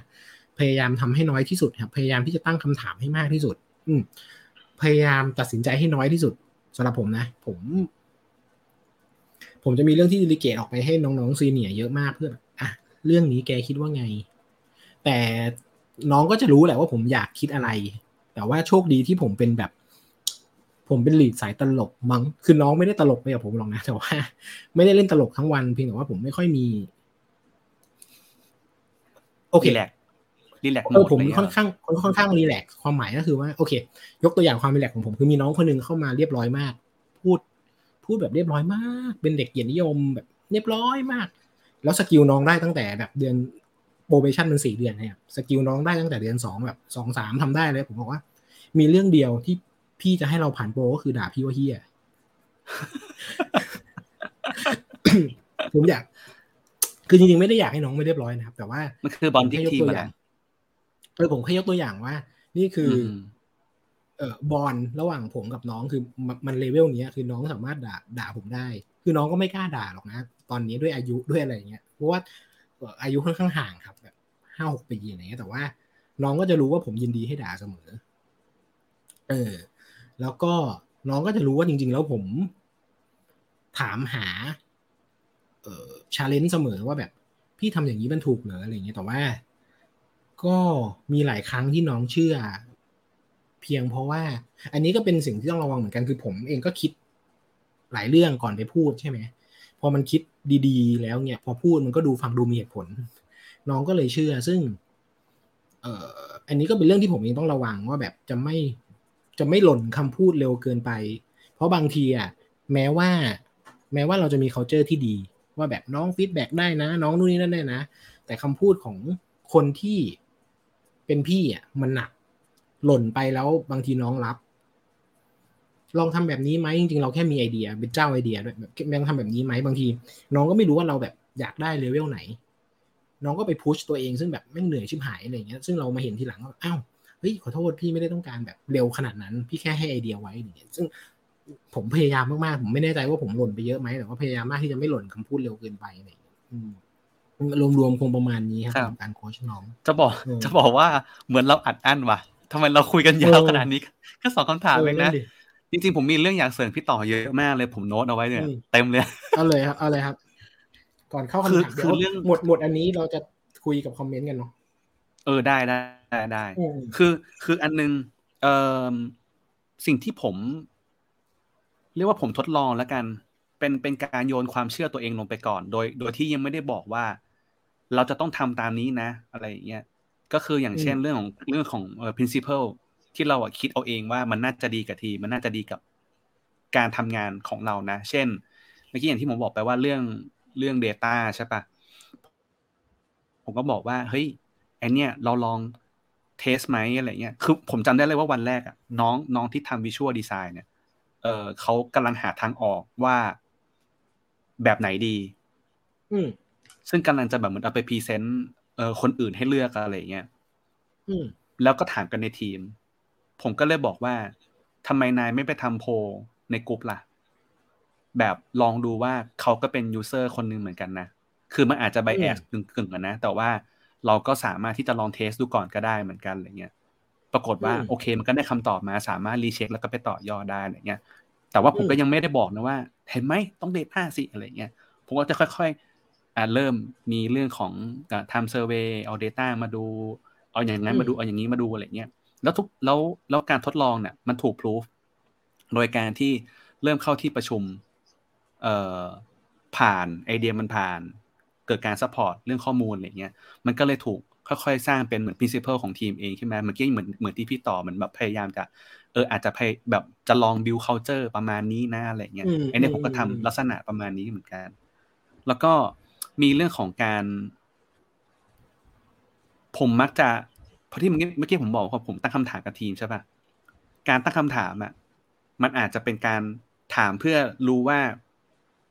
พยายามทำให้น้อยที่สุดครับ พยายามที่จะตั้งคำถามให้มากที่สุด อืพยายามตัดสินใจให้น้อยที่สุดสำหรับผมนะ ผม ผมจะมีเรื่องที่ดีลิเกตออกไปให้น้องๆซีเนียเยอะมากเพื่ออะเรื่องนี้แกคิดว่าไง แต่น้องก็จะรู้แหละว่าผมอยากคิดอะไร แต่ว่าโชคดีที่ผมเป็นแบบ ผมเป็นหลีดสายตลกมั้งคือน้องไม่ได้ตลกไปกับผมหรอกนะแต่ว่า ไม่ได้เล่นตลกทั้งวันเพียงแต่ว่าผมไม่ค่อยมี โอเครีแลก รีแลกเออผมค่อนข้างค่อนข้าง relax ความหมายก็คือว่าโอเค ยกตัวอย่างความ relax ของผมคือมีน้องคนหนึงเข้ามาเรียบร้อยมาก พูด พูดแบบเรียบร้อยมาก เป็นเด็กเกียรตินิยมแบบเรียบร้อยมาก แล้ว skill น้องได้ตั้งแต่แบบเดือน probation มันสี่เดือนเนี่ย skill น้องได้ตั้งแต่เดือนสองแบบสองสามทำได้เลย ผมบอกว่า มีเรื่องเดียวที่พี่จะให้เราผ่านโปรก็คือด่าพี่ว่าเหี้ยผมอยาก คือจริงๆไม่ได้อยากให้น้องไม่เรียบร้อยนะครับ แต่ว่ามันคือบอลที่ให้ยกทีมตัวอะอย่าง เออผมแค่ยกตัวอย่างว่า นี่คืออมเออบอลระหว่างผมกับน้องคือมันมันเลเวลเนี้ยคือน้องสามารถด่าด่าผมได้ คือน้องก็ไม่กล้าด่าหรอกนะ ตอนนี้ด้วยอายุด้วยอะไรอย่างเงี้ยเพราะว่าเอ่ออายุค่อนข้างห่างครับแบบห้าหกปีอะไรเงี้ยแต่ว่า น้องก็จะรู้ว่าผมยินดีให้ด่าเสมอ เออ แล้วก็น้องก็จะรู้ว่าจริง ๆ แล้วผม ถามหา เอ่อชาเลนจ์เสมอว่าแบบ พี่ทำอย่างนี้มันถูกเหรออะไรอย่างเงี้ยแต่ว่า ก็มีหลายครั้งที่น้องเชื่อ เพียงเพราะว่า อันนี้ก็เป็นสิ่งที่ต้องระวังเหมือนกันคือผมเองก็คิดหลายเรื่องก่อนไปพูดใช่ไหมพอมันคิดดีๆ แล้วเนี่ย พอพูดมันก็ดูฟังดูมีเหตุผล น้องก็เลยเชื่อ ซึ่ง เอ่อ อันนี้ก็เป็นเรื่องที่ผมเองต้องระวังว่าแบบจะไม่จะไม่หล่นคำพูดเร็วเกินไป เพราะบางทีอะแม้ว่า แม้ว่าเราจะมี culture ที่ดี ว่าแบบน้อง feedback ได้นะ น้องนู่นนี่นั่นได้นะ แต่คำพูดของคนที่ เป็นพี่อะมันหนัก หล่นไปแล้วบางทีน้องรับ ลองทำแบบนี้ไหมจริงๆเราแค่มีไอเดีย เป็นเจ้าไอเดียด้วยแบบแม่งทำแบบนี้ไหมบางที น้องก็ไม่รู้ว่าเราแบบอยากได้เลเวลไหน น้องก็ไป push ตัวเองซึ่งแบบแม่งเหนื่อยชิบหายอะไรอย่างเงี้ยซึ่งเรามาเห็นทีหลังว่าอ้าวเฮ้ยขอโทษพี่ไม่ได้ต้องการแบบเร็วขนาดนั้น พี่แค่ให้ไอเดียไว้อย่างเงี้ยซึ่งผมพยายามมากๆ ผมไม่แน่ใจว่าผมหล่นไปเยอะไหมแต่ว่าพยายามมากที่จะไม่หล่นคำพูดเร็วเกินไปอะไรอย่างเงี้ยอืม รวมๆคงประมาณนี้ครับครับสำหรับการโค้ชน้อง จะบอกเออจะบอกว่าเหมือนเราอัดอั้นว่ะทำไมเราคุยกันยาวเออขนาดนี้แค่สองคำถามเองนะดิจริงๆ ผมมีเรื่องอยากเสริมพี่ต่อเยอะมากเลยผมโน้ตเอาไว้เนี่ยอืมเต็มเลยเอาเลยครับเอาเลยครับ ก่อนเข้าคือคำถามคือเดี๋ยวเรื่องหมดหมดอันนี้เราจะคุยกับคอมเมนต์กันเนาะเออได้ได้ได้ได้อืมคือคืออันนึงเอ่อสิ่งที่ผม เรียกว่าผมทดลองแล้วกัน เป็นเป็นการโยนความเชื่อตัวเองลงไปก่อน โดย โดยที่ยังไม่ได้บอกว่า เราจะต้องทำตามนี้นะ อะไรอย่างเงี้ยก็คืออย่างเช่นเรื่องของเรื่องของเอ่อ principle ที่เราอะคิดเอาเองว่ามันน่าจะดีกับทีมมันน่าจะดีกับการทำงานของเรานะ เช่นเมื่อกี้อย่างที่ผมบอกไปว่าเรื่องเรื่อง Data ใช่ปะผมก็บอกว่าเฮ้ยไอเนี้ยเราลองเทสไหมอะไรเงี้ยคือผมจำได้เลยว่าวันแรกอะน้องน้องที่ทำวิชวลดีไซน์เนี่ยเออเขากำลังหาทางออกว่าแบบไหนดี อืม ซึ่งกำลังจะแบบเหมือนเอาไปพรีเซนต์เอ่อคนอื่นให้เลือกอะไรเงี้ยอืมแล้วก็ถามกันในทีม ผมก็เลยบอกว่าทำไมนายไม่ไปทำโพลในกลุ่มล่ะ แบบลองดูว่าเขาก็เป็น user คนหนึ่งเหมือนกันนะ คือมันอาจจะ bias กึ่งๆอะนะ แต่ว่าเราก็สามารถที่จะลอง test ดูก่อนก็ได้เหมือนกันอะไรเงี้ย ปรากฏว่าอืมโอเค มันก็ได้คำตอบมา สามารถ recheck แล้วก็ไปต่อยอดได้อะไรเงี้ย แต่ว่าผมอืมก็ยังไม่ได้บอกนะว่า เห็นไหมต้อง data สิอะไรเงี้ย ผมก็จะค่อยๆอ่า เริ่มมีเรื่องของการ time survey เอา Data มาดู เอาอย่างนั้นมาดูเอาอย่างนี้มาดูอะไรเงี้ยแล้วทุกแล้วแล้วการทดลองเนี่ยมันถูกพิสูจน์โดยการที่เริ่มเข้าที่ประชุมเอ่อผ่านไอเดียมันผ่าน เกิดการ support เรื่องข้อมูลอะไรเงี้ยมันก็เลยถูกค่อยๆ สร้างเป็นเหมือน principle ของทีมเองใช่ไหมเมื่อกี้เหมือนเหมือนที่พี่ต่อเหมือนแบบพยายามจะเอออาจจะพยแบบจะลอง build culture ประมาณนี้นะอะไรเงี้ยอืมไอเนี่ยผมก็อืมทำลักษณะประมาณนี้เหมือนกัน แล้วก็ มีเรื่องของการ ผมมักจะเพราะที่เมื่อกี้เมื่อกี้ผมบอกว่าผมตั้งคำถามกับทีมใช่ปะการตั้งคำถามอะ มันอาจจะเป็นการถามเพื่อรู้ว่า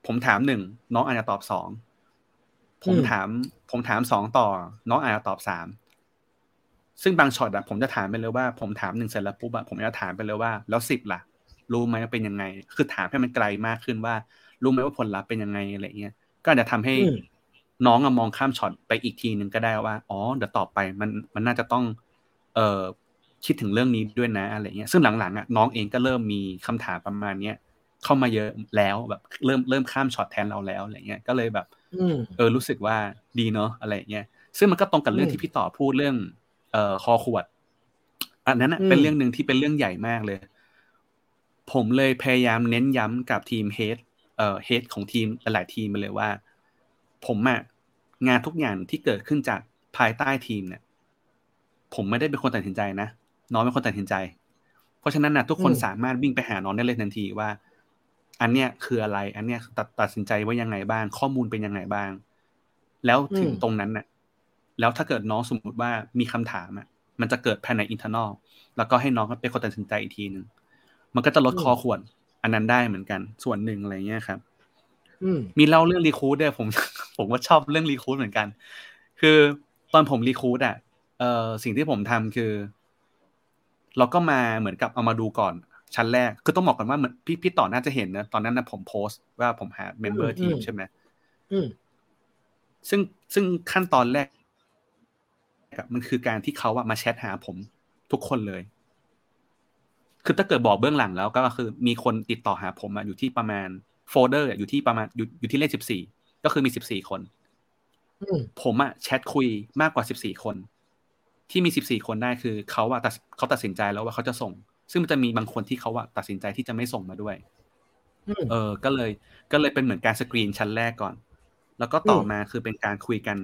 ผมถามหนึ่งน้องอาจจะตอบสองผมถาม ผมถามสองต่อ น้องอาจจะตอบสามซึ่งบางช็อตอะผมจะถามไปเลยว่า ผมถามหนึ่งเสร็จแล้วปุ๊บอะผมจะถามไปเลยว่า แล้วสิบล่ะ รู้ไหมว่าเป็นยังไง คือถามให้มันไกลมากขึ้นว่า รู้ไหมว่าผลลัพธ์เป็นยังไงอะไรเงี้ยก็อาจจะทำให้ น้องอะมองข้ามช็อตไปอีกทีหนึ่งก็ได้ว่าอ๋อเดี๋ยวต่อไปมันมันน่าจะต้อง เอ่อคิดถึงเรื่องนี้ด้วยนะอะไรเงี้ยซึ่งหลังๆอะน้องเองก็เริ่มมีคำถามประมาณเนี้ยเข้ามาเยอะแล้วแบบเริ่มเริ่มข้ามช็อตแทนเราแล้วอะไรเงี้ยก็เลยแบบเออรู้สึกว่าดีเนาะอะไรเงี้ยซึ่งมันก็ตรงกับเรื่องที่พี่ต่อพูดเรื่อง เอ่อคอขวด อันนั้นเป็นเรื่องหนึ่งที่เป็นเรื่องใหญ่มากเลย ผมเลยพยายามเน้นย้ำกับทีมเฮดเอ่อเฮดของทีมหลายทีมมาเลยว่า ผมอะ งานทุกอย่างที่เกิดขึ้นจากภายใต้ทีมเนี่ย ผมไม่ได้เป็นคนตัดสินใจนะน้องเป็นคนตัดสินใจ เพราะฉะนั้นนะทุกคนสามารถวิ่งไปหาน้องได้เลยทันทีว่า อันเนี้ยคืออะไร อันเนี้ยตัดตัดสินใจว่ายังไงบ้าง ข้อมูลเป็นยังไงบ้าง แล้วถึงตรงนั้นน่ะ แล้วถ้าเกิดน้องสมมติว่ามีคำถามอะ มันจะเกิดภายใน internal แล้วก็ให้น้องเป็นคนตัดสินใจอีกทีหนึ่งมันก็จะลดคอขวดอันนั้นได้เหมือนกัน ส่วนหนึ่งอะไรเงี้ยครับ มีเล่าเรื่อง recruit ด้วยผม ผมก็ชอบเรื่อง recruit เหมือนกัน คือตอนผม recruit อะเอ่อสิ่งที่ผมทำคือ เราก็มาเหมือนกับเอามาดูก่อน ชั้นแรก คือต้องบอกกันว่าเหมือนพี่พี่ต่อน่าจะเห็นนะตอนนั้นนะผมโพสต์ว่าผมหา member ทีมใช่ไหมซึ่งซึ่งขั้นตอนแรกมันคือการที่เขาอะมาแชทหาผมทุกคนเลย คือถ้าเกิดบอกเบื้องหลังแล้วก็คือมีคนติดต่อหาผมอยู่ที่ประมาณ โฟลเดอร์อยู่ที่ประมาณอยู่อยู่ที่เลขสิบสี่ก็คือมีสิบสี่คนผมอะแชทคุยมากกว่าสิบสี่คน ที่มีสิบสี่คนได้คือเขาอะตัดเขาตัดสินใจแล้วว่าเขาจะส่ง ซึ่งมันจะมีบางคนที่เขาอะตัดสินใจที่จะไม่ส่งมาด้วยเออ ก็เลย ก็เลยเป็นเหมือนการสกรีนชั้นแรกก่อน แล้วก็ต่อมาคือเป็นการคุยกัน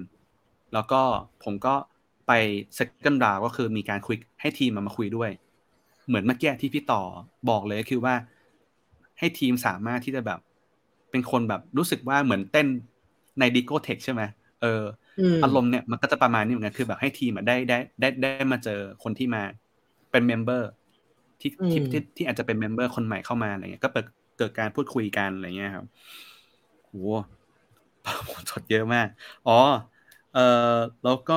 แล้วก็ผมก็ไป second round ก็คือมีการคุยให้ทีมมามาคุยด้วย เหมือนเมื่อกี้ที่พี่ต่อบอกเลยคือว่า ให้ทีมสามารถที่จะแบบ เป็นคนแบบรู้สึกว่าเหมือนเต้นในดิโก้เทคใช่ไหมเอออารมณ์เนี่ยมันก็จะประมาณนี้เหมือนกันคือแบบให้ทีมได้ได้ได้ได้มาเจอคนที่มาเป็น member ที่ที่ที่ที่อาจจะเป็น member คนใหม่เข้ามาอะไรเงี้ยก็เกิดเกิดการพูดคุยกันอะไรเงี้ยครับโหจดเยอะมาก อ๋อ เออแล้วก็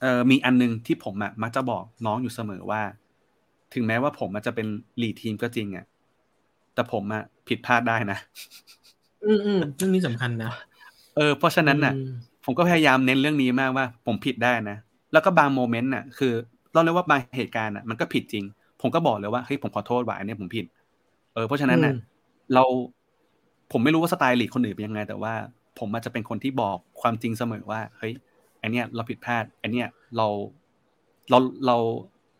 เออมีอันนึงที่ผมอะมักจะบอกน้องอยู่เสมอว่า ถึงแม้ว่าผมมันจะเป็น lead team ก็จริงอะ แต่ผมอะผิดพลาดได้นะ อืมอืมเรื่องนี้สำคัญนะ เออ เพราะฉะนั้นน่ะ ผมก็พยายามเน้นเรื่องนี้มากว่า ผมผิดได้นะ แล้วก็บางโมเมนต์น่ะ คือเราเรียกว่าบางเหตุการณ์น่ะมันก็ผิดจริง ผมก็บอกเลยว่าเฮ้ยผมขอโทษว่าอันนี้ผมผิด เออ เพราะฉะนั้นน่ะ เราผมไม่รู้ว่าสไตล์ลีดคนอื่นเป็นยังไง แต่ว่า ผมอาจจะเป็นคนที่บอกความจริงเสมอว่า เฮ้ยอันเนี้ยเราผิดพลาดอันเนี้ยเราเราเรา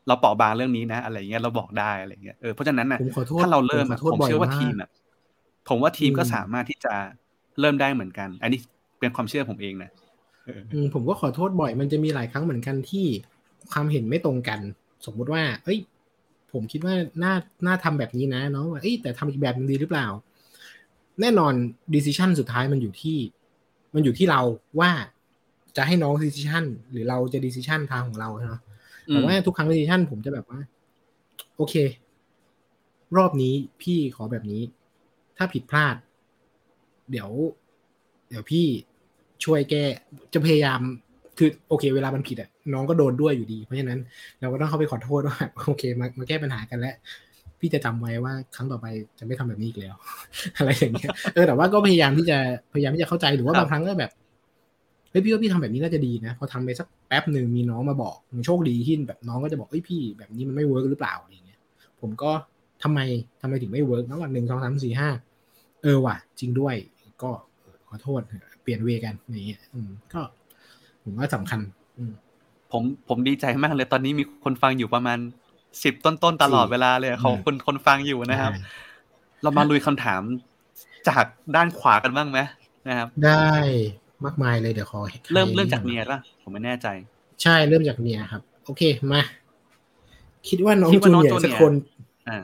เราเปราะบางเรื่องนี้นะ อะไรเงี้ยเราบอกได้อะไรเงี้ยเออเพราะฉะนั้นน่ะถ้าเราเริ่มผมเชื่อว่าทีมอะผมว่าทีมก็สามารถที่จะเริ่มได้เหมือนกัน อันนี้เป็นความเชื่อผมเองนะผมก็ขอโทษบ่อยมันจะมีหลายครั้งเหมือนกันที่ความเห็นไม่ตรงกัน สมมุติว่า เอ้ย ผมคิดว่าน่าน่าทำแบบนี้นะเนาะว่าเอ้ยแต่ทำอีกแบบนึงดีหรือเปล่า แน่นอน decision สุดท้ายมันอยู่ที่ มันอยู่ที่เราว่าจะให้น้อง decision หรือเราจะ decision ทางของเราเนาะ แต่ว่าทุกครั้ง decision ผมจะแบบว่า โอเค รอบนี้พี่ขอแบบนี้ ถ้าผิดพลาด เดี๋ยว เดี๋ยวพี่ช่วยแก้จะพยายามคือโอเค เวลามันผิดอะน้องก็โดนด้วยอยู่ดี เพราะฉะนั้น เราก็ต้องเข้าไปขอโทษว่าโอเค มามาแก้ปัญหากันแล้ว พี่จะจำไว้ว่าครั้งต่อไปจะไม่ทำแบบนี้อีกแล้ว อะไรอย่างเงี้ยเออแต่ว่าก็พยายามที่จะพยายามที่จะเข้าใจหรือว่าบางครั้งก็แบบ เฮ้ยพี่ว่าพี่ทำแบบนี้น่าจะดีนะ พอทำไปสักแป๊บหนึ่งมีน้องมาบอกโชคดีที่แบบน้องก็จะบอกเฮ้ยพี่แบบนี้มันไม่ work หรือเปล่าอะไรเงี้ย ผมก็ทำไมทำไมถึงไม่ work นะวันหนึ่งสองสามสี่ห้าเออว่ะ จริงด้วยก็ขอโทษเปลี่ยน way กันอย่างเงี้ยก็ผมว่าสำคัญผมผมดีใจมากเลยตอนนี้มีคนฟังอยู่ประมาณสิบต้นๆตลอดเวลาเลยเขาคนคนฟังอยู่นะครับ เรามาลุยคำถามจากด้านขวากันบ้างไหมนะครับ ได้ มากมายเลยเดี๋ยวขอเริ่มเริ่มจากเนี่ยป่ะผมไม่แน่ใจ ใช่เริ่มจากเนี่ยครับ โอเคมา คิดว่าน้องจูเนียสักคนอ่า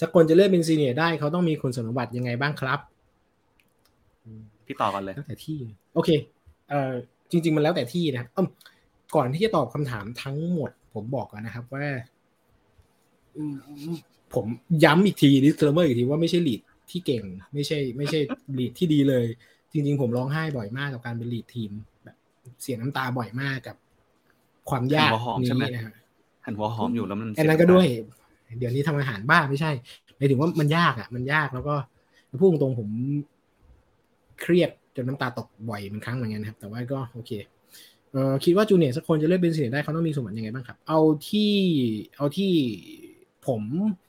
สักคนจะเลือกเป็น seniorได้เขาต้องมีคุณสมบัติยังไงบ้างครับ พี่ต่อกันเลยตั้งแต่ที่ โอเค เอ่อจริง ๆ มันแล้วแต่ที่นะครับก่อนที่จะตอบคำถามทั้งหมด ผมบอกก่อนนะครับว่าผมย้ำอีกที disclaimer อีกทีว่าไม่ใช่ leadที่เก่ง ไม่ใช่ ไม่ใช่ลีดที่ดีเลย จริง ๆ ผมร้องไห้บ่อยมากกับการเป็นลีดทีมแบบเสียน้ำตาบ่อยมากกับ ความยากนี้นะฮะหันหัวหอมอยู่แล้วมันอันนั้นก็ด้วย เดี๋ยวนี้ทำอาหารบ้าไม่ใช่หมายถึงว่ามันยากอะ มันยากแล้วก็พูดตรงๆผมเครียดจนน้ำตาตกบ่อยเป็นครั้งเหมือนกันครับ แต่ว่าก็โอเคเอ่อคิดว่าจูเนียร์สักคนจะเลือกเป็นเสียได้เขาต้องมีสมบัติยังไงบ้างครับ เอาที่เอาที่ผมเอ่อ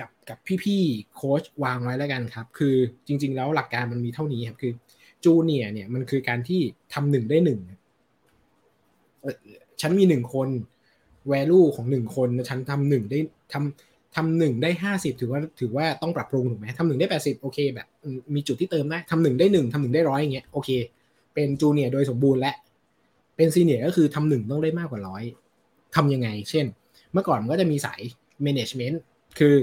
กับกับพี่ๆโค้ชวางไว้แล้วกันครับ คือจริง ๆ แล้วหลักการมันมีเท่านี้ครับ คือจูเนียเนี่ยมันคือการที่ทำหนึ่งได้หนึ่งฉันมีหนึ่งคน value ของหนึ่งคนฉันทำหนึ่งได้ทำทำหนึ่งได้ห้าสิบถือว่าถือว่าต้องปรับปรุงถูกไหมทำหนึ่งได้แปดสิบโอเคแบบมีจุดที่เติมได้ทำหนึ่งได้หนึ่งทำหนึ่งได้ร้อยอย่างเงี้ยโอเค เป็นจูเนียโดยสมบูรณ์และเป็น senior ก็คือทำหนึ่งต้องได้มากกว่าร้อยทำยังไง เช่น เมื่อก่อนมันก็จะมีสาย management คือ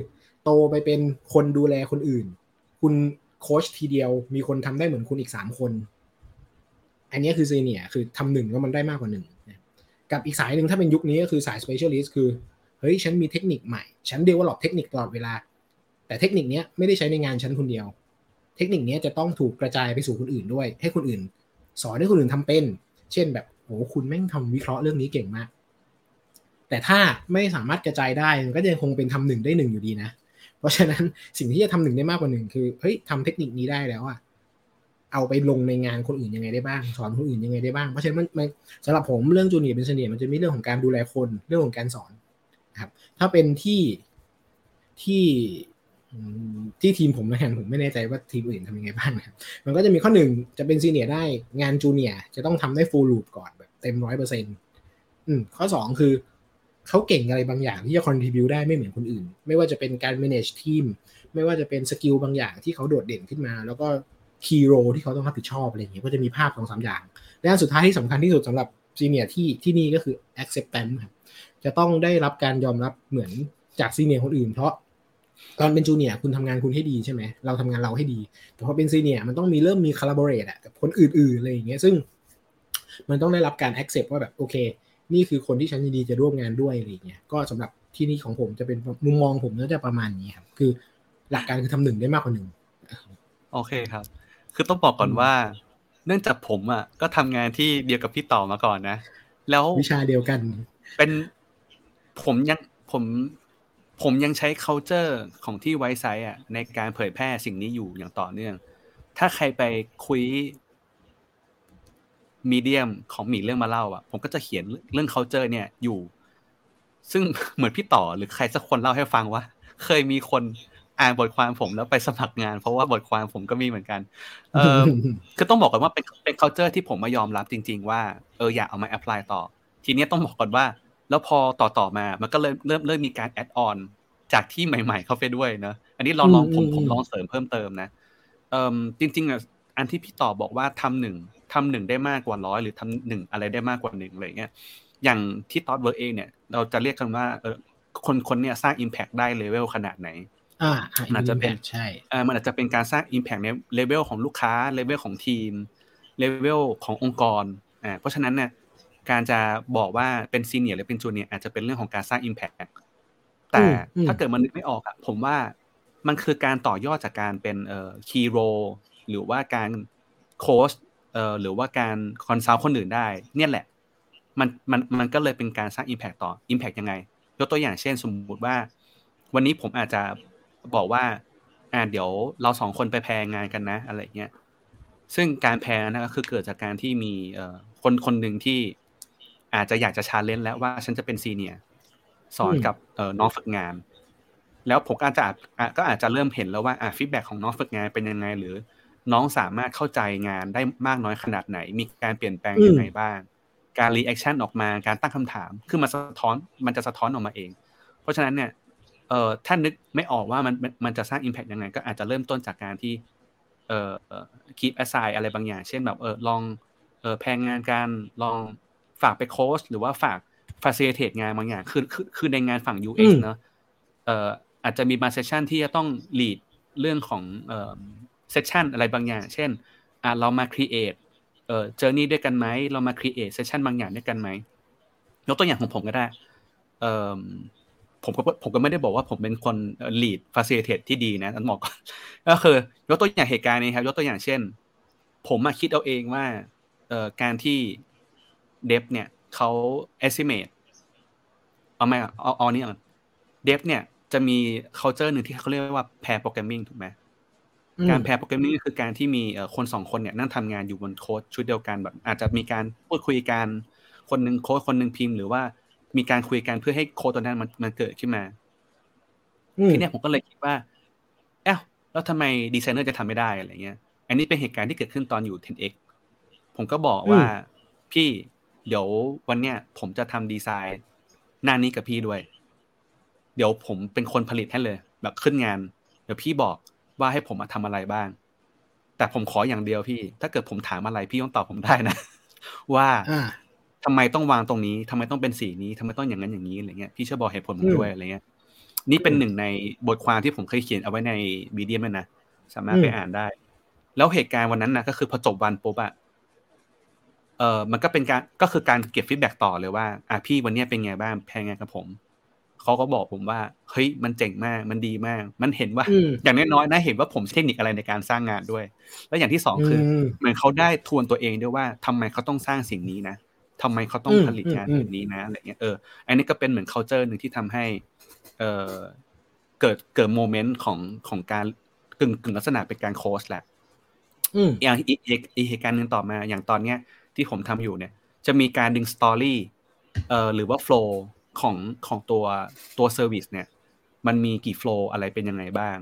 โตไปเป็นคนดูแลคนอื่น คุณโค้ชทีเดียวมีคนทำได้เหมือนคุณอีกสามคน อันนี้คือ senior คือทำหนึ่งแล้วมันได้มากกว่าหนึ่งกับอีกสายหนึ่งถ้าเป็นยุคนี้ก็คือสาย specialist คือเฮ้ยฉันมีเทคนิคใหม่ ฉัน develop เทคนิคตลอดเวลา แต่เทคนิคนี้ไม่ได้ใช้ในงานฉันคนเดียว เทคนิคนี้จะต้องถูกกระจายไปสู่คนอื่นด้วย ให้คนอื่น สอนให้คนอื่นทำเป็น เช่นแบบโอ้คุณแม่งทำวิเคราะห์เรื่องนี้เก่งมาก แต่ถ้าไม่สามารถกระจายได้มันก็จะคงเป็นทำหนึ่งได้หนึ่งอยู่ดีนะ เพราะฉะนั้นสิ่งที่จะทำหนึ่งได้มากกว่าหนึ่งคือเฮ้ยทำเทคนิคนี้ได้แล้วอะเอาไปลงในงานคนอื่นยังไงได้บ้าง สอนคนอื่นยังไงได้บ้าง เพราะฉะนั้นมันสำหรับผมเรื่องจูเนียร์เป็นเสนียร์มันจะมีเรื่องของการดูแลคนเรื่องของการสอนครับถ้าเป็นที่ที่ที่ทีมผมนะฮะผมไม่แน่ใจว่าทีมอื่นทำยังไงบ้างครับมันก็จะมีข้อหนึ่งจะเป็น senior ได้งาน junior จะต้องทำได้ full loop ก่อนแบบเต็มร้อยเปอร์เซ็นต์ข้อสองคือ เขาเก่งอะไรบางอย่างที่จะ contribute ได้ไม่เหมือนคนอื่น ไม่ว่าจะเป็นการ manage ทีมไม่ว่าจะเป็น skill บางอย่างที่เขาโดดเด่นขึ้นมา แล้วก็ key role ที่เขาต้องรับผิดชอบอะไรอย่างเงี้ยก็จะมีภาพสองสามอย่าง และสุดท้ายที่สำคัญที่สุดสำหรับ senior ที่ที่นี่ก็คือ acceptance ครับจะต้องได้รับการยอมรับเหมือนจาก senior คนอื่น เพราะตอนเป็นจูเนียคุณทำงานคุณให้ดีใช่ไหมเราทำงานเราให้ดี แต่พอเป็นซีเนียมันต้องมีเริ่มมีคาราบอเรตอะกับคนอื่นๆอะไรอย่างเงี้ยซึ่งมันต้องได้รับการ accept ว่าแบบโอเค นี่คือคนที่ฉันยินดีจะร่วมงานด้วยอะไรอย่างเงี้ยก็สำหรับที่นี่ของผมจะเป็นมุมมองผมก็จะประมาณนี้ครับ คือหลักการคือทำหนึ่งได้มากกว่าหนึ่งโอเคครับ คือต้องบอกก่อนว่า เนื่องจากผมอะก็ทำงานที่เดียวกับพี่ต่อมาก่อนนะ แล้ววิชาเดียวกัน เป็นผมยังผมผมยังใช้ culture ของที่ไวซ์ไซต์อะในการเผยแพร่สิ่งนี้อยู่อย่างต่อเนื่อง ถ้าใครไปคุย มีเดียมของหมีเรื่องมาเล่าอะผมก็จะเขียนเรื่อง culture เนี่ยอยู่ ซึ่งเหมือนพี่ต่อหรือใครสักคนเล่าให้ฟังว่า เคยมีคนอ่านบทความผมแล้วไปสมัครงาน เพราะว่าบทความผมก็มีเหมือนกัน เออคือต้องบอกก่อนว่าเป็นเป็น culture ที่ผมมายอมรับจริง ๆ ว่าเอออยากเอามา apply ต่อ ทีนี้ต้องบอกก่อนว่า แล้วพอต่อต่อมามันก็เริ่มเริ่มเริ่มมีการ add-on จากที่ใหม่ ๆ เข้าไปด้วยนะอันนี้ลองลองผมผมลองเสริมเพิ่มเติมนะเอ่อจริงๆอะอันที่พี่ต่อบอกว่าทำหนึ่ง ทำหนึ่งได้มากกว่าร้อยหรือทำหนึ่งอะไรได้มากกว่าหนึ่งอะไรเงี้ยอย่างที่ Thoughtworks เองเนี่ยเราจะเรียกกันว่าเออคนคนเนี่ยสร้าง impact ได้ level ขนาดไหนอ่าอาจจะเป็นใช่อ่ามันอาจจะเป็นการสร้าง impact ในเลเวลของลูกค้าเลเวลของทีมเลเวลขององค์กรอ่าเพราะฉะนั้นเนี่ยการจะบอกว่าเป็น senior หรือเป็น junior อาจจะเป็นเรื่องของการสร้าง impact แต่ถ้าเกิดมันนึกไม่ออกอะผมว่ามันคือการต่อยอดจากการเป็นเอ่อ key role หรือว่าการโค้ช เอ่อหรือว่าการ consult คนอื่นได้ เนี่ยแหละ มันมันมันก็เลยเป็นการสร้าง impact ต่อ impact ยังไง ยกตัวอย่างเช่นสมมุติว่า วันนี้ผมอาจจะบอกว่าอ่าเดี๋ยวเราสองคนไปแพงงานกันนะ อะไรเงี้ยซึ่งการแพงนะก็คือเกิดจากการที่มีเอ่อคนคนหนึ่งที่อาจจะอยากจะ challenge แล้วว่าฉันจะเป็น senior สอนกับน้องฝึกงาน แล้วผมก็อาจจะก็อาจจะเริ่มเห็นแล้วว่า feedback ของน้องฝึกงานเป็นยังไง หรือ น้องสามารถเข้าใจงานได้มากน้อยขนาดไหน มีการเปลี่ยนแปลงยังไงบ้าง การ reaction ออกมาการตั้งคำถามคือมันสะท้อนมันจะสะท้อนออกมาเอง เพราะฉะนั้นเนี่ยเอ่อถ้านึกไม่ออกว่ามันมันจะสร้าง impact ยังไง ก็อาจจะเริ่มต้นจากการที่เอ่อ keep assign อะไรบางอย่าง เช่นแบบเออลองเออแพงงานการลองฝากไปโค้ชหรือว่าฝาก facilitate งานบางอย่างคือคือคือในงานฝั่ง UX เนอะเอ่ออาจจะมีบาง session ที่จะต้อง lead เรื่องของเอ่อ session อะไรบางอย่าง เช่นอ่าเรามา create เออ journey ด้วยกันไหมเรามา create session บางอย่างด้วยกันไหมยกตัวอย่างของผมก็ได้เออผมก็ผมก็ไม่ได้บอกว่าผมเป็นคน lead facilitate ที่ดีนะอันบอกก่อนก็คือยกตัวอย่างเหตุการณ์นี้ครับ ยกตัวอย่างเช่น ผมมาคิดเอาเองว่าเอ่อการที่ dev เนี่ยเขา estimate เอาไม่เอาเอานี้ก่อน dev เนี่ยจะมี culture หนึ่งที่เขาเรียกว่า pair programming ถูกไหม การ pair programming คือการที่มีคนสองคนเนี่ยนั่งทำงานอยู่บนโค้ดชุดเดียวกันแบบ อาจจะมีการพูดคุยกันคนหนึ่งโค้ดคนหนึ่งพิมพ์ หรือว่ามีการคุยกันเพื่อให้โค้ดตัวนั้นมันมันเกิดขึ้นมาทีนี้ผมก็เลยคิดว่าเอ้าแล้วทำไมดีไซเนอร์จะทำไม่ได้อะไรเงี้ย อันนี้เป็นเหตุการณ์ที่เกิดขึ้นตอนอยู่ 10x ผมก็บอกว่าพี่เดี๋ยววันเนี้ยผมจะทำดีไซน์หน้านี้กับพี่ด้วย เดี๋ยวผมเป็นคนผลิตให้เลย แบบขึ้นงาน เดี๋ยวพี่บอก ว่าให้ผมมาทำอะไรบ้าง แต่ผมขออย่างเดียวพี่ ถ้าเกิดผมถามอะไรพี่ต้องตอบผมได้นะ ว่าทำไมต้องวางตรงนี้ทำไมต้องเป็นสีนี้ทำไมต้องอย่างนั้นอย่างนี้อะไรเงี้ยพี่ช่วยบอกเหตุผลผมด้วยอะไรเงี้ย นี่เป็นหนึ่งในบทความที่ผมเคยเขียนเอาไว้ในบีเดียมนะสามารถไปอ่านได้ แล้วเหตุการณ์วันนั้นนะก็คือพอจบวันปุ๊บอะเออมันก็เป็นการก็คือการเก็บฟีดแบ็กต่อเลยว่า อะพี่วันนี้เป็นไงบ้างแพงไงกับผม เขาก็บอกผมว่าเฮ้ยมันเจ๋งมากมันดีมาก มันเห็นว่า อย่างน้อยๆนะเห็นว่าผมเทคนิคอะไรในการสร้างงานด้วย แล้วอย่างที่สองคือ เหมือนเขาได้ทวนตัวเองด้วยว่าทำไมเขาต้องสร้างสิ่งนี้นะทำไมเขาต้องผลิตงานแบบนี้นะอะไรเงี้ยเอออันนี้ก็เป็นเหมือน culture หนึ่งที่ทำให้ เออเกิดเกิดโมเมนต์ของของการกึ่งกึ่งลักษณะเป็นการโค้ชแหละอย่างอีกอีกเหตุการณ์หนึ่งต่อมาอย่างตอนเนี้ยที่ผมทำอยู่เนี่ย จะมีการดึง story เอ่อหรือว่า flow ของของตัวตัว service เนี่ย มันมีกี่ flow อะไรเป็นยังไงบ้าง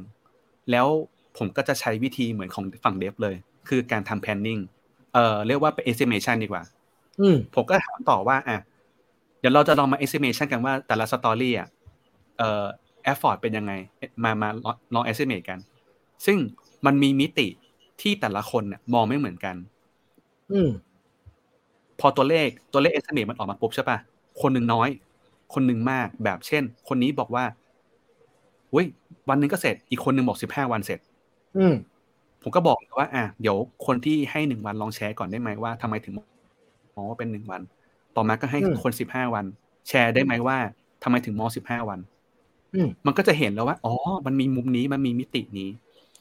แล้วผมก็จะใช้วิธีเหมือนของฝั่ง dev เลย คือการทำ planning เอ่อเรียกว่าเป็น estimation ดีกว่า อืผมก็ถามต่อว่าอะเดี๋ยวเราจะลองมา estimation กันว่าแต่ละ story อะเอ่อ effort เป็นยังไง มามาลอง estimate กัน ซึ่งมันมีมิติที่แต่ละคนเนี่ยมองไม่เหมือนกัน อืมพอตัวเลขตัวเลข estimate มันออกมาปุ๊บใช่ปะคนหนึ่งน้อย คนหนึ่งมากแบบเช่น คนนี้บอกว่าเว้ยวันหนึ่งก็เสร็จ อีกคนหนึ่งบอกสิบห้าวันเสร็จ อืมผมก็บอกว่า อะเดี๋ยวคนที่ให้หนึ่งวันลองแชร์ก่อนได้ไหมว่าทำไมถึงมองว่าเป็นหนึ่งวัน ต่อมาก็ให้คนสิบห้าวัน แชร์ได้ไหมว่าทำไมถึงมองสิบห้าวันมันก็จะเห็นแล้วว่าอ๋อ มันมีมุมนี้มันมีมิตินี้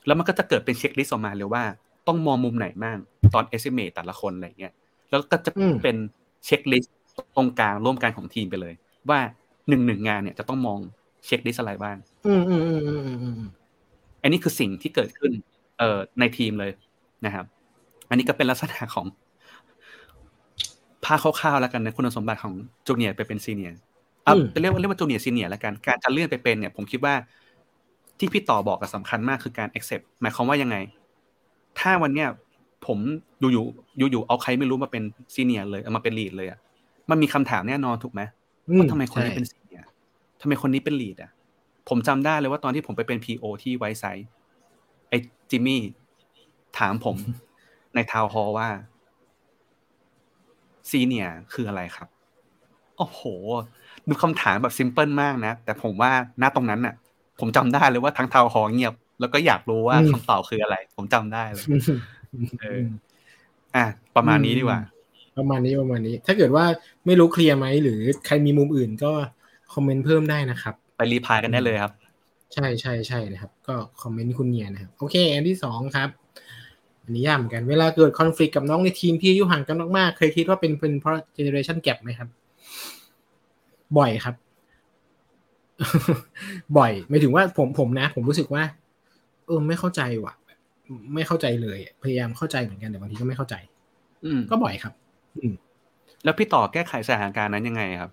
แล้วมันก็จะเกิดเป็น checklist ออกมาเลยว่า ต้องมองมุมไหนบ้างตอน estimate แต่ละคนอะไรเงี้ยแล้วก็จะเป็น checklist ตรงกลางร่วมกันของทีมไปเลย ว่าหนึ่งหนึ่งงานเนี่ยจะต้องมอง checklist อะไรบ้าง อืมอืมอืมอืมอืมอันนี้คือสิ่งที่เกิดขึ้น เอ่อในทีมเลยนะครับ อันนี้ก็เป็นลักษณะของภาพคร่าวๆแล้วกันในคุณสมบัติของjunior ไปเป็น senior อะจะเรียกว่าเรียกว่า junior senior แล้วกัน การจะเลื่อนไปเป็นเนี่ย ผมคิดว่าที่พี่ต่อบอกก็สำคัญมากคือการ accept หมายความว่ายังไง ถ้าวันเนี้ยผมอยู่อยู่อยู่อยู่เอาใครไม่รู้มาเป็น senior เลยเอามาเป็น lead เลยอะมันมีคำถามแน่นอนถูกไหม ว่าทำไมคนนี้เป็น senior อะทำไมคนนี้เป็น lead อะ ผมจำได้เลยว่าตอนที่ผมไปเป็น PO ที่ Wisesight ไอ้จิมมี่ถามผมในทาวฮอลว่าซีเนียคืออะไรครับ โอ้โห ดูคำถามแบบซิมเพิลมากนะ แต่ผมว่าณตรงนั้นน่ะ ผมจำได้เลยว่าทั้งทาวฮอลเงียบ แล้วก็อยากรู้ว่าคำตอบคืออะไร ผมจำได้เลย เออ อะ ประมาณนี้ดีกว่า ประมาณนี้ประมาณนี้ ถ้าเกิดว่าไม่รู้เคลียร์ไหมหรือใครมีมุมอื่นก็คอมเมนต์เพิ่มได้นะครับ ไปรีพายกันได้เลยครับ ใช่ใช่ใช่นะครับ ก็คอมเมนต์คุณเนียนะครับ โอเค อันที่สองครับอันนี้ยากเหมือนกัน เวลาเกิดคอนฟ lict กับน้องในทีมที่อายุห่างกันมากๆ เคยคิดว่าเป็นเป็นเพราะเจเนอเรชันแกรไหมครับ บ่อยครับ บ่อย ไม่ถึงว่าผมผมนะ ผมรู้สึกว่า เออ ไม่เข้าใจว่ะ ไม่เข้าใจเลย พยายามเข้าใจเหมือนกันแต่บางทีก็ไม่เข้าใจ อืมก็บ่อยครับ แล้วพี่ต่อแก้ไขสถานการณ์นั้นยังไงครับ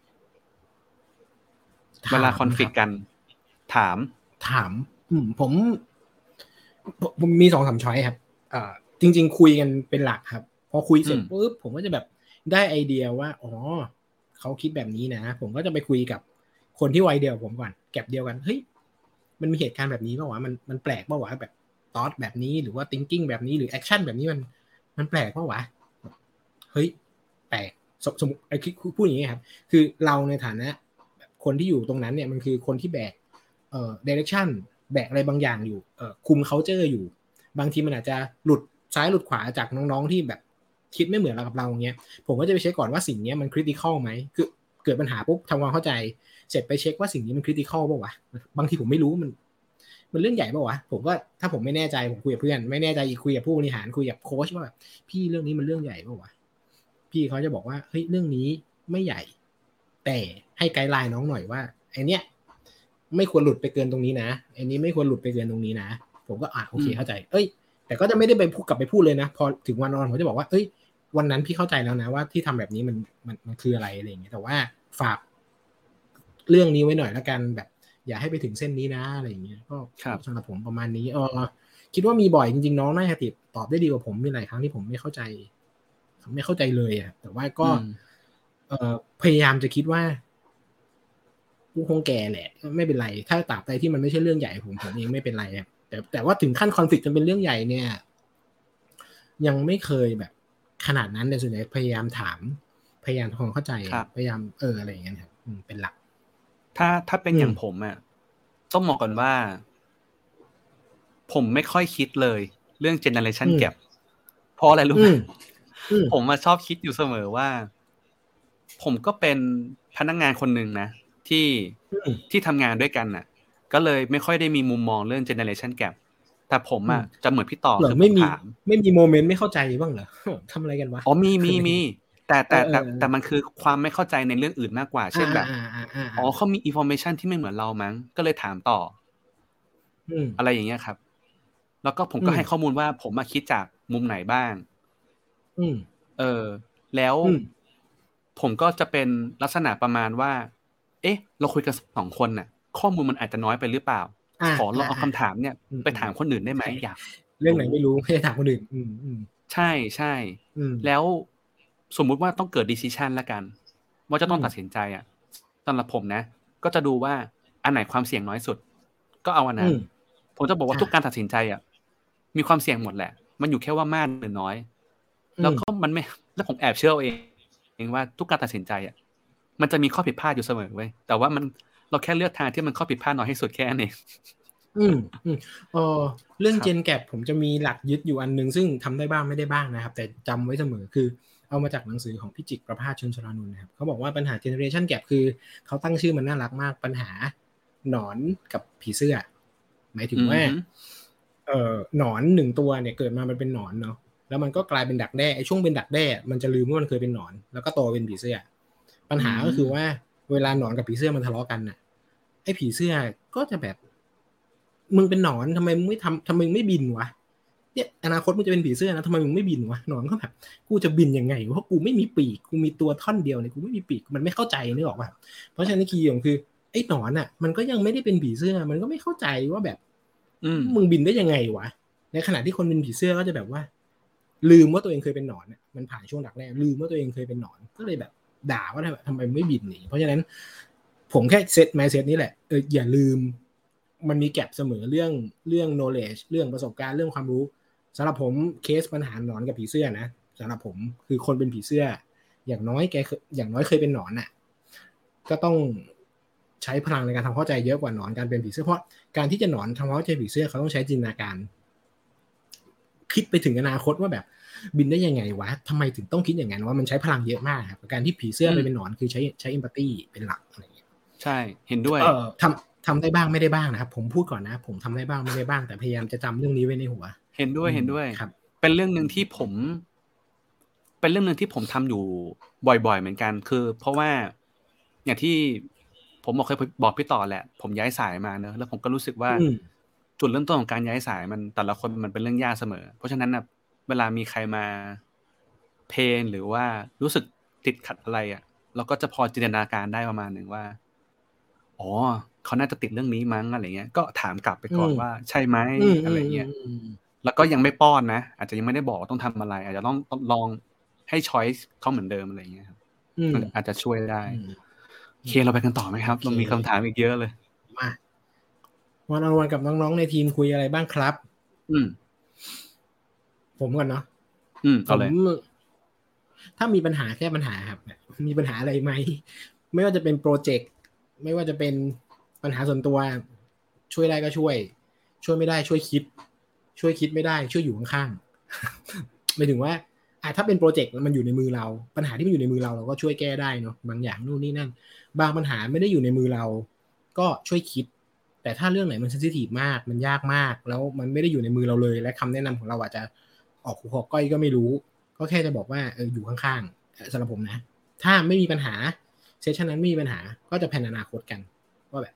เวลาคอนฟ lict กัน ถาม ถาม อืมผมผมมีสองสาม choice ครับอ่าจริง ๆ คุยกันเป็นหลักครับ พอคุยเสร็จปุ๊บผมก็จะแบบได้ไอเดียว่าอ๋อเขาคิดแบบนี้นะ ผมก็จะไปคุยกับคนที่วัยเดียวผมก่อน gap เดียวกันเฮ้ยมันมีเหตุการณ์แบบนี้ป่าวะมันมันแปลกป่าวะแบบตอสแบบนี้หรือว่า thinking แบบนี้หรือ action แบบนี้มัน มันแปลกป่าวะเฮ้ย แปลกสมมติไอ้พูดอย่างนี้ครับ คือเราในฐานะคนที่อยู่ตรงนั้นเนี่ยมันคือคนที่แบกเอ่อ direction แบกอะไรบางอย่างอยู่เอ่อคุมเขาเจออยู่ บางทีมันอาจจะหลุดซ้ายหลุดขวาจากน้องๆที่แบบคิดไม่เหมือนเรากับเราอย่างเงี้ยผมก็จะไปเช็คก่อนว่าสิ่งนี้มัน critical ไหมคือเกิดปัญหาปุ๊บทำความเข้าใจ เสร็จไปเช็คว่าสิ่งนี้มัน critical ป่าวะบางทีผมไม่รู้มัน มันเรื่องใหญ่ป่าวะผมก็ถ้าผมไม่แน่ใจผมคุยกับเพื่อน ไม่แน่ใจอีกคุยกับผู้บริหารคุยกับโค้ชว่าแบบพี่เรื่องนี้มันเรื่องใหญ่ป่าวะ พี่เขาจะบอกว่าเฮ้ยเรื่องนี้ไม่ใหญ่ แต่ให้ไกด์ไลน์น้องหน่อยว่าไอเนี้ยไม่ควรหลุดไปเกินตรงนี้นะไอนี้ไม่ควรหลุดไปเกินตรงนี้นะ ผมก็อะโอเคเข้าใจ เอ้ย แต่ก็จะไม่ได้ไปพูดกลับไปพูดเลยนะ พอถึงวันนอนผมจะบอกว่าเอ้ย วันนั้นพี่เข้าใจแล้วนะว่าที่ทำแบบนี้มันมันมันคืออะไรอะไรอย่างเงี้ยแต่ว่าฝากเรื่องนี้ไว้หน่อยแล้วกันแบบ อย่าให้ไปถึงเส้นนี้นะอะไรอย่างเงี้ยก็ครับสำหรับผมประมาณนี้เออคิดว่ามีบ่อยจริงๆน้องน่าจะติดตอบได้ดีกว่าผมมีหลายครั้งที่ผมไม่เข้าใจ ไม่เข้าใจเลยอะแต่ว่าก็อืมเอ่อพยายามจะคิดว่ากูคงแก่แหละ ไม่เป็นไร ถ้าตราบใดที่มันไม่ใช่เรื่องใหญ่ผมผมเองไม่เป็นไรอะแต่แต่ว่าถึงขั้นคอนฟ lict จนเป็นเรื่องใหญ่เนี่ย ยังไม่เคยแบบ ขนาดนั้นแต่ส่วนใหญ่พยายามถาม พยายามทำความเข้าใจครับพยายามเอออะไรอย่างเงี้ยครับอืมเป็นหลัก ถ้าถ้าเป็นอืมอย่างผมอะต้องบอกก่อนว่า ผมไม่ค่อยคิดเลย เรื่อง generation gap เพราะอะไรรู้ไหมอืมอืม ผมมาชอบคิดอยู่เสมอว่า ผมก็เป็นพนักงานคนหนึ่งนะ ที่อืมที่ทำงานด้วยกันน่ะ ก็เลยไม่ค่อยได้มีมุมมองเรื่อง generation gap แต่ผมอะอืมจะเหมือนพี่ต่อเหรอคือไม่มีผถามไม่มีโมเมนต์ไม่เข้าใจบ้างเหรอทำอะไรกันวะอ๋อมีมีมีแต่แต่แต่เออเออแต่มันคือความไม่เข้าใจในเรื่องอื่นมากกว่า เช่นแบบอ่าอ่าอ่าอ๋อเขามี information ที่ไม่เหมือนเรามั้ง ก็เลยถามต่ออืมอะไรอย่างเงี้ยครับ แล้วก็ผมก็อืมให้ข้อมูลว่าผมมาคิดจากมุมไหนบ้างอืม เออ แล้วอืมผมก็จะเป็นลักษณะประมาณว่า เอ๊ะ เราคุยกันสองคนน่ะ ข้อมูลมันอาจจะน้อยไปหรือเปล่าอ่าขอลองเอาอ่าคำถามเนี่ยอืมไปถามคนอื่นได้ไหมใช่อยาก เรื่องไหนไม่รู้ไม่ได้ถามคนอื่นอืมอืมใช่ใช่อืมแล้วสมมุติว่าต้องเกิด decision ละกัน ว่าจะต้องอืมตัดสินใจอะสำหรับผมนะ ก็จะดูว่าอันไหนความเสี่ยงน้อยสุด ก็เอาอันนั้นอืมผมจะบอกว่าอ่าทุกการตัดสินใจอะ มีความเสี่ยงหมดแหละ มันอยู่แค่ว่ามากหรือน้อย แล้วก็มันไม่ แล้วผมแอบเชื่อเอาเองเองว่าทุกการตัดสินใจอะ มันจะมีข้อผิดพลาดอยู่เสมอเว้ยแต่ว่ามันเราแค่เลือกทางที่มันข้อผิดพลาดน้อยที่สุดแค่นั้นเองอืมอืมเออเรื่องครับเจนแกปผมจะมีหลักยึดอยู่อันหนึ่งซึ่งทำได้บ้างไม่ได้บ้างนะครับ แต่จำไว้เสมอคือ เอามาจากหนังสือของพี่จิก ประภาส ชลศรานนท์นะครับเขาบอกว่าปัญหา generation gap คือเขาตั้งชื่อมันน่ารักมากปัญหาหนอนกับผีเสื้อ หมายถึงว่าอือฮึเอ่อหนอนหนึ่งตัวเนี่ยเกิดมามันเป็นหนอนเนาะ แล้วมันก็กลายเป็นดักแด้ไอ้ช่วงเป็นดักแด้มันจะลืมว่ามันเคยเป็นหนอน แล้วก็โตเป็นผีเสื้อ ปัญหาก็คือว่าเวลาหนอนกับผีเสื้อมันทะเลาะกันน่ะไอ้ผีเสื้อก็จะแบบ มึงเป็นหนอนทำไมมึงไม่ทำทำไมมึงไม่บินวะเนี่ยอนาคตมึงจะเป็นผีเสื้อนะทำไมมึงไม่บินวะหนอนก็แบบกูจะบินยังไงวะเพราะกูไม่มีปีกกูมีตัวท่อนเดียวเนี่ยกูไม่มีปีกมันไม่เข้าใจนึกออกป่ะเพราะฉะนั้นคีย์ของคือไอ้หนอนอะ มันก็ยังไม่ได้เป็นผีเสื้อ มันก็ไม่เข้าใจว่าแบบอืมมึงบินได้ยังไงวะในขณะที่คนเป็นผีเสื้อก็จะแบบว่า ลืมว่าตัวเองเคยเป็นหนอนมันผ่านช่วงดักแรกลืมว่าตัวเองเคยเป็นหนอน ก็เลยแบบด่าว่าทำไมไม่บินหนีเพราะฉะนั้น ผมแค่เซตไมเซตนี้แหละเอออย่าลืม มันมีแก็บเสมอเรื่องเรื่อง knowledge เรื่องประสบการณ์เรื่องความรู้สำหรับผมเคสปัญหาหนอนกับผีเสื้อนะสำหรับผมคือคนเป็นผีเสื้อ อย่างน้อยแกอย่างน้อยเคยเป็นหนอนน่ะ ก็ต้องใช้พลังในการทำเข้าใจเยอะกว่าหนอนการเป็นผีเสื้อเพราะการที่จะหนอนทำความเข้าใจผีเสื้อเขาต้องใช้จินตนาการ คิดไปถึงอนาคตว่าแบบบินได้ยังไงวะทำไมถึงต้องคิดอย่างนั้นว่ามันใช้พลังเยอะมากครับการที่ผีเสื้อไปเป็นหนอนคือใช้ใช้อิมพัตตีเป็นหลักอะไรอย่างเงี้ยใช่เห็นด้วย เออทำทำได้บ้างไม่ได้บ้างนะครับ ผมพูดก่อนนะ ผมทำได้บ้างไม่ได้บ้าง แต่พยายามจะจำเรื่องนี้ไว้ในหัว เห็นด้วยเห็นด้วยครับ เป็นเรื่องหนึ่งที่ผม เป็นเรื่องหนึ่งที่ผมทำอยู่บ่อย ๆ เหมือนกัน คือ เพราะว่าอย่างที่ผมบอกเคยบอกพี่ต่อแหละ ผมย้ายสายมาเนอะแล้วผมก็รู้สึกว่าอืม จุดเริ่มต้นของการย้ายสายมันแต่ละคนมันเป็นเรื่องยากเสมอ เพราะฉะนั้นนะเวลามีใครมาเพลนหรือว่ารู้สึกติดขัดอะไรอะ เราก็จะพอจินตนาการได้ประมาณหนึ่งว่าอ๋อเขาน่าจะติดเรื่องนี้มั้งอะไรเงี้ย ก็ถามกลับไปก่อนอืมว่าใช่ไหมอืมอะไรเงี้ยอืมแล้วก็ยังไม่ป้อนนะ อาจจะยังไม่ได้บอกว่าต้องทำอะไร อาจจะต้องต้องลองให้ช้อยส์เขาเหมือนเดิมอะไรเงี้ยครับอืมมันอาจจะช่วยได้อืมโอเคเราไปกันต่อไหมครับ เรามีคำถามอีกเยอะเลยมา วันออนวันกับน้องๆในทีมคุยอะไรบ้างครับ อืม ผมก่อนเนาะอืมเอาเลยผมถ้ามีปัญหาแค่ปัญหาครับ มีปัญหาอะไรไหม ไม่ว่าจะเป็นโปรเจกต์ ไม่ว่าจะเป็นปัญหาส่วนตัว ช่วยได้ก็ช่วย ช่วยไม่ได้ช่วยคิด ช่วยคิดไม่ได้ ช่วยอยู่ข้างๆหมายถึงว่าอะถ้าเป็นโปรเจกต์มันอยู่ในมือเรา ปัญหาที่มันอยู่ในมือเราเราก็ช่วยแก้ได้เนาะบางอย่างนู่นนี่นั่น บางปัญหาไม่ได้อยู่ในมือเรา ก็ช่วยคิด แต่ถ้าเรื่องไหนมัน sensitive มาก มันยากมาก แล้วมันไม่ได้อยู่ในมือเราเลย และคำแนะนำของเราอาจจะออกหัวออกก้อยก็ไม่รู้ ก็แค่จะบอกว่าเอออยู่ข้างๆสำหรับผมนะ ถ้าไม่มีปัญหา session นั้นไม่มีปัญหา ก็จะแผนอนาคตกัน ว่าแบบ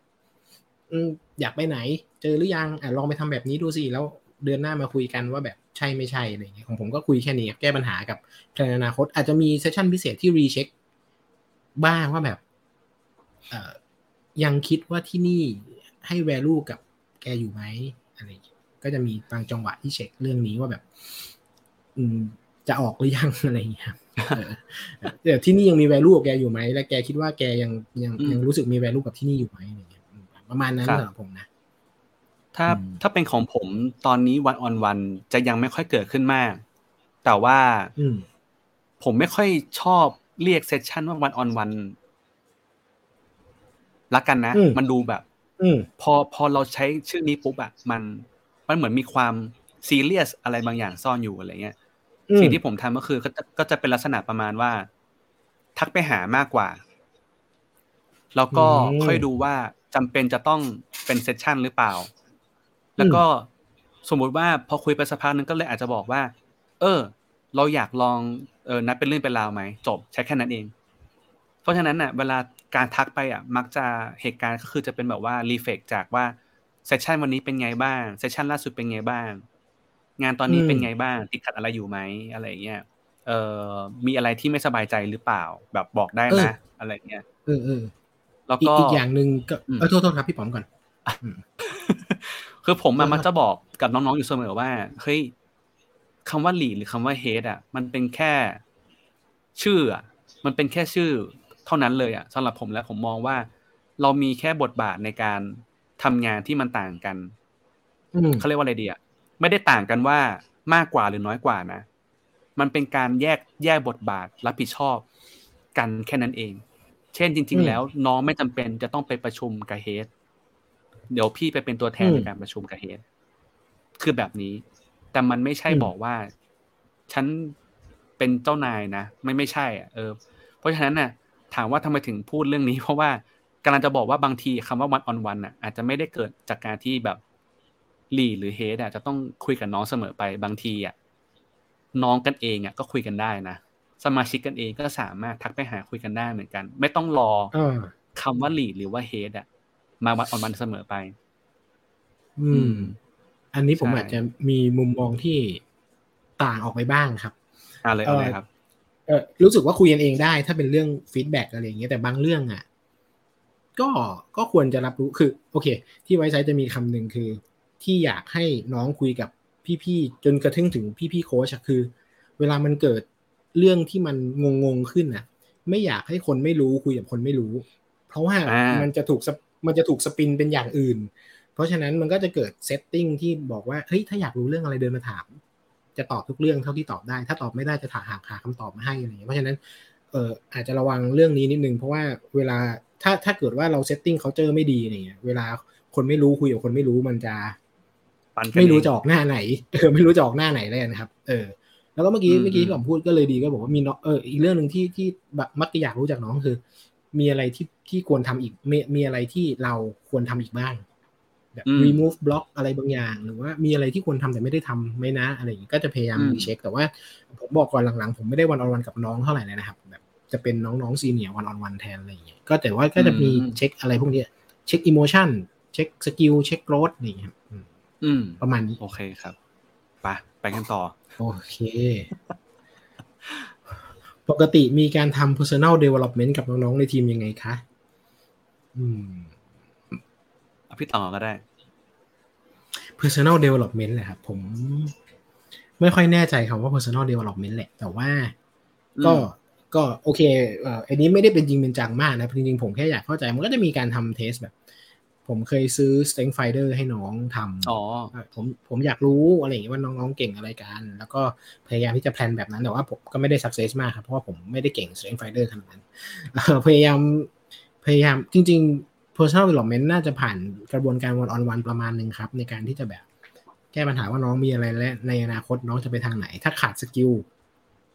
อยากไปไหน เจอหรือยังอลองไปทำแบบนี้ดูสิ แล้วเดือนหน้ามาคุยกันว่าแบบใช่ไม่ใช่อะไรเงี้ยของผมก็คุยแค่นี้แก้ปัญหากับแผนอนาคต อาจจะมี session พิเศษที่ recheckบ้างว่าแบบยังคิดว่าที่นี่ ให้แวลูกับแกอยู่ไหมอะไรก็จะมีบางจังหวะที่เช็คเรื่องนี้ว่าแบบ อืมจะออกหรือยังอะไรเงี้ยเดี๋ยวที่นี่ยังมีแวลูกับแกอยู่ไหมและแกคิดว่าแกยังยังยังรู้สึกมีแวลูกับที่นี่อยู่ไหมอะไรเงี้ยประมาณนั้นสำหรับผมนะถ้าถ้าเป็นของผมตอนนี้วันออนวันจะยังไม่ค่อยเกิดขึ้นมาก แต่ว่าอืมผมไม่ค่อยชอบเรียกเซสชันว่าวันออนวันละกันนะ มันดูแบบอืม พอพอเราใช้ชื่อนี้ปุ๊บอะมัน มันเหมือนมีความซีเรียสอะไรบางอย่างซ่อนอยู่อะไรเงี้ยสิ่งที่ผมทำก็คือก็จะก็จะเป็นลักษณะประมาณว่า ทักไปหามากกว่า แล้วก็ค่อยดูว่าจำเป็นจะต้องเป็นเซสชันหรือเปล่า แล้วก็สมมุติว่าพอคุยไปสักพักนึงก็เลยอาจจะบอกว่า เออ เราอยากลองเออนัดเป็นเรื่องเป็นราวไหมจบใช้แค่นั้นเอง เพราะฉะนั้นน่ะ เวลา การทักไปอะมักจะเหตุการณ์ก็คือจะเป็นแบบว่ารีเฟกจากว่าเซสชันวันนี้เป็นไงบ้างเซสชันล่าสุดเป็นไงบ้าง งานตอนนี้เป็นไงบ้าง ติดขัดอะไรอยู่ไหมอะไรเงี้ยเอ่อมีอะไรที่ไม่สบายใจหรือเปล่า แบบบอกได้นะอะไรเงี้ยเออเออแล้วก็อีกอย่างหนึ่งก็เออโทษโทษครับพี่ป๋อมก่อนคือผมมักจะบอกกับน้องๆอยู่เสมอว่าเฮ้ยคำว่าหลีหรือคำว่าเฮดอะ มันเป็นแค่ชื่ออะมันเป็นแค่ชื่อ เท่านั้นเลยอะสำหรับผมแล้วผมมองว่า เรามีแค่บทบาทในการทำงานที่มันต่างกันเขาเรียกว่าอะไรดีอะไม่ได้ต่างกันว่ามากกว่าหรือน้อยกว่านะ มันเป็นการแยกแยกบทบาทรับผิดชอบกันแค่นั้นเอง เช่นจริง ๆ แล้วน้องไม่จำเป็นจะต้องไปประชุมกับเฮดเดี๋ยวพี่ไปเป็นตัวแทนในการประชุมกับเฮดคือแบบนี้ แต่มันไม่ใช่บอกว่า ฉันเป็นเจ้านายนะ ไม่ไม่ใช่อะเออ เพราะฉะนั้นน่ะ ถามว่าทำไมถึงพูดเรื่องนี้ เพราะว่ากำลังจะบอกว่าบางทีคำว่าวันออนวันอะอาจจะไม่ได้เกิดจากการที่แบบลีหรือเฮดอะจะต้องคุยกับน้องเสมอไปบางทีอะน้องกันเองอะก็คุยกันได้นะสมาชิกกันเองก็สามารถทักไปหาคุยกันได้เหมือนกัน ไม่ต้องรอคำว่า lead หรือว่า head อะมา one on one เสมอไป อืม อันนี้ผมอาจจะมีมุมมองที่ต่างออกไปบ้างครับอ่าเลยอะไรครับ เออรู้สึกว่าคุยกันเองได้ ถ้าเป็นเรื่อง feedback อะไรอย่างเงี้ยแต่บางเรื่องอะก็ก็ควรจะรับรู้คือ โอเค ที่ไว้ใช้จะมีคำหนึ่งคือ ที่อยากให้น้องคุยกับพี่ๆจนกระทั่งถึงพี่ๆโค้ชคือ เวลามันเกิดเรื่องที่มันงงๆขึ้นน่ะไม่อยากให้คนไม่รู้คุยกับคนไม่รู้ เพราะว่ามันจะถูกมันจะถูก spin เป็นอย่างอื่น เพราะฉะนั้นมันก็จะเกิด setting ที่บอกว่าเฮ้ยถ้าอยากรู้เรื่องอะไรเดินมาถาม จะตอบทุกเรื่องเท่าที่ตอบได้ ถ้าตอบไม่ได้จะถามหาหาคำตอบมาให้อะไรอย่างเงี้ยเพราะฉะนั้นเอออาจจะระวังเรื่องนี้นิดนึงเพราะว่าเวลาถ้าถ้าเกิดว่าเรา setting culture ไม่ดีเนี่ยเวลาคนไม่รู้คุยกับคนไม่รู้มันจะไม่รู้จะออกหน้าไหนเออไม่รู้จะออกหน้าไหนเลยนะครับ เออ แล้วก็เมื่อกี้เมื่อกี้ที่ผมพูดก็เลยดีก็บอกว่ามีเนาะเอออีกเรื่องหนึ่งที่ที่แบบมักจะอยากรู้จากน้องคือ มีอะไรที่ที่ควรทำอีกมีมีอะไรที่เราควรทำอีกบ้าง แบบ remove block อะไรบางอย่าง หรือว่ามีอะไรที่ควรทำแต่ไม่ได้ทำไม่นะอะไรอย่างนี้ก็จะพยายาม recheck แต่ว่าผมบอกก่อนหลังๆ ผมไม่ได้ one on one กับน้องเท่าไหร่เลยนะครับแบบจะเป็นน้องๆ senior one on one แทนอะไรอย่างเงี้ยก็แต่ว่าก็จะมีเช็คอะไรพวกนี้เช็ค emotion เช็ค skill เช็ค growthนี่ครับอืมประมาณนี้โอเคครับไปไปกันต่อ โอเค ปกติมีการทำ personal development กับน้องๆในทีมยังไงคะ อืม พี่ต่อก็ได้ personal development แหละครับผมไม่ค่อยแน่ใจคำว่า personal development แหละ แต่ว่า ก็ก็โอเคเอ่ออันนี้ไม่ได้เป็นจริงเป็นจังมากนะ จริงๆ ผมแค่อยากเข้าใจ มันก็จะมีการทำเทสแบบ ผมเคยซื้อ strength finder ให้น้องทำอ๋อผมผมอยากรู้อะไรอย่างเงี้ยว่าน้องๆเก่งอะไรกัน แล้วก็พยายามที่จะแพลนแบบนั้น แต่ว่าผมก็ไม่ได้ success มากครับ เพราะว่าผมไม่ได้เก่ง strength finder ขนาดนั้นพยายามพยายามจริง ๆ personal development น่าจะผ่านกระบวนการ one on one ประมาณหนึ่งครับ ในการที่จะแบบแก้ปัญหาว่าน้องมีอะไรและในอนาคตน้องจะไปทางไหน ถ้าขาด skill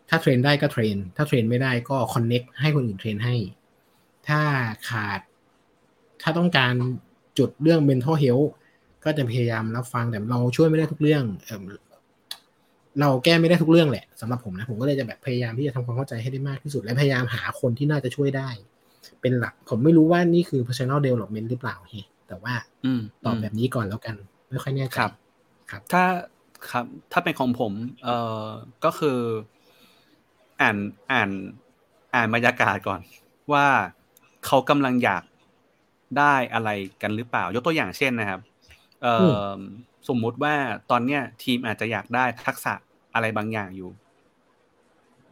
ถ้า train ได้ก็ train ถ้า train ไม่ได้ก็ connect ให้คนอื่น train ให้ ถ้าขาด ถ้าต้องการจุดเรื่อง mental health ก็จะพยายามรับฟังแต่เราช่วยไม่ได้ทุกเรื่องเออเราแก้ไม่ได้ทุกเรื่องแหละสำหรับผมนะผมก็เลยจะแบบพยายามที่จะทำความเข้าใจให้ได้มากที่สุด และพยายามหาคนที่น่าจะช่วยได้ เป็นหลัก ผมไม่รู้ว่านี่คือ personal development หรือเปล่าเฮแต่ว่าอืมตอบแบบนี้ก่อนแล้วกัน ไม่ค่อยแน่ใจครับ ครับ ถ้าครับ ถ้าเป็นของผม เอ่อก็คือ อ่านอ่าน อ่านบรรยากาศก่อน ว่าเขากำลังอยากได้อะไรกันหรือเปล่า ยกตัวอย่างเช่นนะครับ เอ่อสมมุติว่าตอนเนี้ย ทีมอาจจะอยากได้ทักษะอะไรบางอย่างอยู่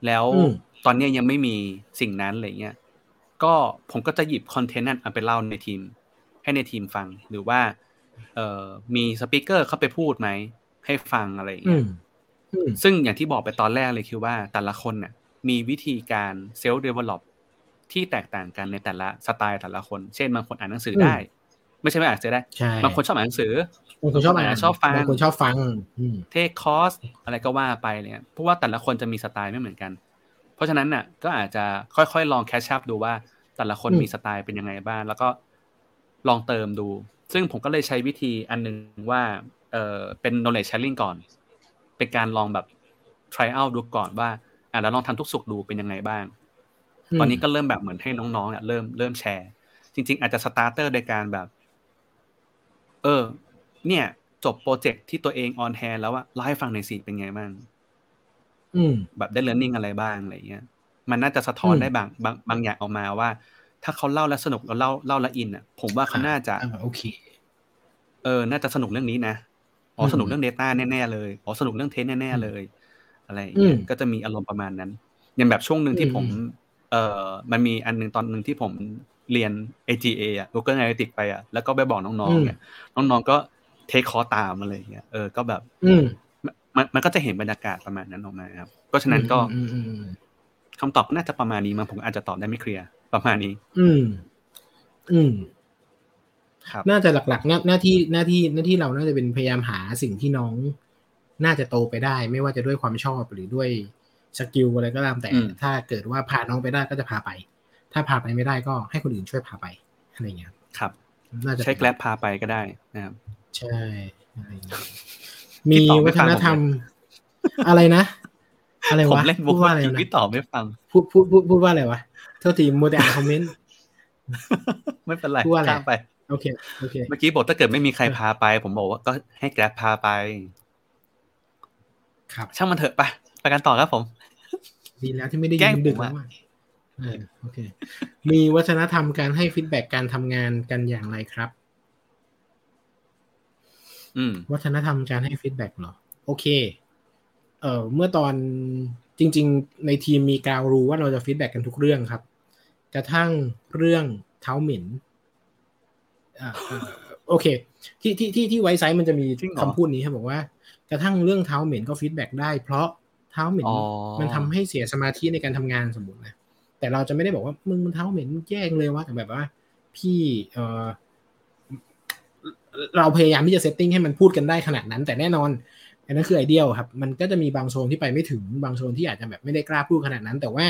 แล้วอืมตอนเนี้ยยังไม่มีสิ่งนั้นอะไรเงี้ย ก็ผมก็จะหยิบ content นั้นเอาไปเล่าในทีม ให้ในทีมฟังหรือว่าเอ่อมี speaker เข้าไปพูดไหม ให้ฟังอะไรอย่างอืเงี้ยมอืมซึ่งอย่างที่บอกไปตอนแรกเลยคือว่าแต่ละคนเนี่ยมีวิธีการ self develop ที่แตกต่างกันในแต่ละสไตล์แต่ละคน เช่นบางคนอ่านหนังสือได้ ไม่ใช่ไม่อ่านหนังสือได้ใช่บางคนชอบอ่านหนังสือบางคนชอบอ่านชอบฟังบางคนชอบฟังอืม take courseอะไรก็ว่าไปเนี่ยเพราะว่าแต่ละคนจะมีสไตล์ไม่เหมือนกันเพ ราะฉะนั้นน่ะ ก็อาจจะค่อยๆ ลอง catch up ดูว่า แต่ละคนอืมมีสไตล์เป็นยังไงบ้างแล้วก็ลองเติมดู ซึ่งผมก็เลยใช้วิธีอันหนึ่งว่าเออเป็น knowledge sharing ก่อน เป็นการลองแบบ try out ดูก่อนว่าอะแล้วลองทำทุกสุขดูเป็นยังไงบ้าง ตอนนี้ก็เริ่มแบบเหมือนให้น้องๆเนี่ยเริ่มเริ่มแชร์ จริง ๆ อาจจะ starter โดยการแบบ เออ เนี่ย จบโปรเจกต์ที่ตัวเอง on hand แล้วว่าเล่าให้ฟังหน่อยสิเป็นไงบ้างอืม แบบได้เรียนรู้อะไรบ้างอะไรเงี้ย มันน่าจะสะท้อนอืมได้บางบางบางอย่างออกมาว่า ถ้าเขาเล่าแล้วสนุกแล้วเล่าเล่าและอินอะ ผมว่าเขาน่าจะอ่าโอเค เออ น่าจะสนุกเรื่องนี้นะอ๋ออืมสนุกเรื่อง data แน่ๆเลยอ๋อสนุกเรื่อง test แน่ๆเลย อะไรอย่างเงี้ย อืมก็จะมีอารมณ์ประมาณนั้นอย่างแบบช่วงหนึ่งที่อืมผม เอ่อมันมีอันหนึ่งตอนหนึ่งที่ผมเรียน AGA อะ Google Analytics ไปอะแล้วก็ไปบอกน้องๆเนี่ยน้องๆก็เทคคอร์สตามอะไรอย่างเงี้ยเออก็แบบอื มมันมันก็จะเห็นบรรยากาศประมาณนั้นออกมาครับเพราะฉะนั้นก็อืมอืมอืมคำตอบน่าจะประมาณนี้มั้งผมอาจจะตอบได้ไม่เคลียร์ประมาณนี้ อืม อืมครับ น่าจะหลักๆหน้าหน้าที่หน้าที่หน้าที่เราน่าจะเป็นพยายามหาสิ่งที่น้อง น่าจะโตไปได้ ไม่ว่าจะด้วยความชอบหรือด้วยสกิลอะไรก็ตามแต่อืมถ้าเกิดว่าพาน้องไปได้ก็จะพาไป ถ้าพาไปไม่ได้ก็ให้คนอื่นช่วยพาไปอะไรอย่างเงี้ยครับ น่าจะใช้แกล็บพาไปก็ได้นะครับ ใช่อะไรอย่างเงี้ยพี่ มีตอบไม่วัฒฟังนผมธรรมเลยอะไรนะ อะไรผมวะเล่นพูบุดกว่าอะไรอีกนะพี่ตอบไม่ฟัง พูดพูดพูดพูดว่าอะไรวะเท่าทีมัวแต่อ่านคอมเมนต์ไม่เป็นไรพูดว่าอะไรข้ามไปโอเคโอเค เมื่อกี้บอกถ้าเกิดไม่มีใครพาไป ผมบอกว่าก็ให้แกร็บพาไป ครับ ช่างมันเถอะไปไปกันต่อครับผม ดีแล้วที่ไม่ได้แกล้ยิงนดึกผมแล้อะวอะเออโอเค มีวัฒนธรรมการให้ feedback การทำงานกันอย่างไรครับอืม วัฒนธรรมการให้ feedback เหรอ โอเค เอ่อเมื่อตอนจริง ๆ ในทีมมี ground rule ว่าเราจะ feedback กันทุกเรื่องครับ กระทั่งเรื่องเท้าเหม็นอ่าเอ่อโอเค ที่ที่ที่ที่ Wisesight มันจะมีจริงเหรอคำพูดนี้ครับบอกว่า กระทั่งเรื่องเท้าเหม็นก็ feedback ได้ เพราะเท้าเหม็นอ๋อมันทำให้เสียสมาธิในการทำงานสมมตินะแต่เราจะไม่ได้บอกว่ามึงมันเท้าเหม็นแย่งเลยว่าแต่แบบว่า พี่เออ เราพยายามที่จะ setting ให้มันพูดกันได้ขนาดนั้น แต่แน่นอนอันนั้นคือ ideal ครับ มันก็จะมีบางโซนที่ไปไม่ถึงบางโซนที่อาจจะแบบไม่ได้กล้าพูดขนาดนั้น แต่ว่า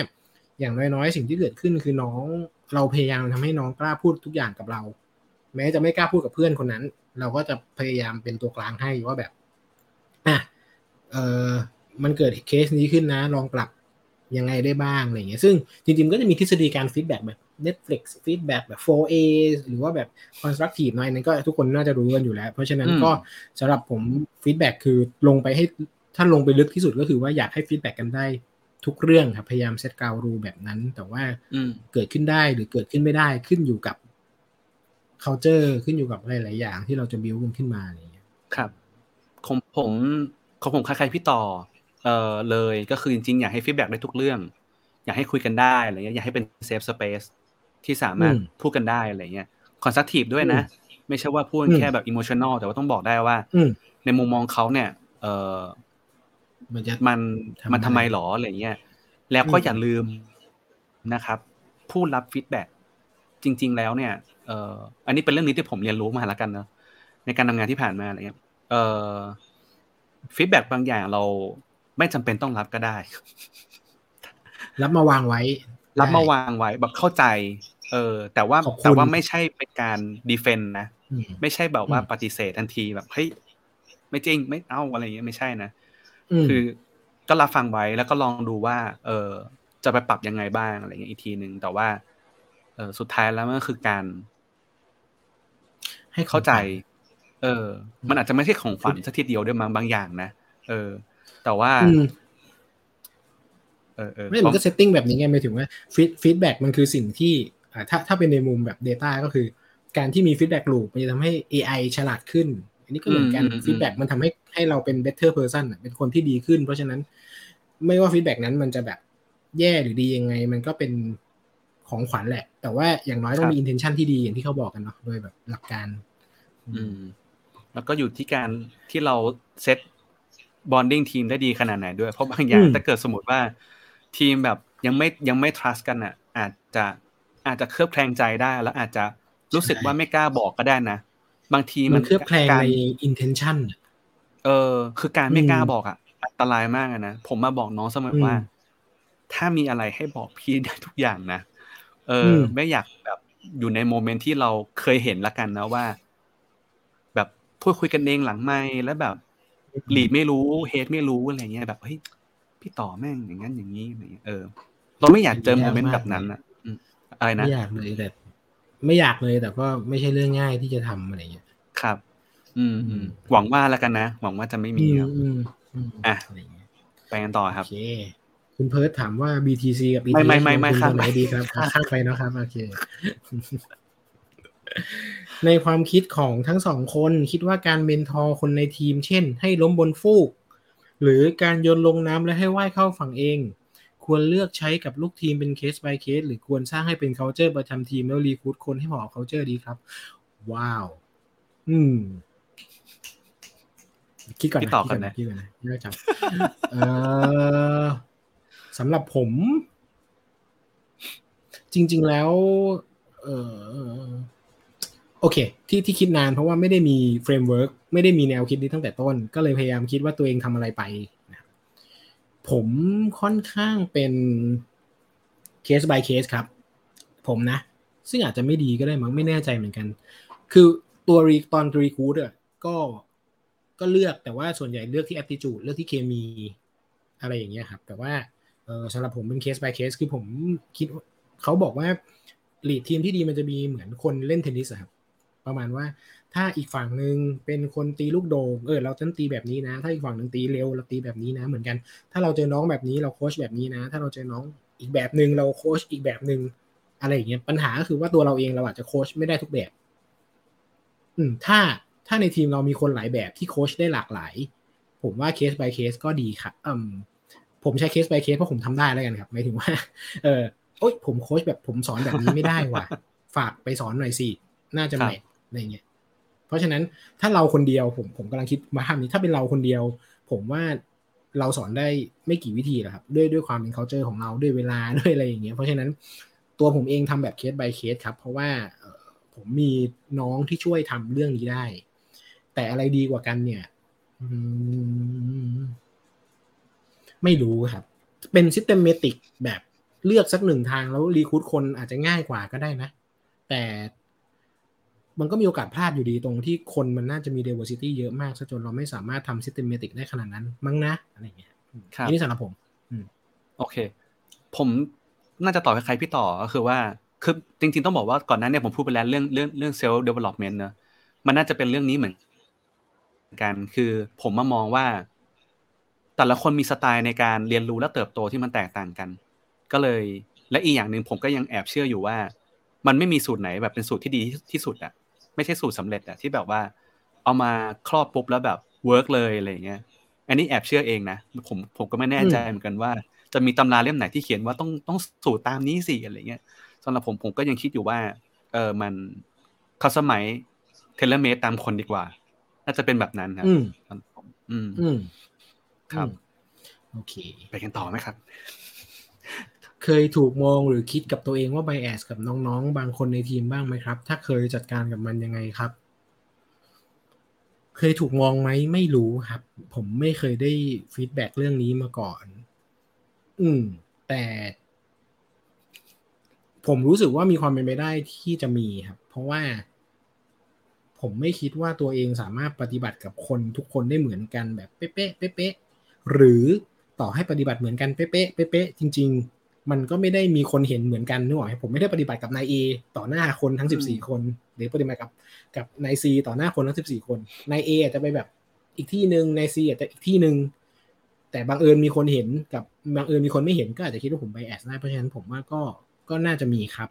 อย่างน้อยๆ สิ่งที่เกิดขึ้นคือน้องเราพยายามทำให้น้องกล้าพูดทุกอย่างกับเรา แม้จะไม่กล้าพูดกับเพื่อนคนนั้น เราก็จะพยายามเป็นตัวกลางให้ว่าแบบอะเออมันเกิดเคสนี้ขึ้นนะ ลองปรับ ยังไงได้บ้างอะไรอย่างเงี้ยซึ่งจริงๆก็จะมีทฤษฎีการ feedback แบบ Netflix feedback แบบ 4A หรือว่าแบบ constructive หน่อยนั้นก็ทุกคนน่าจะรู้กันอยู่แล้ว เพราะฉะนั้นอืมก็สำหรับผม feedback คือลงไปให้ถ้าลงไปลึกที่สุดก็คือว่าอยากให้ feedback กันได้ทุกเรื่องครับพยายาม set ground rule แบบนั้น แต่ว่าอืมเกิดขึ้นได้หรือเกิดขึ้นไม่ได้ขึ้นอยู่กับ culture ขึ้นอยู่กับหลายๆอย่างที่เราจะ build กันขึ้นมาอะไรอย่างเงี้ยครับของผมของผมคล้ายๆพี่ต่อ เอ่อเลยก็คือจริงๆ อยากให้ feedback ได้ทุกเรื่อง อยากให้คุยกันได้อะไรเงี้ยอยากให้เป็น safe space ที่สามารถอืมพูดกันได้อะไรเงี้ย constructive ด้วยนะ ไม่ใช่ว่าพูดอืมแค่แบบ emotional แต่ว่าต้องบอกได้ว่าอืมในมุมมองเขาเนี่ย เอ่อมันจะมันทำมันได้ทำไมหรออะไรเงี้ยแล้วก็อืมอย่าลืมนะครับ ผู้รับ feedback จริง ๆ แล้วเนี่ยเอ่ออันนี้เป็นเรื่องนี้ที่ผมเรียนรู้มาแล้วกันเนาะในการทำงานที่ผ่านมาอะไรเงี้ยเอ่อ feedback บางอย่างเรา ไม่จำเป็นต้องรับก็ได้ รับมาวางไว้ รับมาวางไว้แบบเข้าใจ เออ แต่ว่าขอบคุณแต่ว่าไม่ใช่เป็นการdefend นะอืมไม่ใช่แบบว่าอืมปฏิเสธทันทีแบบเฮ้ยไม่จริงไม่เอาอะไรอย่างเงี้ยไม่ใช่นะมคือก็รับฟังไว้แล้วก็ลองดูว่า เออจะไปปรับยังไงบ้างอะไรเงี้ยอีกทีหนึ่งแต่ว่า เออสุดท้ายแล้วมันก็คือการ ให้เข้าใจขเออ มันอาจจะไม่ใช่ของขวัญสักทีเดียวด้วยมั้งบางอย่างนะเออ แต่ว่าอืมเออเออไม่มันก็เซตติ้งแบบนี้ไงหมายถึงว่าfeed feedback มันคือสิ่งที่อ่าถ้าถ้าเป็นในมุมแบบ Data ก็คือ การที่มี feedback loop มันจะทำให้ AI ฉลาดขึ้น อันนี้ก็เหมือนกัน feedback มันทำให้ให้เราเป็น better person อะเป็นคนที่ดีขึ้น เพราะฉะนั้นไม่ว่า feedback นั้นมันจะแบบแย่หรือดียังไง มันก็เป็นของขวัญแหละ แต่ว่าอย่างน้อยต้องมี intention ที่ดีอย่างที่เขาบอกกันเนาะโดยแบบหลักการ อืม แล้วก็อยู่ที่การที่เรา set bonding ทีมได้ดีขนาดไหนด้วย เพราะบางอย่างอืมถ้าเกิดสมมติว่าทีมแบบยังไม่ยังไม่ trust กันอะ อาจจะอาจจะเคลือบแคลงใจได้ แล้วอาจจะรู้สึกว่าไม่กล้าบอกก็ได้นะ บางทีมัมันเคลือบแคลงการใน intention อะเออ คือการไม่อืมกล้าบอกอะ อันตรายมากอะนะ ผมมาบอกน้องเสมอว่าอืมถ้ามีอะไรให้บอกพี่ได้ทุกอย่างนะ เอออมไม่อยากแบบอยู่ในโมเมนต์ที่เราเคยเห็นละกันนะว่า แบบพูดคุยกันเองหลังไม่แล้วแบบห ลีดไม่รู้เฮดไม่รู้อะไรเงี้ยแบบเฮ้ยพี่ต่อแม่งอย่างนั้นอย่างนี้อะไรเงี้ยเออ เราไม่อยากเจอโมเมนต์แบบนั้นอะอืมอะไรนะไม่อยากเลยแต่ไม่อยากเลยแต่ก็ไม่ใช่เรื่องง่ายที่จะทำอะไรเงี้ยครับ อืมอือืมมหวังว่าแล้วกันนะหวังว่าจะไม่มีครับอืมอืมอะไรเงี้ยไปกันต่อครับโอเคคุณเพิร์ทถามว่า BTC กับไม่ ETH ไม่ไม่ไม่ลงทุนครับตัวไหนดีครับอะข้ามไปเนาะครับโอเค ในความคิดของทั้งสองคนคิดว่าการเมนทอร์คนในทีม เช่น ให้ล้มบนฟูก หรือการโยนลงน้ำและให้ว่ายเข้าฝั่งเอง ควรเลือกใช้กับลูกทีมเป็นเคส by เคส หรือควรสร้างให้เป็น culture ประจำทีมแล้วรีคูดคนให้เหมาะกับ culture ดีครับ ว้าว อืมคิดก่อนพี่นะตอบก่อนนะคิดก่อนนะคิดก่อนนะยากจังเออสำหรับผม จริง ๆ แล้ว เออ โอเค ที่ที่คิดนานเพราะว่าไม่ได้มี framework ไม่ได้มีแนวคิดนี้ตั้งแต่ต้น ก็เลยพยายามคิดว่าตัวเองทำอะไรไปนะผมค่อนข้างเป็นเคส by เคสครับ ผมนะ ซึ่งอาจจะไม่ดีก็ได้มั้งไม่แน่ใจเหมือนกัน คือตัวรีตอน recruit อะก็ก็เลือกแต่ว่าส่วนใหญ่เลือกที่ aptitude เลือกที่เคมี อะไรอย่างเงี้ยครับ แต่ว่าสำหรับผมเป็นเคส by เคสคือผมคิดเขาบอกว่า lead ทีมที่ดีมันจะมีเหมือนคนเล่นเทนนิสอะครับ ประมาณว่า ถ้าอีกฝั่งหนึ่งเป็นคนตีลูกโดงเออเราต้องตีแบบนี้นะ ถ้าอีกฝั่งหนึ่งตีเร็วเราตีแบบนี้นะ เหมือนกัน ถ้าเราเจอน้องแบบนี้เราโค้ชแบบนี้นะ ถ้าเราเจอน้องอีกแบบหนึ่งเราโค้ชอีกแบบหนึ่งอะไรอย่างเงี้ยปัญหาก็คือว่าตัวเราเองเราอาจจะโค้ชไม่ได้ทุกแบบ อืม ถ้าถ้าในทีมเรามีคนหลายแบบที่โค้ชได้หลากหลาย ผมว่าเคส by เคสก็ดีครับอืมผมใช้เคส by เคสเพราะผมทำได้แล้วกันครับหมายถึงว่า เออโอ๊ยผมโค้ชแบบผมสอนแบบนี้ไม่ได้ว่ะ ฝากไปสอนหน่อยสิ น่าจะ match อะไรเงี้ยเพราะฉะนั้นถ้าเราคนเดียวผมผมกำลังคิดมาทำนี้ถ้าเป็นเราคนเดียว ผมว่าเราสอนได้ไม่กี่วิธีหรอกครับ ด้วยด้วยความเป็น culture ของเราด้วยเวลาด้วยอะไรอย่างเงี้ยเพราะฉะนั้นตัวผมเองทำแบบเคส by เคสครับ เพราะว่าผมมีน้องที่ช่วยทำเรื่องนี้ได้ แต่อะไรดีกว่ากันเนี่ยไม่รู้ครับ เป็น systematic แบบเลือกสักหนึ่งทางแล้วรีคูดคนอาจจะง่ายกว่าก็ได้นะ แต่ มันก็มีโอกาสพลาดอยู่ดีตรงที่คนมันน่าจะมี diversity เยอะมากซะจนเราไม่สามารถทำ systematic ได้ขนาดนั้น มั้งนะอะไรอย่างเงี้ยครับอันนี้สำหรับผมโอเค ผมน่าจะตอบคล้ายๆพี่ต่อก็คือว่าคือจริง ๆ ต้องบอกว่าก่อนหน้าเนี้ผมพูดไปแล้วเรื่องเรื่องเรื่อง self development เนอะมันน่าจะเป็นเรื่องนี้เหมือนกันคือผมมามองว่า แต่ละคนมีสไตล์ในการเรียนรู้และเติบโตที่มันแตกต่างกัน ก็เลยและอีกอย่างหนึ่งผมก็ยังแอบเชื่ออยู่ว่า มันไม่มีสูตรไหนแบบเป็นสูตรที่ดีที่สุดอะ ไม่ใช่สูตรสำเร็จอะที่แบบว่า เอามาครอบปุ๊บแล้วแบบ work เลยอะไรอย่างเงี้ย อันนี้แอบเชื่อเองนะผมผมก็ไม่แน่ใจเหมือนกันว่า จะมีตำราเล่มไหนที่เขียนว่าต้องต้องสูตรตามนี้สิอะไรเงี้ยสำหรับผมผมก็ยังคิดอยู่ว่า เออมันคัสมัยเทเลเมตตามคนดีกว่า น่าจะเป็นแบบนั้นครับอืมสำหรับผมอืมอืมครับอืมโอเค ไปกันต่อไหมครับ เคยถูกมองหรือคิดกับตัวเองว่าไบแอสกับน้องๆ บางคนในทีมบ้างไหมครับ ถ้าเคยจัดการกับมันยังไงครับ เคยถูกมองไหมไม่รู้ครับ ผมไม่เคยได้ฟีดแบ็กเรื่องนี้มาก่อน อืม แต่ ผมรู้สึกว่ามีความเป็นไปได้ที่จะมีครับ เพราะว่า ผมไม่คิดว่าตัวเองสามารถปฏิบัติกับคนทุกคนได้เหมือนกันแบบเป๊ะๆเป๊ะๆหรือต่อให้ปฏิบัติเหมือนกันเป๊ะๆเป๊ะๆจริง ๆ มันก็ไม่ได้มีคนเห็นเหมือนกันนึกออกไหมผมไม่ได้ปฏิบัติกับนายเอต่อหน้าคนทั้งสิบสี่คน หรือปฏิบัติกับกับนายซีต่อหน้าคนทั้งสิบสี่คนนายเออาจจะไปแบบอีกที่หนึ่งนายซีอาจจะอีกที่หนึ่งแต่บังเอิญมีคนเห็นกับบังเอิญมีคนไม่เห็นก็อาจจะคิดว่าผมไปแอดได้เพราะฉะนั้นผมว่าก็ก็น่าจะมีครับ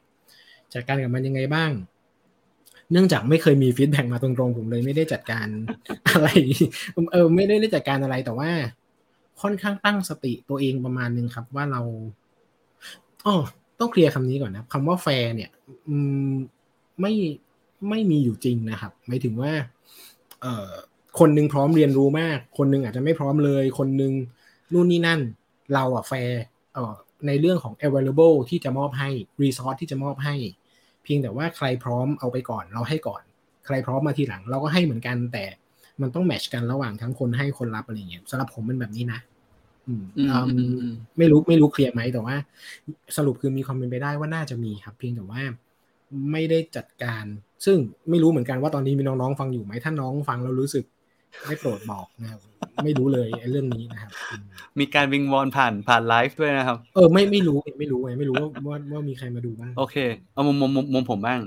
จัดการกับมันยังไงบ้าง เนื่องจากไม่เคยมีฟีดแบ็มาตรงๆผมเลยไม่ได้จัดการอะไรเออไม่ได้จัดการอะไรแต่ว่า ค่อนข้างตั้งสติตัวเองประมาณนึงครับ ว่าเรา อ๋อต้องเคลียร์คำนี้ก่อนนะคำว่าแฟร์เนี่ยอืมไม่ไม่มีอยู่จริงนะครับหมายถึงว่า เอ่อคนนึงพร้อมเรียนรู้มาก คนนึงอาจจะไม่พร้อมเลย คนนึงนู่นนี่นั่น เราอะแฟร์เอ่อในเรื่องของ available ที่จะมอบให้ resource ที่จะมอบให้ เพียงแต่ว่าใครพร้อมเอาไปก่อนเราให้ก่อน ใครพร้อมมาทีหลัง เราก็ให้เหมือนกันแต่มันต้อง match กันระหว่างทั้งคนให้คนรับอะไรเงี้ยสำหรับผมเป็นแบบนี้นะ ไม่รู้ไม่รู้เคลียร์ไหมแต่ว่า สรุปคือมีความเป็นไปได้ว่าน่าจะมีครับ เพียงแต่ว่าไม่ได้จัดการ ซึ่งไม่รู้เหมือนกันว่าตอนนี้มีน้องๆฟังอยู่ไหมถ้าน้องฟังแล้วรู้สึกไม่โปรดบอกนะครับไม่รู้เลยไอ้เรื่องนี้นะครับอืมมีการวิงวอนผ่านผ่านไลฟ์ด้วยนะครับ เออไม่ไม่รู้ไม่รู้ไงไม่รู้ว่าว่าว่ามีใครมาดูบ้างโอเค เอามุมมุมมุมมุมผมบ้าง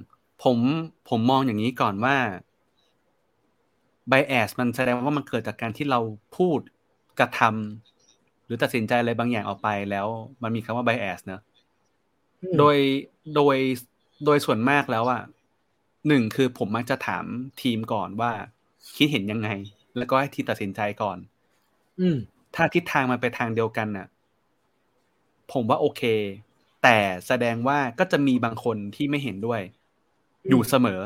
ผมผมมองอย่างนี้ก่อนว่า bias มันแสดงว่ามันเกิดจากการที่เราพูดกระทำห รือตัดสินใจอะไรบางอย่างออกไปแล้วมันมีคำว่า bias เนอะอืมโดยโดยโดยส่วนมากแล้วอะหนึ่งคือผมมักจะถามทีมก่อนว่า คิดเห็นยังไง แล้วก็ให้ทีมตัดสินใจก่อน อืมถ้าทิศทางมันไปทางเดียวกันน่ะ ผมว่าโอเค แต่แสดงว่าก็จะมีบางคนที่ไม่เห็นด้วยอืมอยู่เสมอ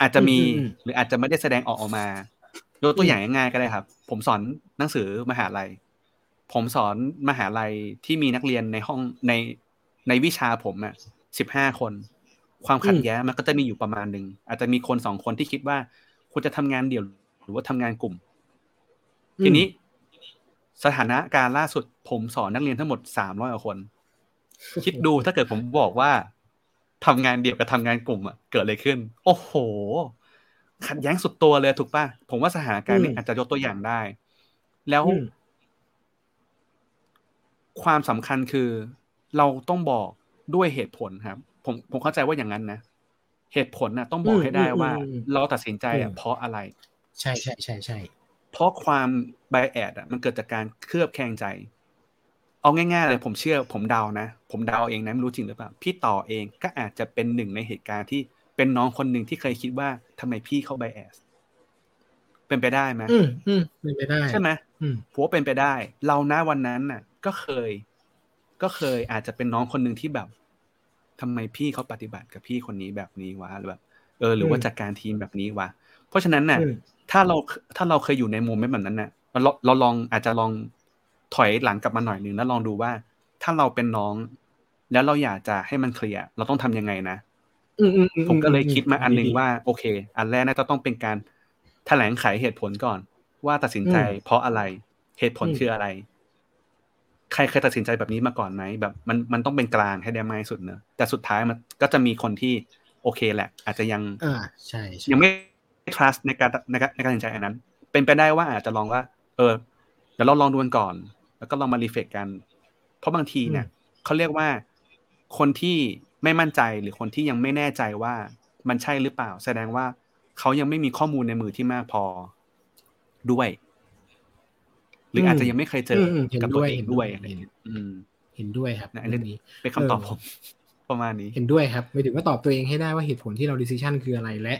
อาจจะมีอืมอืมหรืออาจจะไม่ได้แสดงออกออกมายกตัวอย่างง่ายๆก็ได้ครับ ผมสอนหนังสือมหาลัย ผมสอนมหาลัยที่มีนักเรียนในห้องในในวิชาผมอะสิบห้าคน ความขัดแย้งมันก็จะมีอยู่ประมาณหนึ่งอาจจะมีคนสองคนที่คิดว่าคุณจะทำงานเดี่ยวหรือว่าทำงานกลุ่ม ทีนี้สถานะการล่าสุดผมสอนนักเรียนทั้งหมดสามร้อยกว่าคน คิดดูถ้าเกิดผมบอกว่าทำงานเดี่ยวกับทำงานกลุ่มอะเกิดอะไรขึ้น โอ้โห ขัดแย้งสุดตัวเลยถูกป่ะผมว่าสถานการณ์นี้อืมอาจจะยกตัวอย่างได้ แล้วอืม ความสำคัญคือเราต้องบอกด้วยเหตุผลครับ ผมผมเข้าใจว่าอย่างนั้นนะ เหตุผลนะต้องบอกอืมให้ได้อืมว่าอืมเราตัดสินใจอะอืมเพราะอะไร ใช่ใช่ใช่ใช่เพราะความไบแอดอะมันเกิดจากการเคลือบแคลงใจ เอาง่ายๆเลยผมเชื่อ ผมเดานะ ผมเดาเองนะไม่รู้จริงหรือเปล่าพี่ต่อเองก็อาจจะเป็นหนึ่งในเหตุการณ์ที่เป็นน้องคนหนึ่งที่เคยคิดว่าทำไมพี่เข้าไบแอสเป็นไปได้ไหมอืมอืมเป็นไปได้ใช่ไหมอืมผมว่าเป็นไปได้ เรานะวันนั้นน่ะก็เคย ก็เคยอาจจะเป็นน้องคนหนึ่งที่แบบทำไมพี่เขาปฏิบัติกับพี่คนนี้แบบนี้วะหรือแบบเออ หรือว่าอืมจัดการทีมแบบนี้วะเพราะฉะนั้นน่ะอืมถ้าเราถ้าเราเคยอยู่ในโมเมนต์แบบนั้นน่ะเราเราลองอาจจะลองถอยหลังกลับมาหน่อยหนึ่งแล้วลองดูว่า ถ้าเราเป็นน้อง แล้วเราอยากจะให้มันเคลียร์เราต้องทำยังไงนะอืมอืมอืผมก็เลยคิดมาอันหนึงดีว่า โอเค อันแรกน่าจะต้องเป็นการแถลงไขเหตุผลก่อน ว่าตัดสินใจอืมเพราะอะไรเหตุผลอืมคืออะไร ใครเคยตัดสินใจแบบนี้มาก่อนไหมแบบมันมันต้องเป็นกลางให้ได้มากที่สุดเนอะแต่สุดท้ายมันก็จะมีคนที่โอเคแหละ อาจจะยังอ่าใช่ใช่ยังไม่ trust ในการในการในการตัดสินใจอันนั้น เป็นไปได้ว่าอาจจะลองว่า เออเดี๋ยวเราลองดูกันก่อน แล้วก็ลองมารีเฟกกัน เพราะบางทีเนี่ยเขาเรียกว่าคนที่ไม่มั่นใจหรือคนที่ยังไม่แน่ใจว่ามันใช่หรือเปล่า แสดงว่าเขายังไม่มีข้อมูลในมือที่มากพอด้วยห รืออาจจะยังไม่เคยเจอมมห็นกับตัวด้วยเองห็นด้วยเห็นอะไรอย่างเงี้ยอืมเห็นด้วยครับนะอันนี้เรื่องนี้เป็นคำตอบเออผมประมาณนี้เห็นด้วยครับหมายถึงว่าตอบตัวเองให้ได้ว่าเหตุผลที่เรา decision คืออะไรและ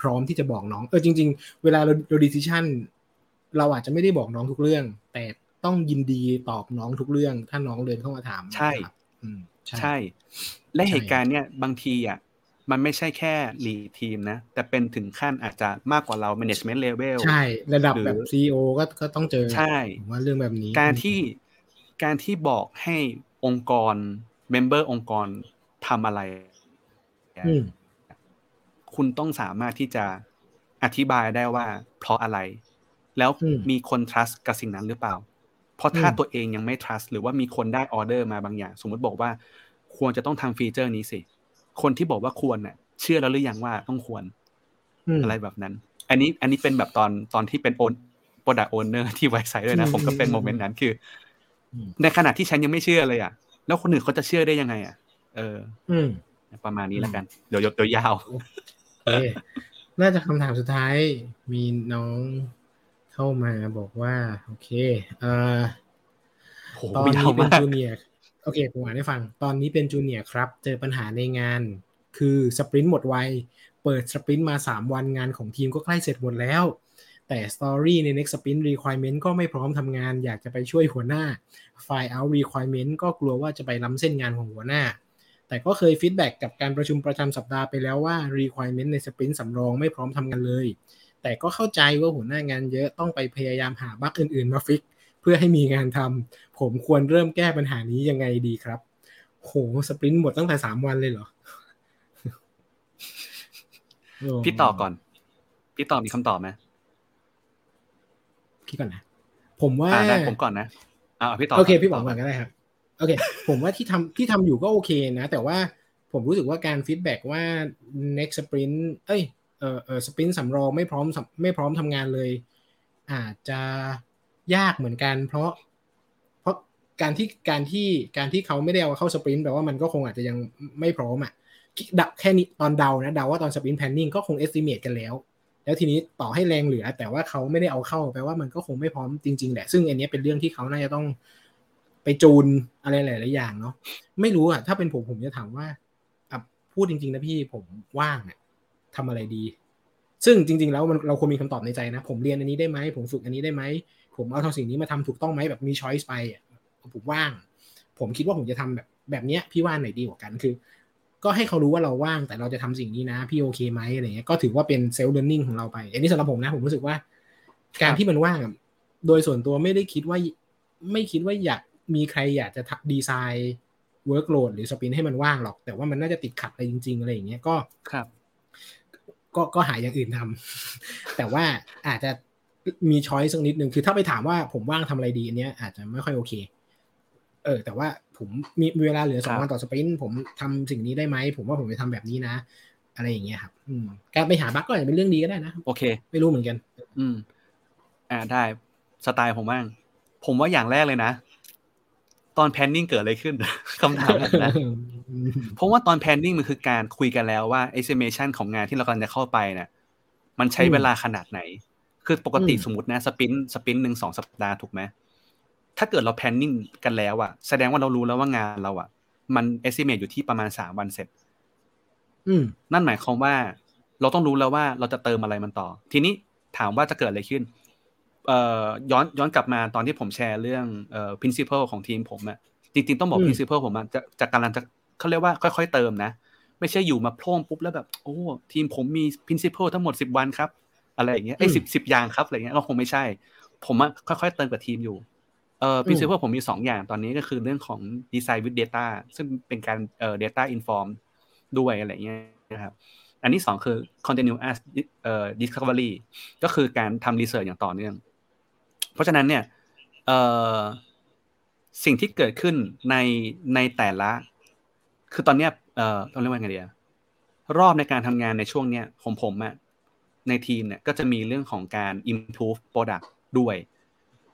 พร้อมที่จะบอกน้องเออจริง ๆ เวลาเราเรา decision เราอาจจะไม่ได้บอกน้องทุกเรื่อง แต่ต้องยินดีตอบน้องทุกเรื่อง ถ้าน้องเดินเข้ามาถาม ใช่ครับอืมใช่ใช่ และใช่เหตุการณ์เนี่ยบางทีอะ มันไม่ใช่แค่ลีดทีมนะ แต่เป็นถึงขั้นอาจจะมากกว่าเรา management level ใช่ ระดับหรือแบบ CEO ก็ก็ต้องเจอใช่ผมว่าเรื่องแบบนี้ การที่การที่บอกให้องค์กร member องค์กรทำอะไรอืมคุณต้องสามารถที่จะอธิบายได้ว่า เพราะอะไร แล้วอืมมีคน trust กับสิ่งนั้นหรือเปล่า เพราะถ้าอืมตัวเองยังไม่ trust หรือว่ามีคนได้ออเดอร์มาบางอย่าง สมมติบอกว่า ควรจะต้องทำฟีเจอร์นี้สิ คนที่บอกว่าควรเน่ะเชื่อแล้วหรือยังว่าต้องควรมอะไรแบบนั้น อันนี้อันนี้เป็นแบบตอนตอนที่เป็น owner product owner ที่ Wisesight ด้วยนะอืมผมก็เป็น moment นั้นคืออืมในขณะที่ฉันยังไม่เชื่อเลยอะ แล้วคนอื่นเขาจะเชื่อได้ยังไง อะ เออ อืมประมาณนี้แล้วกัน เดี๋ยวเดี๋ยวยาวโอเคน่าจะคำถามสุดท้ายมีน้องเข้ามาบอกว่า โอเค เอ่อโหตอนยานี้วเป็นมาก junior โอเคผมอ่านให้ฟัง ตอนนี้เป็น junior ครับ เจอปัญหาในงาน คือ sprint หมดไว เปิด sprint มา 3 วันงานของทีมก็ใกล้เสร็จหมดแล้ว แต่ story ใน next sprint requirement ก็ไม่พร้อมทำงาน อยากจะไปช่วยหัวหน้าไฟล์ out requirement ก็กลัวว่าจะไปล้ำเส้นงานของหัวหน้า แต่ก็เคย feedback กับการประชุมประจำสัปดาห์ไปแล้วว่า requirement ใน sprint สำรองไม่พร้อมทำงานเลย แต่ก็เข้าใจว่าหัวหน้างานเยอะต้องไปพยายามหา bug อื่นๆมา fix เพื่อให้มีงานทำผมควรเริ่มแก้ปัญหานี้ยังไงดีครับ โหสปรินต์หมดตั้งแต่สามวันเลยเหรอๆพี่ต่อก่อน พี่ต่อมีคำตอบไหมคิดก่อนนะ ผมว่าอ่าได้ผมก่อนนะอ่าพี่ต่อโอเคก่นพี่บอกก่อนก็ได้ครับโอเค ผมว่าที่ทำที่ทำอยู่ก็โอเคนะ แต่ว่าผมรู้สึกว่าการฟีดแบ็กว่า next sprint เอ้ยเออเออสปรินต์สำรองไม่พร้อมสำไม่พร้อมทำงานเลย อาจจะ ยากเหมือนกัน เพราะ เพราะการที่การที่การที่เขาไม่ได้เอาเข้าสปรินต์แปลว่ามันก็คงอาจจะยังไม่พร้อมอะเดาแค่นี้ตอนเดานะเดาว่าตอนสปรินต์แพนนิ่งก็คง estimate กันแล้ว แล้วทีนี้ต่อให้แรงเหลือ แต่ว่าเขาไม่ได้เอาเข้าแปลว่ามันก็คงไม่พร้อมจริงๆแหละซึ่งอันนี้เป็นเรื่องที่เขาน่าจะต้องไปจูนอะไรหลายๆอย่างเนาะไม่รู้อะถ้าเป็นผมผมจะถามว่าอะพูดจริงๆนะพี่ผมว่างอะทำอะไรดี ซึ่งจริง ๆ แล้วมันเราควรมีคำตอบในใจนะ ผมเรียนอันนี้ได้ไหมผมฝึกอันนี้ได้ไหม ผมเอาทำสิ่งนี้มาทำถูกต้องไหมแบบมี choice ไปอะผมว่าง ผมคิดว่าผมจะทำแบบแบบเนี้ยพี่ว่าไหนดีกว่ากันคือ ก็ให้เขารู้ว่าเราว่างแต่เราจะทำสิ่งนี้นะ พี่โอเคไหมอะไรเงี้ยก็ถือว่าเป็นเซลล์เ a ร์นนิ่งของเราไป อันนี้สำหรับผมนะผมรู้สึกว่า การที่มันว่างอะโดยส่วนตัวไม่ได้คิดว่าไม่คิดว่าอยากมีใครอยากจะ design workload หรือ sprint ให้มันว่างหรอก แต่ว่ามันน่าจะติดขัดอะไรจริง ๆ อะไรอย่างเงี้ยก็ครับ ก็ก็หาอย่างอื่นทำแต่ว่าอาจจะ มีช้อยสักนิดนึงคือถ้าไปถามว่าผมว่างทำอะไรดีอันเนี้ยอาจจะไม่ค่อยโอเค เออ แต่ว่าผมมีมีเวลาเหลือสองครับวันต่อสปรินต์ผมทำสิ่งนี้ได้ไหมผมว่าผมจะทำแบบนี้นะ อะไรอย่างเงี้ยครับ อืมการไปหาบั๊กก็อาจจะเป็นเรื่องดีก็ได้นะโอเค ไม่รู้เหมือนกัน อืม อ่าได้สไตล์ผมบ้างผมว่าอย่างแรกเลยนะ ตอนแพนนิ่งเกิดอะไรขึ้นคำถามผมนะเพราะว่าตอนแพนนิ่งมันคือการคุยกันแล้วว่า estimation ของงานที่เรากำลังจะเข้าไปเนี่ยมันใช้เวลาขนาดไหน คือปกติอืมสมมตินะ สปินสปินหนึ่งสองสัปดาห์ถูกไหมถ้าเกิดเราแพนนิ่งกันแล้วอะแสดงว่าเรารู้แล้วว่างานเราอะมัน estimate อยู่ที่ประมาณสามวันเสร็จอืมนั่นหมายความว่า เราต้องรู้แล้วว่าเราจะเติมอะไรมันต่อ ทีนี้ถามว่าจะเกิดอะไรขึ้นเอ่อย้อนย้อนกลับมาตอนที่ผมแชร์เรื่องเอ่อ principle ของทีมผมอะจริงๆต้องบอกอืม principle ผมอะจะจะกำลังจะเขาเรียกว่าค่อย ๆ เติมนะ ไม่ใช่อยู่มาโพร่งปุ๊บแล้วแบบ โอ้ ทีมผมมี principle ทั้งหมดสิบวันครับ อะไรอย่างเงี้ยไอ้สิบสิบอย่างครับอะไรเงี้ยก็คงไม่ใช่ ผมอะค่อยๆเติมกับทีมอยู่เอ่อ principle ผมมีสองอย่างตอนนี้ก็คือเรื่องของ design with data ซึ่งเป็นการเอ่อ data inform ด้วยอะไรเงี้ยนะครับอันที่สองคือ continuous เอ่อ discovery ก็คือการทำ research อย่างต่อเนื่อง เพราะฉะนั้นเนี่ยเอ่อสิ่งที่เกิดขึ้นในในแต่ละ คือตอนเนี้ยเอ่อต้องเรียกว่าไงดีอะรอบในการทำงานในช่วงเนี้ยของผมอะ ในทีมเนี่ยก็จะมีเรื่องของการ improve product ด้วย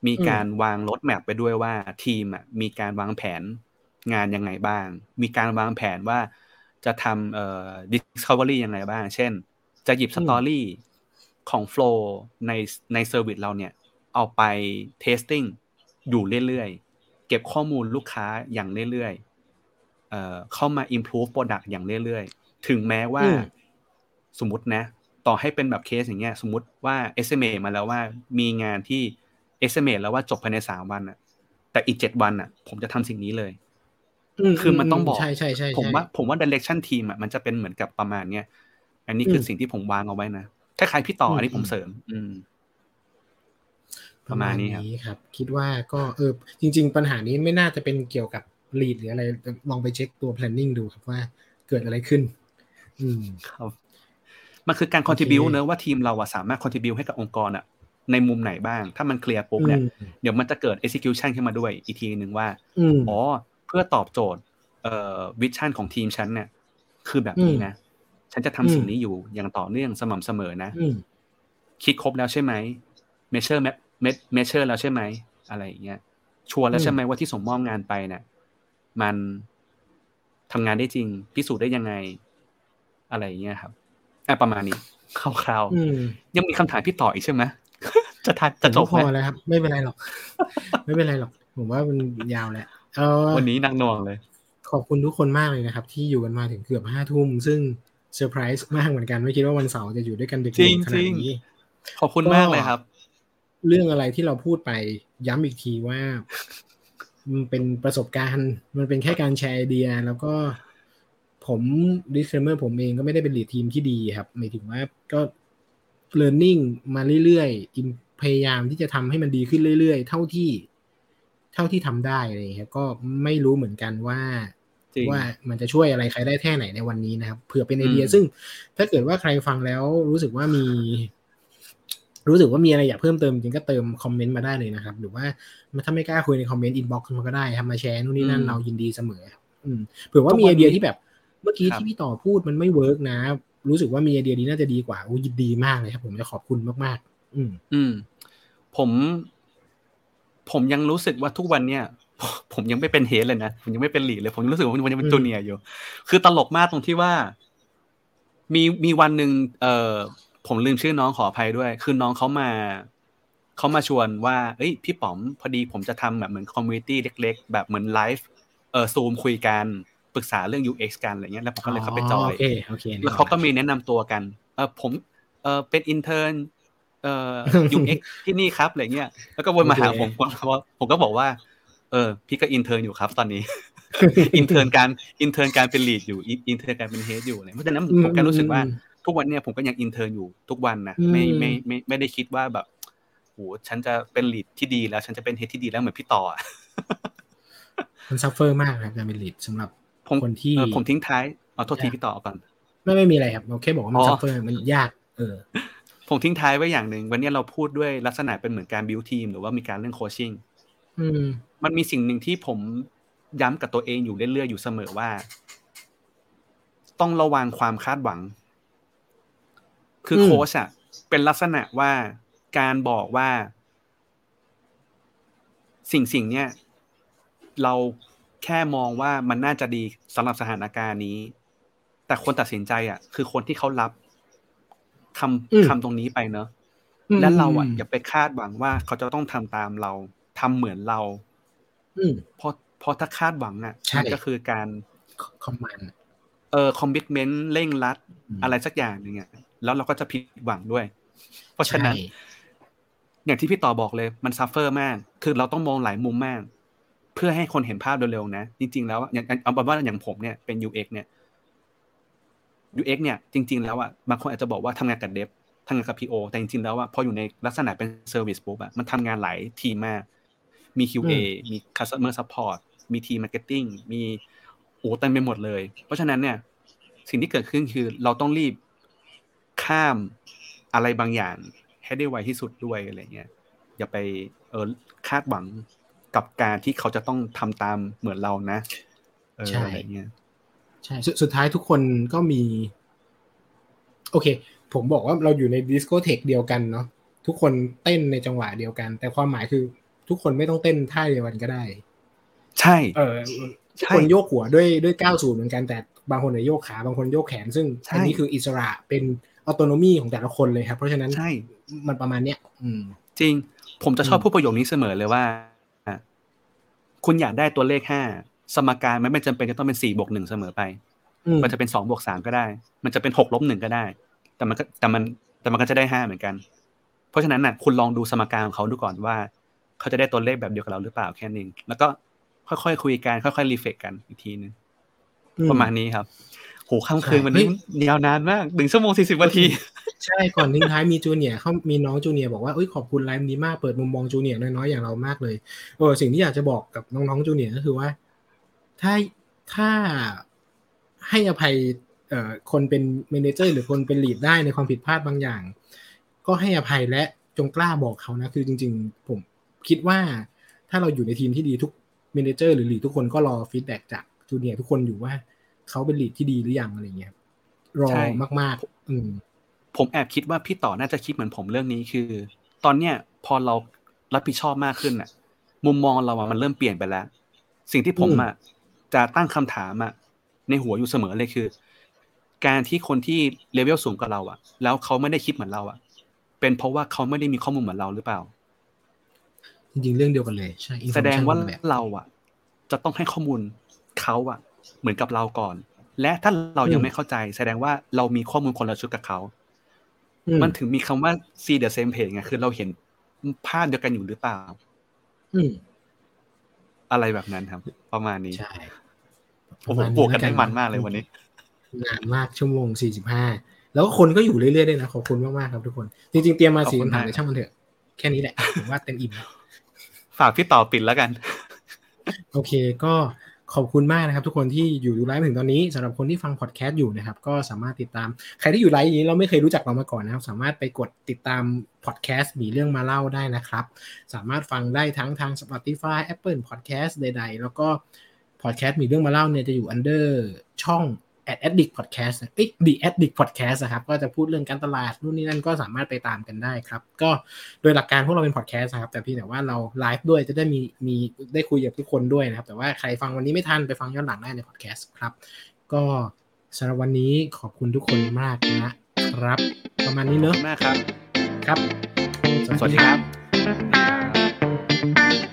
มีการวางรถแมพไปด้วยว่าทีมอะมีการวางแผนงานยังไงบ้าง มีการวางแผนว่าจะทำเอ่อ discovery ยังไงบ้าง เช่น จะหยิบ story ของ flow ในใน service เราเนี่ย เอาไป testing อยู่เรื่อยๆ เก็บข้อมูลลูกค้าอย่างเรื่อยๆเอ่อเข้ามา improve product อย่างเรื่อยๆ ถึงแม้ว่าอืมสมมตินะ ต่อให้เป็นแบบเคสอย่างเงี้ยสมมติว่า estimate มาแล้วว่ามีงานที่ estimate แล้วว่าจบภายในสามวันอะแต่อีกเจ็ดวันอะผมจะทำสิ่งนี้เลยคือมันต้องบอกใช่ใช่ใช่ผมว่าผมว่า direction team อะมันจะเป็นเหมือนกับประมาณเนี้ยอันนี้คือสิ่งที่ผมวางเอาไว้นะคล้ายๆพี่ต่ออันนี้ผมเสริม อืมประมาณนี้ครับครับคิดว่าก็เออจริง ๆ ปัญหานี้ไม่น่าจะเป็นเกี่ยวกับ lead หรืออะไรลองไปเช็คตัว planning ดูครับว่าเกิดอะไรขึ้น อืมครับ มันคือการโอเค contribute เนอะว่าทีมเราอะสามารถ contribute ให้กับองค์กรอะในมุมไหนบ้าง ถ้ามันเคลียร์ปุ๊บเนี่ยอืมเดี๋ยวมันจะเกิด execution ขึ้นมาด้วยอีกทีหนึ่งว่าอืมอ๋อเพื่อตอบโจทย์เอ่อ vision ของทีมฉันเนี่ย คือแบบนี้นะ ฉันจะทำสิ่งนี้อยู่อย่างต่อเนื่องสม่ำเสมอนะอืมคิดครบแล้วใช่ไหม measure measure แล้วใช่ไหมอะไรอย่างเงี้ย sure แล้วใช่ไหมว่าที่ส่งมอบงานไปเนี่ยมันทำงานได้จริงพิสูจน์ได้ยังไง อะไรอย่างเงี้ยครับ อะประมาณนี้คร่าวอืมๆยังมีคำถามพี่ต่ออีกใช่ไหมจะทันจะจบผมไหพมอแล้วครับ ไม่เป็นไรหรอก ไม่เป็นไรหรอก ผมว่ามันยาวแหละเออวันนี้หนักหน่วงเลย ขอบคุณทุกคนมากเลยนะครับ ที่อยู่กันมาถึงเกือบห้าทุ่ม ซึ่งเซอร์ไพรส์มากเหมือนกันไม่คิดว่าวันเสาร์จะอยู่ด้วยกันดึกจริงๆขนาดนี้ขอบคุณมากเลยครับ เรื่องอะไรที่เราพูดไปย้ำอีกทีว่า มันเป็นประสบการณ์ มันเป็นแค่การแชร์ไอเดีย แล้วก็ ผม disclaimer ผมเองก็ไม่ได้เป็น lead team ที่ดีครับหมายถึงว่าก็ learning มาเรื่อยๆพยายามที่จะทำให้มันดีขึ้นเรื่อยๆ เท่าที่ เท่าที่ทำได้อะไรอย่างเลยครับก็ไม่รู้เหมือนกันว่าจริงว่ามันจะช่วยอะไรใครได้แค่ไหนในวันนี้นะครับเผื่อเป็นไอเดียอืมซึ่งถ้าเกิดว่าใครฟังแล้วรู้สึกว่ามี รู้สึกว่ามีอะไรอยากเพิ่มเติมจริงก็เติมคอมเมนต์มาได้เลยนะครับ หรือว่าถ้าไม่กล้าคุยในคอมเมนต์ inbox มาก็ได้ครับมาแชร์นู่นนี่นั่นอืมเรายินดีเสมอครับอืมเผื่อว่าทุกมีวันไอเดียนี้ที่แบบเมื่อกี้ครับที่พี่ต่อพูดมันไม่ work นะ รู้สึกว่ามีไอเดียนี้น่าจะดีกว่าโอ้ยินดีมากเลยครับ ผมจะขอบคุณมากๆ อืม อืม ผม ผมยังรู้สึกว่าทุกวันเนี่ยผมยังไม่เป็น head เลยนะ ผมยังไม่เป็น lead เลย ผมยังรู้สึกว่าผมยังเป็นอืม junior อยู่ คือตลกมากตรงที่ว่า มีมีวันหนึ่งเอ่อผมลืมชื่อน้องขออภัยด้วย คือน้องเขามาเขามาชวนว่า เอ้ย พี่ป๋อมพอดีผมจะทำแบบเหมือน community เล็ก ๆ แบบเหมือนไลฟ์เอ่อซูมคุยกัน ปรึกษาเรื่อง UX กันอะไรเงี้ยแล้วผมก็เลยเข้าไปจอยโอเคโอเคแล้วเขาก็มีแนะนำตัวกันเออผมเออเป็น intern เอ่อ UX ที่นี่ครับอะไรเงี้ยแล้วก็วนมาหาผมผมก็ผมก็บอกว่า เออพี่ก็ intern อยู่ครับตอนนี้ intern การ intern การเป็น lead อยู่ intern การเป็น head อยู่อะไรเพราะฉะนั้นผมก็รู้สึกว่าทุกวันเนี่ยผมก็ยัง intern อยู่ทุกวันนะไม่ไม่ไม่ไม่ได้คิดว่าแบบโหฉันจะเป็น lead ที่ดีแล้ว ฉันจะเป็น head ที่ดีแล้วเหมือนพี่ต่ออะมัน suffer มากครับการเป็น lead สำหรับ ผมคนที่เออผมทิ้งท้ายเอาโทษทีพี่ต่อก่อน ไม่ไม่มีอะไรครับเราแค่บอกว่ามันอ๋อ suffer มันยาก เออ ผมทิ้งท้ายไว้อย่างหนึ่งวันนี้เราพูดด้วยลักษณะเป็นเหมือนการ build team หรือว่ามีการเรื่อง coaching อืมมันมีสิ่งหนึ่งที่ผมย้ำกับตัวเองอยู่เรื่อยๆอยู่เสมอว่า ต้องระวังความคาดหวัง คืออืมโค้ชอะเป็นลักษณะว่าการบอกว่า สิ่งสิ่งเนี้ยเรา แค่มองว่ามันน่าจะดีสำหรับสถานการณ์นี้ แต่คนตัดสินใจอะคือคนที่เขารับคอืมำคำตรงนี้ไปเนอะและเราอะอย่าไปคาดหวังว่าเขาจะต้องทำตามเราทำเหมือนเราอืมเพราะเพราะถ้าคาดหวังอะใช่มันก็คือการคอมมานเออคอมมิชเมนต์เร่งรัดอืมอะไรสักอย่างหนึ่งอะแล้วเราก็จะผิดหวังด้วย เพราะฉะนั้นใช่อย่างที่พี่ต่อบอกเลย มัน suffer มาก คือเราต้องมองหลายมุมมาก เพื่อให้คนเห็นภาพเร็วๆนะ จริง ๆ แล้วอะอย่างเอาเป็นว่าอย่างผมเนี่ยเป็น UX เนี่ย UX เนี่ย จริง ๆ แล้วอะบางคนอาจจะบอกว่าทำงานกับ dev ทำงานกับ PO แต่จริง ๆ แล้วอะพออยู่ในลักษณะเป็น service ปุ๊บอะมันทำงานหลายทีมมาก มี QA มี Customer Support มีทีม Marketing มีโอ้เต็มไปหมดเลย เพราะฉะนั้นเนี่ย สิ่งที่เกิดขึ้นคือเราต้องรีบข้ามอะไรบางอย่างให้ได้ไวที่สุดด้วยอะไรเงี้ยอย่าไปเออคาดหวัง กับการที่เขาจะต้องทำตามเหมือนเรานะเออใช่อะไรเงี้ยใช่สสุดท้ายทุกคนก็มี โอเค ผมบอกว่าเราอยู่ในดิสโกเทคเดียวกันเนาะทุกคนเต้นในจังหวะเดียวกัน แต่ความหมายคือ ทุกคนไม่ต้องเต้นท่าเดียวกันก็ได้ ใช่ เออทุกใช่คนโยกหัวด้วยด้วยก้าวสูเหมือนกันแต่บางคนเนี่ยโยกขาบางคนโยกแขน ซึ่งใช่อันนี้คืออิสระเป็นออโตโนมีของแต่ละคนเลยครับ เพราะฉะนั้นใช่มันประมาณเนี้ยอืม จริง ผมจะชอบอืมพูดประโยคนี้เสมอเลยว่าอะ คุณอยากได้ตัวเลขห้าสมการมันไม่จำเป็นจะต้องเป็นสี่บวกหนึ่งเสมอไปอืมมันจะเป็นสองบวกสามก็ได้ มันจะเป็นหกลบหนึ่งก็ได้ แต่มันก็แต่มันแต่มันก็จะได้ห้าเหมือนกัน เพราะฉะนั้นน่ะ คุณลองดูสมการของเขาดูก่อนว่า เขาจะได้ตัวเลขแบบเดียวกับเราหรือเปล่าแค่นั้นเองแล้วก็ค่อยๆคุยกันค่อยๆ reflect กันอีกทีนึงอืประมาณนี้ครับ โหค่ำคืนใช่วันนี้เฮ้ยยาวนานมากหนึ่งชั่วโมงสี่สิบนาที ใช่ก่อนทิ้งท้ายมี junior เขามีน้อง junior บอกว่าเอ้ยขอบคุณไลฟ์นี้มากเปิดมุมมอง junior น้อยๆอย่างเรามากเลยเออสิ่งที่อยากจะบอกกับน้องๆ junior ก็คือว่า ถ้าถ้าให้อภัยเอ่อคนเป็น manager หรือคนเป็น lead ได้ในความผิดพลาดบางอย่าง ก็ให้อภัยและจงกล้าบอกเขานะคือจริง ๆ ผมคิดว่าถ้าเราอยู่ในทีมที่ดีทุก manager หรือ lead ทุกคนก็รอ feedback จาก junior ทุกคนอยู่ว่า เขาเป็น lead ที่ดีหรือยังอะไรเงี้ยรอใช่มาก ๆ อืมผมแอบคิดว่าพี่ต่อน่าจะคิดเหมือนผมเรื่องนี้คือ ตอนเนี้ยพอเรารับผิดชอบมากขึ้นน่ะ มุมมองเราอะมันเริ่มเปลี่ยนไปแล้ว สิ่งที่ผมอะจะตั้งคำถามอะในหัวอยู่เสมอเลยคือ การที่คนที่เลเวลสูงกว่าเราอะแล้วเขาไม่ได้คิดเหมือนเราอะเป็นเพราะว่าเขาไม่ได้มีข้อมูลเหมือนเราหรือเปล่า จริงๆเรื่องเดียวกันเลยใช่แสดงว่า information คนละแบบเราอะจะต้องให้ข้อมูลเขาอะ เหมือนกับเราก่อน และถ้าเรายังไม่เข้าใจ แสดงว่าเรามีข้อมูลคนละชุดกับเขาอืมันถึงมีคำว่า see the same page ไงคือเราเห็นภาพเดียวกันอยู่หรือเปล่าอืมอะไรแบบนั้นครับ ประมาณนี้ใช่โอ้โหประาณบวกกันแล้ได้มันมากเลยวันนี้นานมากชั่วโมงสี่สิบห้าแล้วก็คนก็อยู่เรื่อยๆด้วยนะขอบคุณมากๆครับทุกคน จริงๆเตรียมมาขอบสี่คุณคำถามมากแต่ช่างมันเถอะ แค่นี้แหละผมว่าเต็มอิ่มแล้วฝากพี่ต่อปิดแล้วกัน โอเคก็ ขอบคุณมากนะครับ ทุกคนที่อยู่ดูไลฟ์ถึงตอนนี้สำหรับคนที่ฟังพอดแคสต์อยู่นะครับ ก็สามารถติดตาม ใครที่อยู่ไลฟ์อย่างนี้เราไม่เคยรู้จักเรามาก่อนนะครับ สามารถไปกดติดตามพอดแคสต์มีเรื่องมาเล่าได้นะครับ สามารถฟังได้ทั้งทาง Spotify Apple Podcast ใด ๆ แล้วก็พอดแคสต์มีเรื่องมาเล่าเนี่ยจะอยู่ under ช่อง at addict podcast เอ้ย the addict podcast นะครับ ก็จะพูดเรื่องการตลาดนู่นนี่นั่นก็สามารถไปตามกันได้ครับ ก็โดยหลักการพวกเราเป็นพอดแคสต์นะครับ แต่เพี่แต่ว่าเราไลฟ์ด้วยจะได้มีมีได้คุยกับทุกคนด้วยนะครับ แต่ว่าใครฟังวันนี้ไม่ทันไปฟังย้อนหลังได้ในพอดแคสต์ครับ ก็สำหรับวันนี้ขอบคุณทุกคนมากนะครับ ประมาณนี้ขอบเนอะคุณมากครับ ครับ สวัสดีครับ